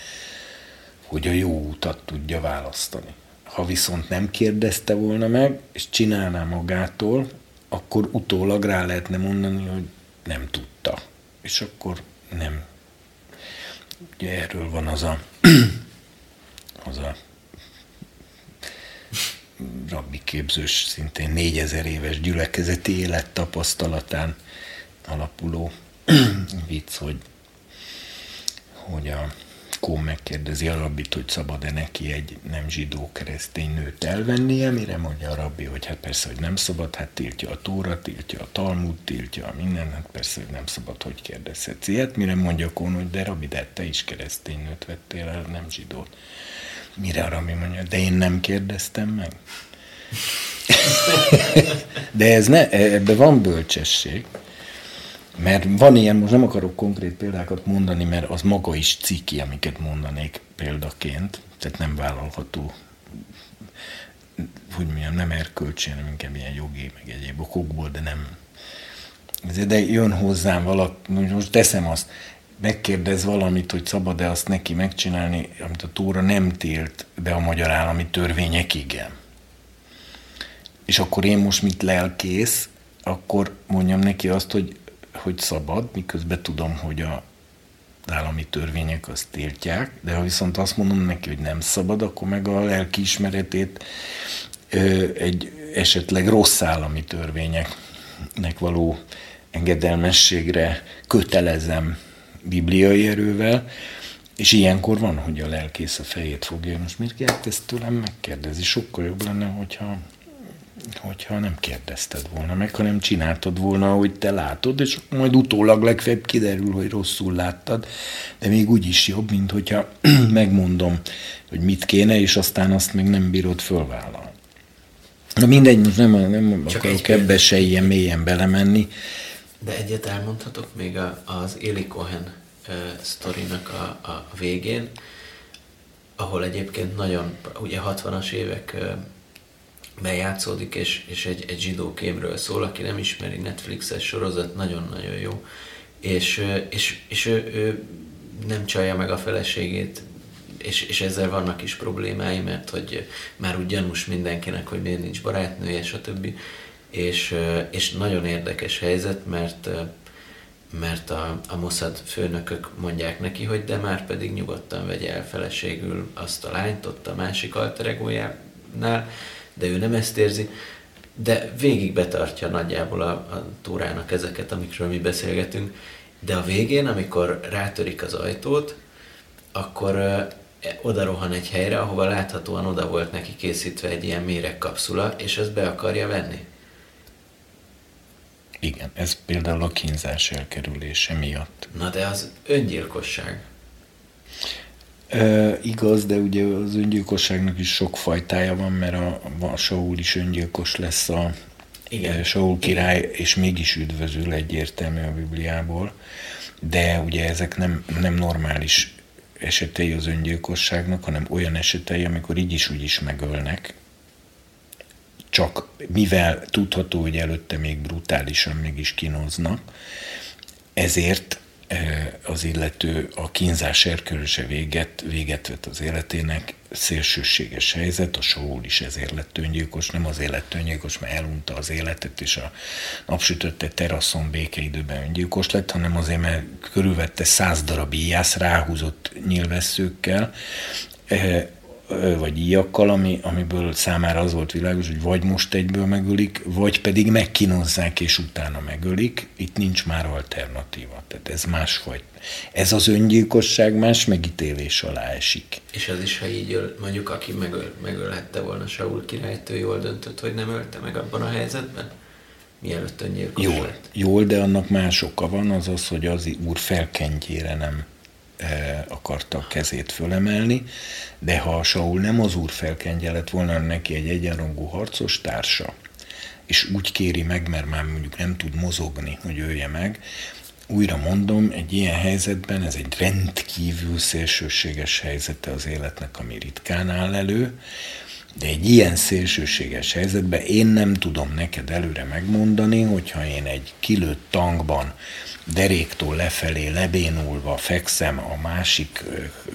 hogy a jó utat tudja választani. Ha viszont nem kérdezte volna meg, és csinálná magától, akkor utólag rá lehetne mondani, hogy nem tudta és akkor nem. Ugye erről van az a, az a rabbi képzős, szintén négyezer éves gyülekezeti élettapasztalatán alapuló vicc, hogy, hogy a Kó megkérdezi a rabbit, hogy szabad-e neki egy nem zsidó keresztény nőt elvennie, mire mondja a rabbi, hogy hát persze, hogy nem szabad, hát tiltja a Tóra, tiltja a Talmud, tiltja a minden, hát persze, hogy nem szabad, hogy kérdezhetsz ilyet, mire mondja Kón, hogy de rabbi, de te is keresztény nőt vettél el, nem zsidót. Mire a rabbi mondja, de én nem kérdeztem meg. de ez ne, ebben van bölcsesség. Mert van ilyen, most nem akarok konkrét példákat mondani, mert az maga is ciki, amiket mondanék példaként, tehát nem vállalható hogy mondjam, nem erkölcsi, hanem inkább ilyen jogi, meg egyéb okokból, de nem. De jön hozzám valaki, most teszem azt, megkérdez valamit, hogy szabad-e azt neki megcsinálni, amit a Tóra nem tilt, de a magyar állami törvények igen. És akkor én most, mint lelkész, akkor mondjam neki azt, hogy, hogy szabad, miközben tudom, hogy a állami törvények azt tiltják, de ha viszont azt mondom neki, hogy nem szabad, akkor meg a lelkiismeretét egy esetleg rossz állami törvényeknek való engedelmességre kötelezem bibliai erővel, és ilyenkor van, hogy a lelkész a fejét fogja, most miért kellett ezt tőlem megkérdezi? Sokkal jobb lenne, hogyha, hogyha nem kérdezted volna meg, hanem csináltad volna, hogy te látod, és majd utólag legfeljebb kiderül, hogy rosszul láttad, de még úgy is jobb, mint hogyha megmondom, hogy mit kéne, és aztán azt még nem bírod fölvállalni. Na mindegy, most nem, nem Csak akarok ebbe se ilyen mélyen belemenni, de egyet elmondhatok még a, az Eli Cohen uh, sztorinak a, a végén, ahol egyébként nagyon, ugye 60-as évek uh, bejátszódik, és, és egy, egy zsidó kémről szól, aki nem ismeri, Netflixes sorozat, nagyon-nagyon jó. És, és, és ő, ő nem csalja meg a feleségét, és, és ezzel vannak is problémái, mert hogy már úgy gyanús mindenkinek, hogy miért nincs barátnője, stb és, és nagyon érdekes helyzet, mert mert a, a Mossad főnökök mondják neki, hogy de már pedig nyugodtan vegye el feleségül azt a lányt ott a másik alteregójánál, de ő nem ezt érzi, de végig betartja nagyjából a, a túrának ezeket, amikről mi beszélgetünk, de a végén, amikor rátörik az ajtót, akkor e, oda rohan egy helyre, ahova láthatóan oda volt neki készítve egy ilyen méregkapszula, és ezt be akarja venni. Igen, ez például a kínzás elkerülése miatt. Na de az öngyilkosság. E, igaz, de ugye az öngyilkosságnak is sok fajtája van, mert a, a Saul is öngyilkos lesz a Igen. Saul király, Igen. és mégis üdvözül egyértelmű a Bibliából, de ugye ezek nem, nem normális esetei az öngyilkosságnak, hanem olyan esetei, amikor így is úgy is megölnek, csak mivel tudható, hogy előtte még brutálisan mégis kínoznak, ezért az illető a kínzás erkölöse véget, véget vett az életének, szélsőséges helyzet, a Saul is ezért lett öngyilkos, nem azért lett öngyilkos, mert elunta az életet, és a napsütötte teraszon békeidőben öngyilkos lett, hanem azért, mert körülvette száz darab íjász ráhúzott nyilvesszőkkel, eh, vagy íjakkal, ami, amiből számára az volt világos, hogy vagy most egyből megölik, vagy pedig megkínozzák és utána megölik. Itt nincs már alternatíva. Tehát ez másfajta. Ez az öngyilkosság más megítélés alá esik. És az is, ha így öl, mondjuk aki megöl, megölhette volna Saul királyt, ő jól döntött, hogy nem ölte meg abban a helyzetben? Mielőtt öngyilkos jól, lett. Jól, de annak más oka van, az az, hogy az úr felkentjére nem akarta a kezét fölemelni, de ha Saul nem az úr felkentje lett volna neki egy egyenrangú harcos társa, és úgy kéri meg, mert már mondjuk nem tud mozogni, hogy ölje meg, újra mondom, egy ilyen helyzetben ez egy rendkívül szélsőséges helyzete az életnek, ami ritkán áll elő, de egy ilyen szélsőséges helyzetben én nem tudom neked előre megmondani, hogyha én egy kilőtt tankban deréktól lefelé lebénulva fekszem a másik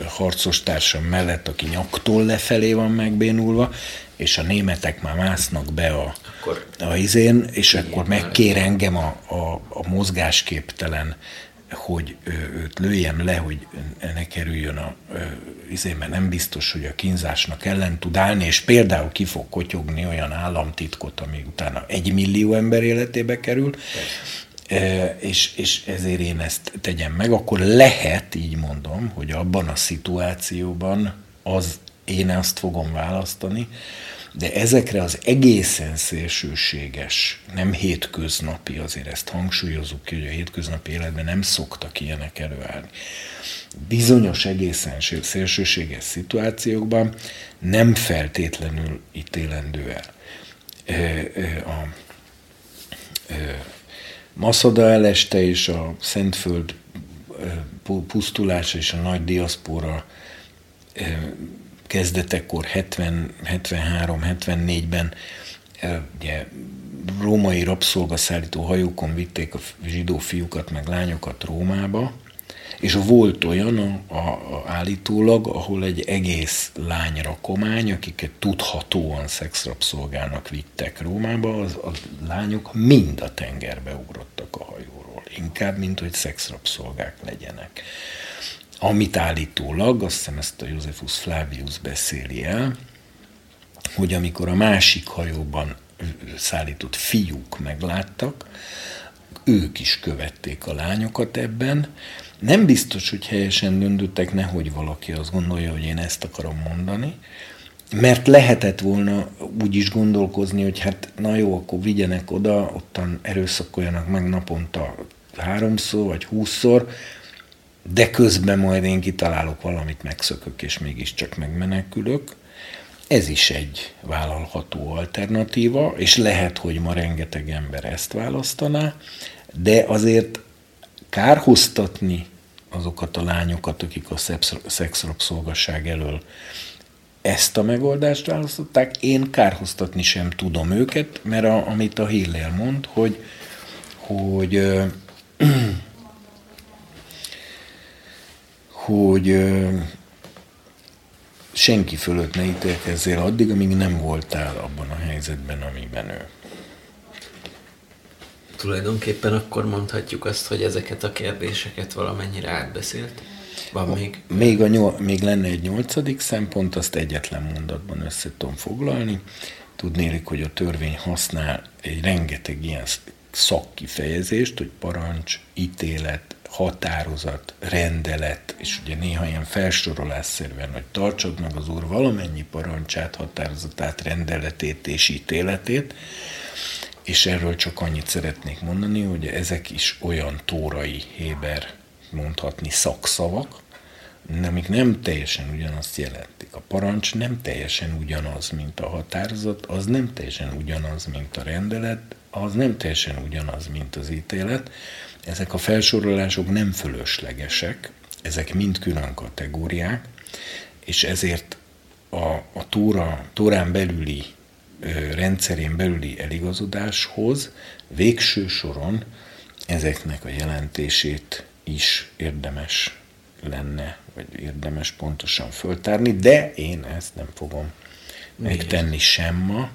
harcostársam mellett, aki nyaktól lefelé van megbénulva, és a németek már másznak be a, akkor, a izén, és akkor megkér engem a, a, a mozgásképtelen, hogy őt lőjem le, hogy ne kerüljön a izén, mert nem biztos, hogy a kínzásnak ellen tud állni, és például ki fog kotyogni olyan államtitkot, ami utána egy millió ember életébe kerül, Persze és, és ezért én ezt tegyem meg, akkor lehet, így mondom, hogy abban a szituációban az én azt fogom választani, de ezekre az egészen szélsőséges, nem hétköznapi, azért ezt hangsúlyozunk ki, hogy a hétköznapi életben nem szoktak ilyenek előállni. Bizonyos egészen szélsőséges szituációkban nem feltétlenül ítélendő el. A, a, a Maszada eleste és a Szentföld pusztulása és a nagy diaszpora kezdetekor 70, 73, 74-ben ugye római rabszolgaszállító hajókon vitték a zsidó fiúkat meg lányokat Rómába, és volt olyan a, a, a, állítólag, ahol egy egész lányrakomány, akiket tudhatóan szexrabszolgának vittek Rómába, az, a lányok mind a tengerbe ugrottak a hajóról. Inkább, mint hogy szexrabszolgák legyenek. Amit állítólag, azt hiszem ezt a Josephus Flavius beszéli el, hogy amikor a másik hajóban szállított fiúk megláttak, ők is követték a lányokat ebben. Nem biztos, hogy helyesen döntöttek, nehogy valaki azt gondolja, hogy én ezt akarom mondani, mert lehetett volna úgy is gondolkozni, hogy hát na jó, akkor vigyenek oda, ottan erőszakoljanak meg naponta háromszor vagy húszszor, de közben majd én kitalálok valamit, megszökök, és mégiscsak megmenekülök. Ez is egy vállalható alternatíva, és lehet, hogy ma rengeteg ember ezt választaná, de azért kárhoztatni azokat a lányokat, akik a szexrabszolgasság elől ezt a megoldást választották, én kárhoztatni sem tudom őket, mert a, amit a Hillel mond, hogy, hogy hogy senki fölött ne ítélkezzél addig, amíg nem voltál abban a helyzetben, amiben ő. Tulajdonképpen akkor mondhatjuk azt, hogy ezeket a kérdéseket valamennyire átbeszélt. Van még? Még, a nyol, még lenne egy nyolcadik szempont, azt egyetlen mondatban össze tudom foglalni. Tudnélik, hogy a törvény használ egy rengeteg ilyen szakkifejezést, hogy parancs, ítélet, határozat, rendelet, és ugye néha ilyen felsorolásszerűen, hogy tartsad meg az Úr valamennyi parancsát, határozatát, rendeletét és ítéletét, és erről csak annyit szeretnék mondani, hogy ezek is olyan tórai, héber, mondhatni szakszavak, amik nem teljesen ugyanazt jelentik. A parancs nem teljesen ugyanaz, mint a határozat, az nem teljesen ugyanaz, mint a rendelet, az nem teljesen ugyanaz, mint az ítélet, ezek a felsorolások nem fölöslegesek, ezek mind külön kategóriák, és ezért a, a tóra, tórán belüli rendszerén belüli eligazodáshoz végső soron ezeknek a jelentését is érdemes lenne, vagy érdemes pontosan föltárni, de én ezt nem fogom megtenni sem ma,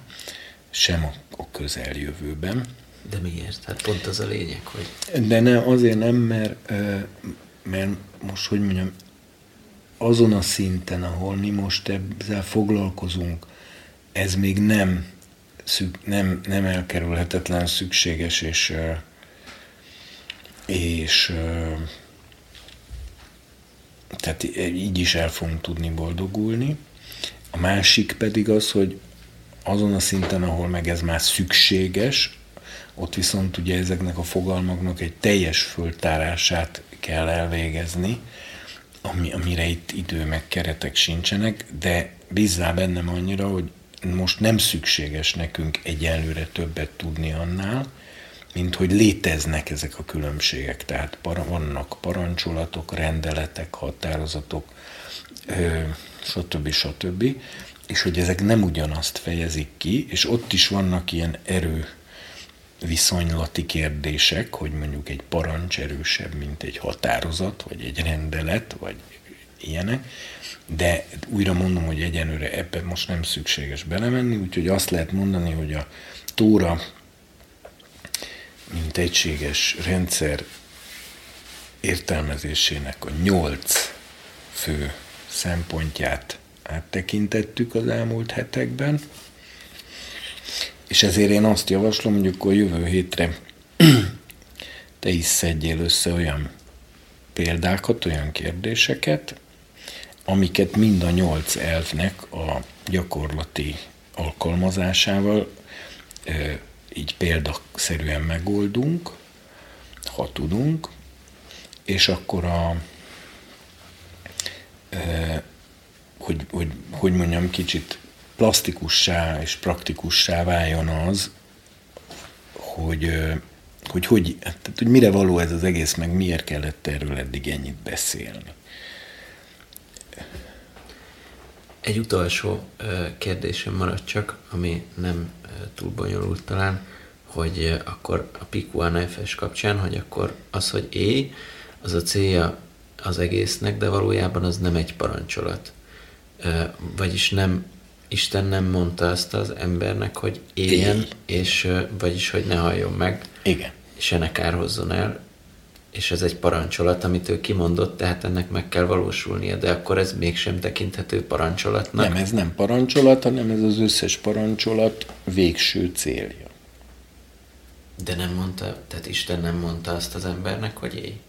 sem a, közeljövőben. De miért? Hát pont az a lényeg, hogy... De ne, azért nem, mert, mert most, hogy mondjam, azon a szinten, ahol mi most ezzel foglalkozunk, ez még nem, szük, nem, nem elkerülhetetlen, szükséges, és, és tehát így is el fogunk tudni boldogulni. A másik pedig az, hogy azon a szinten, ahol meg ez már szükséges, ott viszont ugye ezeknek a fogalmaknak egy teljes föltárását kell elvégezni, ami, amire itt idő meg keretek sincsenek, de bízzál bennem annyira, hogy most nem szükséges nekünk egyelőre többet tudni annál, mint hogy léteznek ezek a különbségek. Tehát para, vannak parancsolatok, rendeletek, határozatok, ö, stb. stb. És hogy ezek nem ugyanazt fejezik ki, és ott is vannak ilyen erő viszonylati kérdések, hogy mondjuk egy parancs erősebb, mint egy határozat, vagy egy rendelet, vagy ilyenek, de újra mondom, hogy egyenőre ebben most nem szükséges belemenni, úgyhogy azt lehet mondani, hogy a Tóra, mint egységes rendszer értelmezésének a nyolc fő szempontját áttekintettük az elmúlt hetekben, és ezért én azt javaslom, hogy akkor jövő hétre te is szedjél össze olyan példákat, olyan kérdéseket, amiket mind a nyolc elvnek a gyakorlati alkalmazásával így példaszerűen megoldunk, ha tudunk, és akkor a, hogy, hogy, hogy mondjam, kicsit plastikussá és praktikussá váljon az, hogy, hogy, hogy, tehát, hogy mire való ez az egész, meg miért kellett erről eddig ennyit beszélni. Egy utolsó kérdésem maradt csak, ami nem túl bonyolult talán, hogy akkor a PQNFS kapcsán, hogy akkor az, hogy éj, az a célja az egésznek, de valójában az nem egy parancsolat. Vagyis nem, Isten nem mondta azt az embernek, hogy éljen, és vagyis, hogy ne halljon meg. Igen. És ne kárhozzon el, és ez egy parancsolat, amit ő kimondott, tehát ennek meg kell valósulnia, de akkor ez mégsem tekinthető parancsolatnak. Nem, ez nem parancsolat, hanem ez az összes parancsolat végső célja. De nem mondta, tehát Isten nem mondta azt az embernek, hogy éj?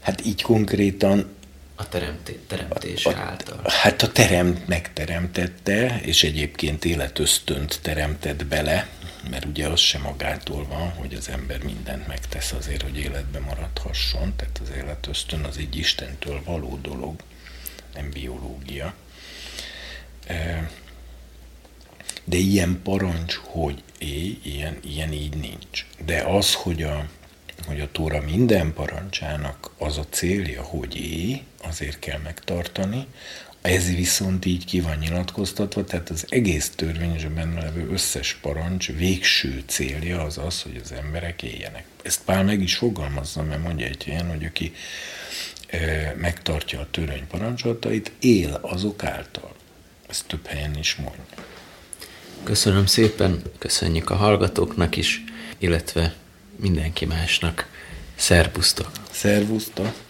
Hát így konkrétan a teremté, teremtés a, által. Hát a teremt megteremtette, és egyébként életösztönt teremtett bele, mert ugye az sem magától van, hogy az ember mindent megtesz azért, hogy életbe maradhasson, tehát az életösztön az egy Istentől való dolog, nem biológia. De ilyen parancs, hogy élj, ilyen, ilyen így nincs. De az, hogy a, hogy a Tóra minden parancsának az a célja, hogy élj, azért kell megtartani, ez viszont így ki van nyilatkoztatva, tehát az egész törvényben benne levő összes parancs végső célja az az, hogy az emberek éljenek. Ezt Pál meg is fogalmazza, mert mondja egy ilyen, hogy aki e, megtartja a törvény parancsolatait, él azok által. Ezt több helyen is mondja. Köszönöm szépen, köszönjük a hallgatóknak is, illetve mindenki másnak. Szervusztok! Szervusztok!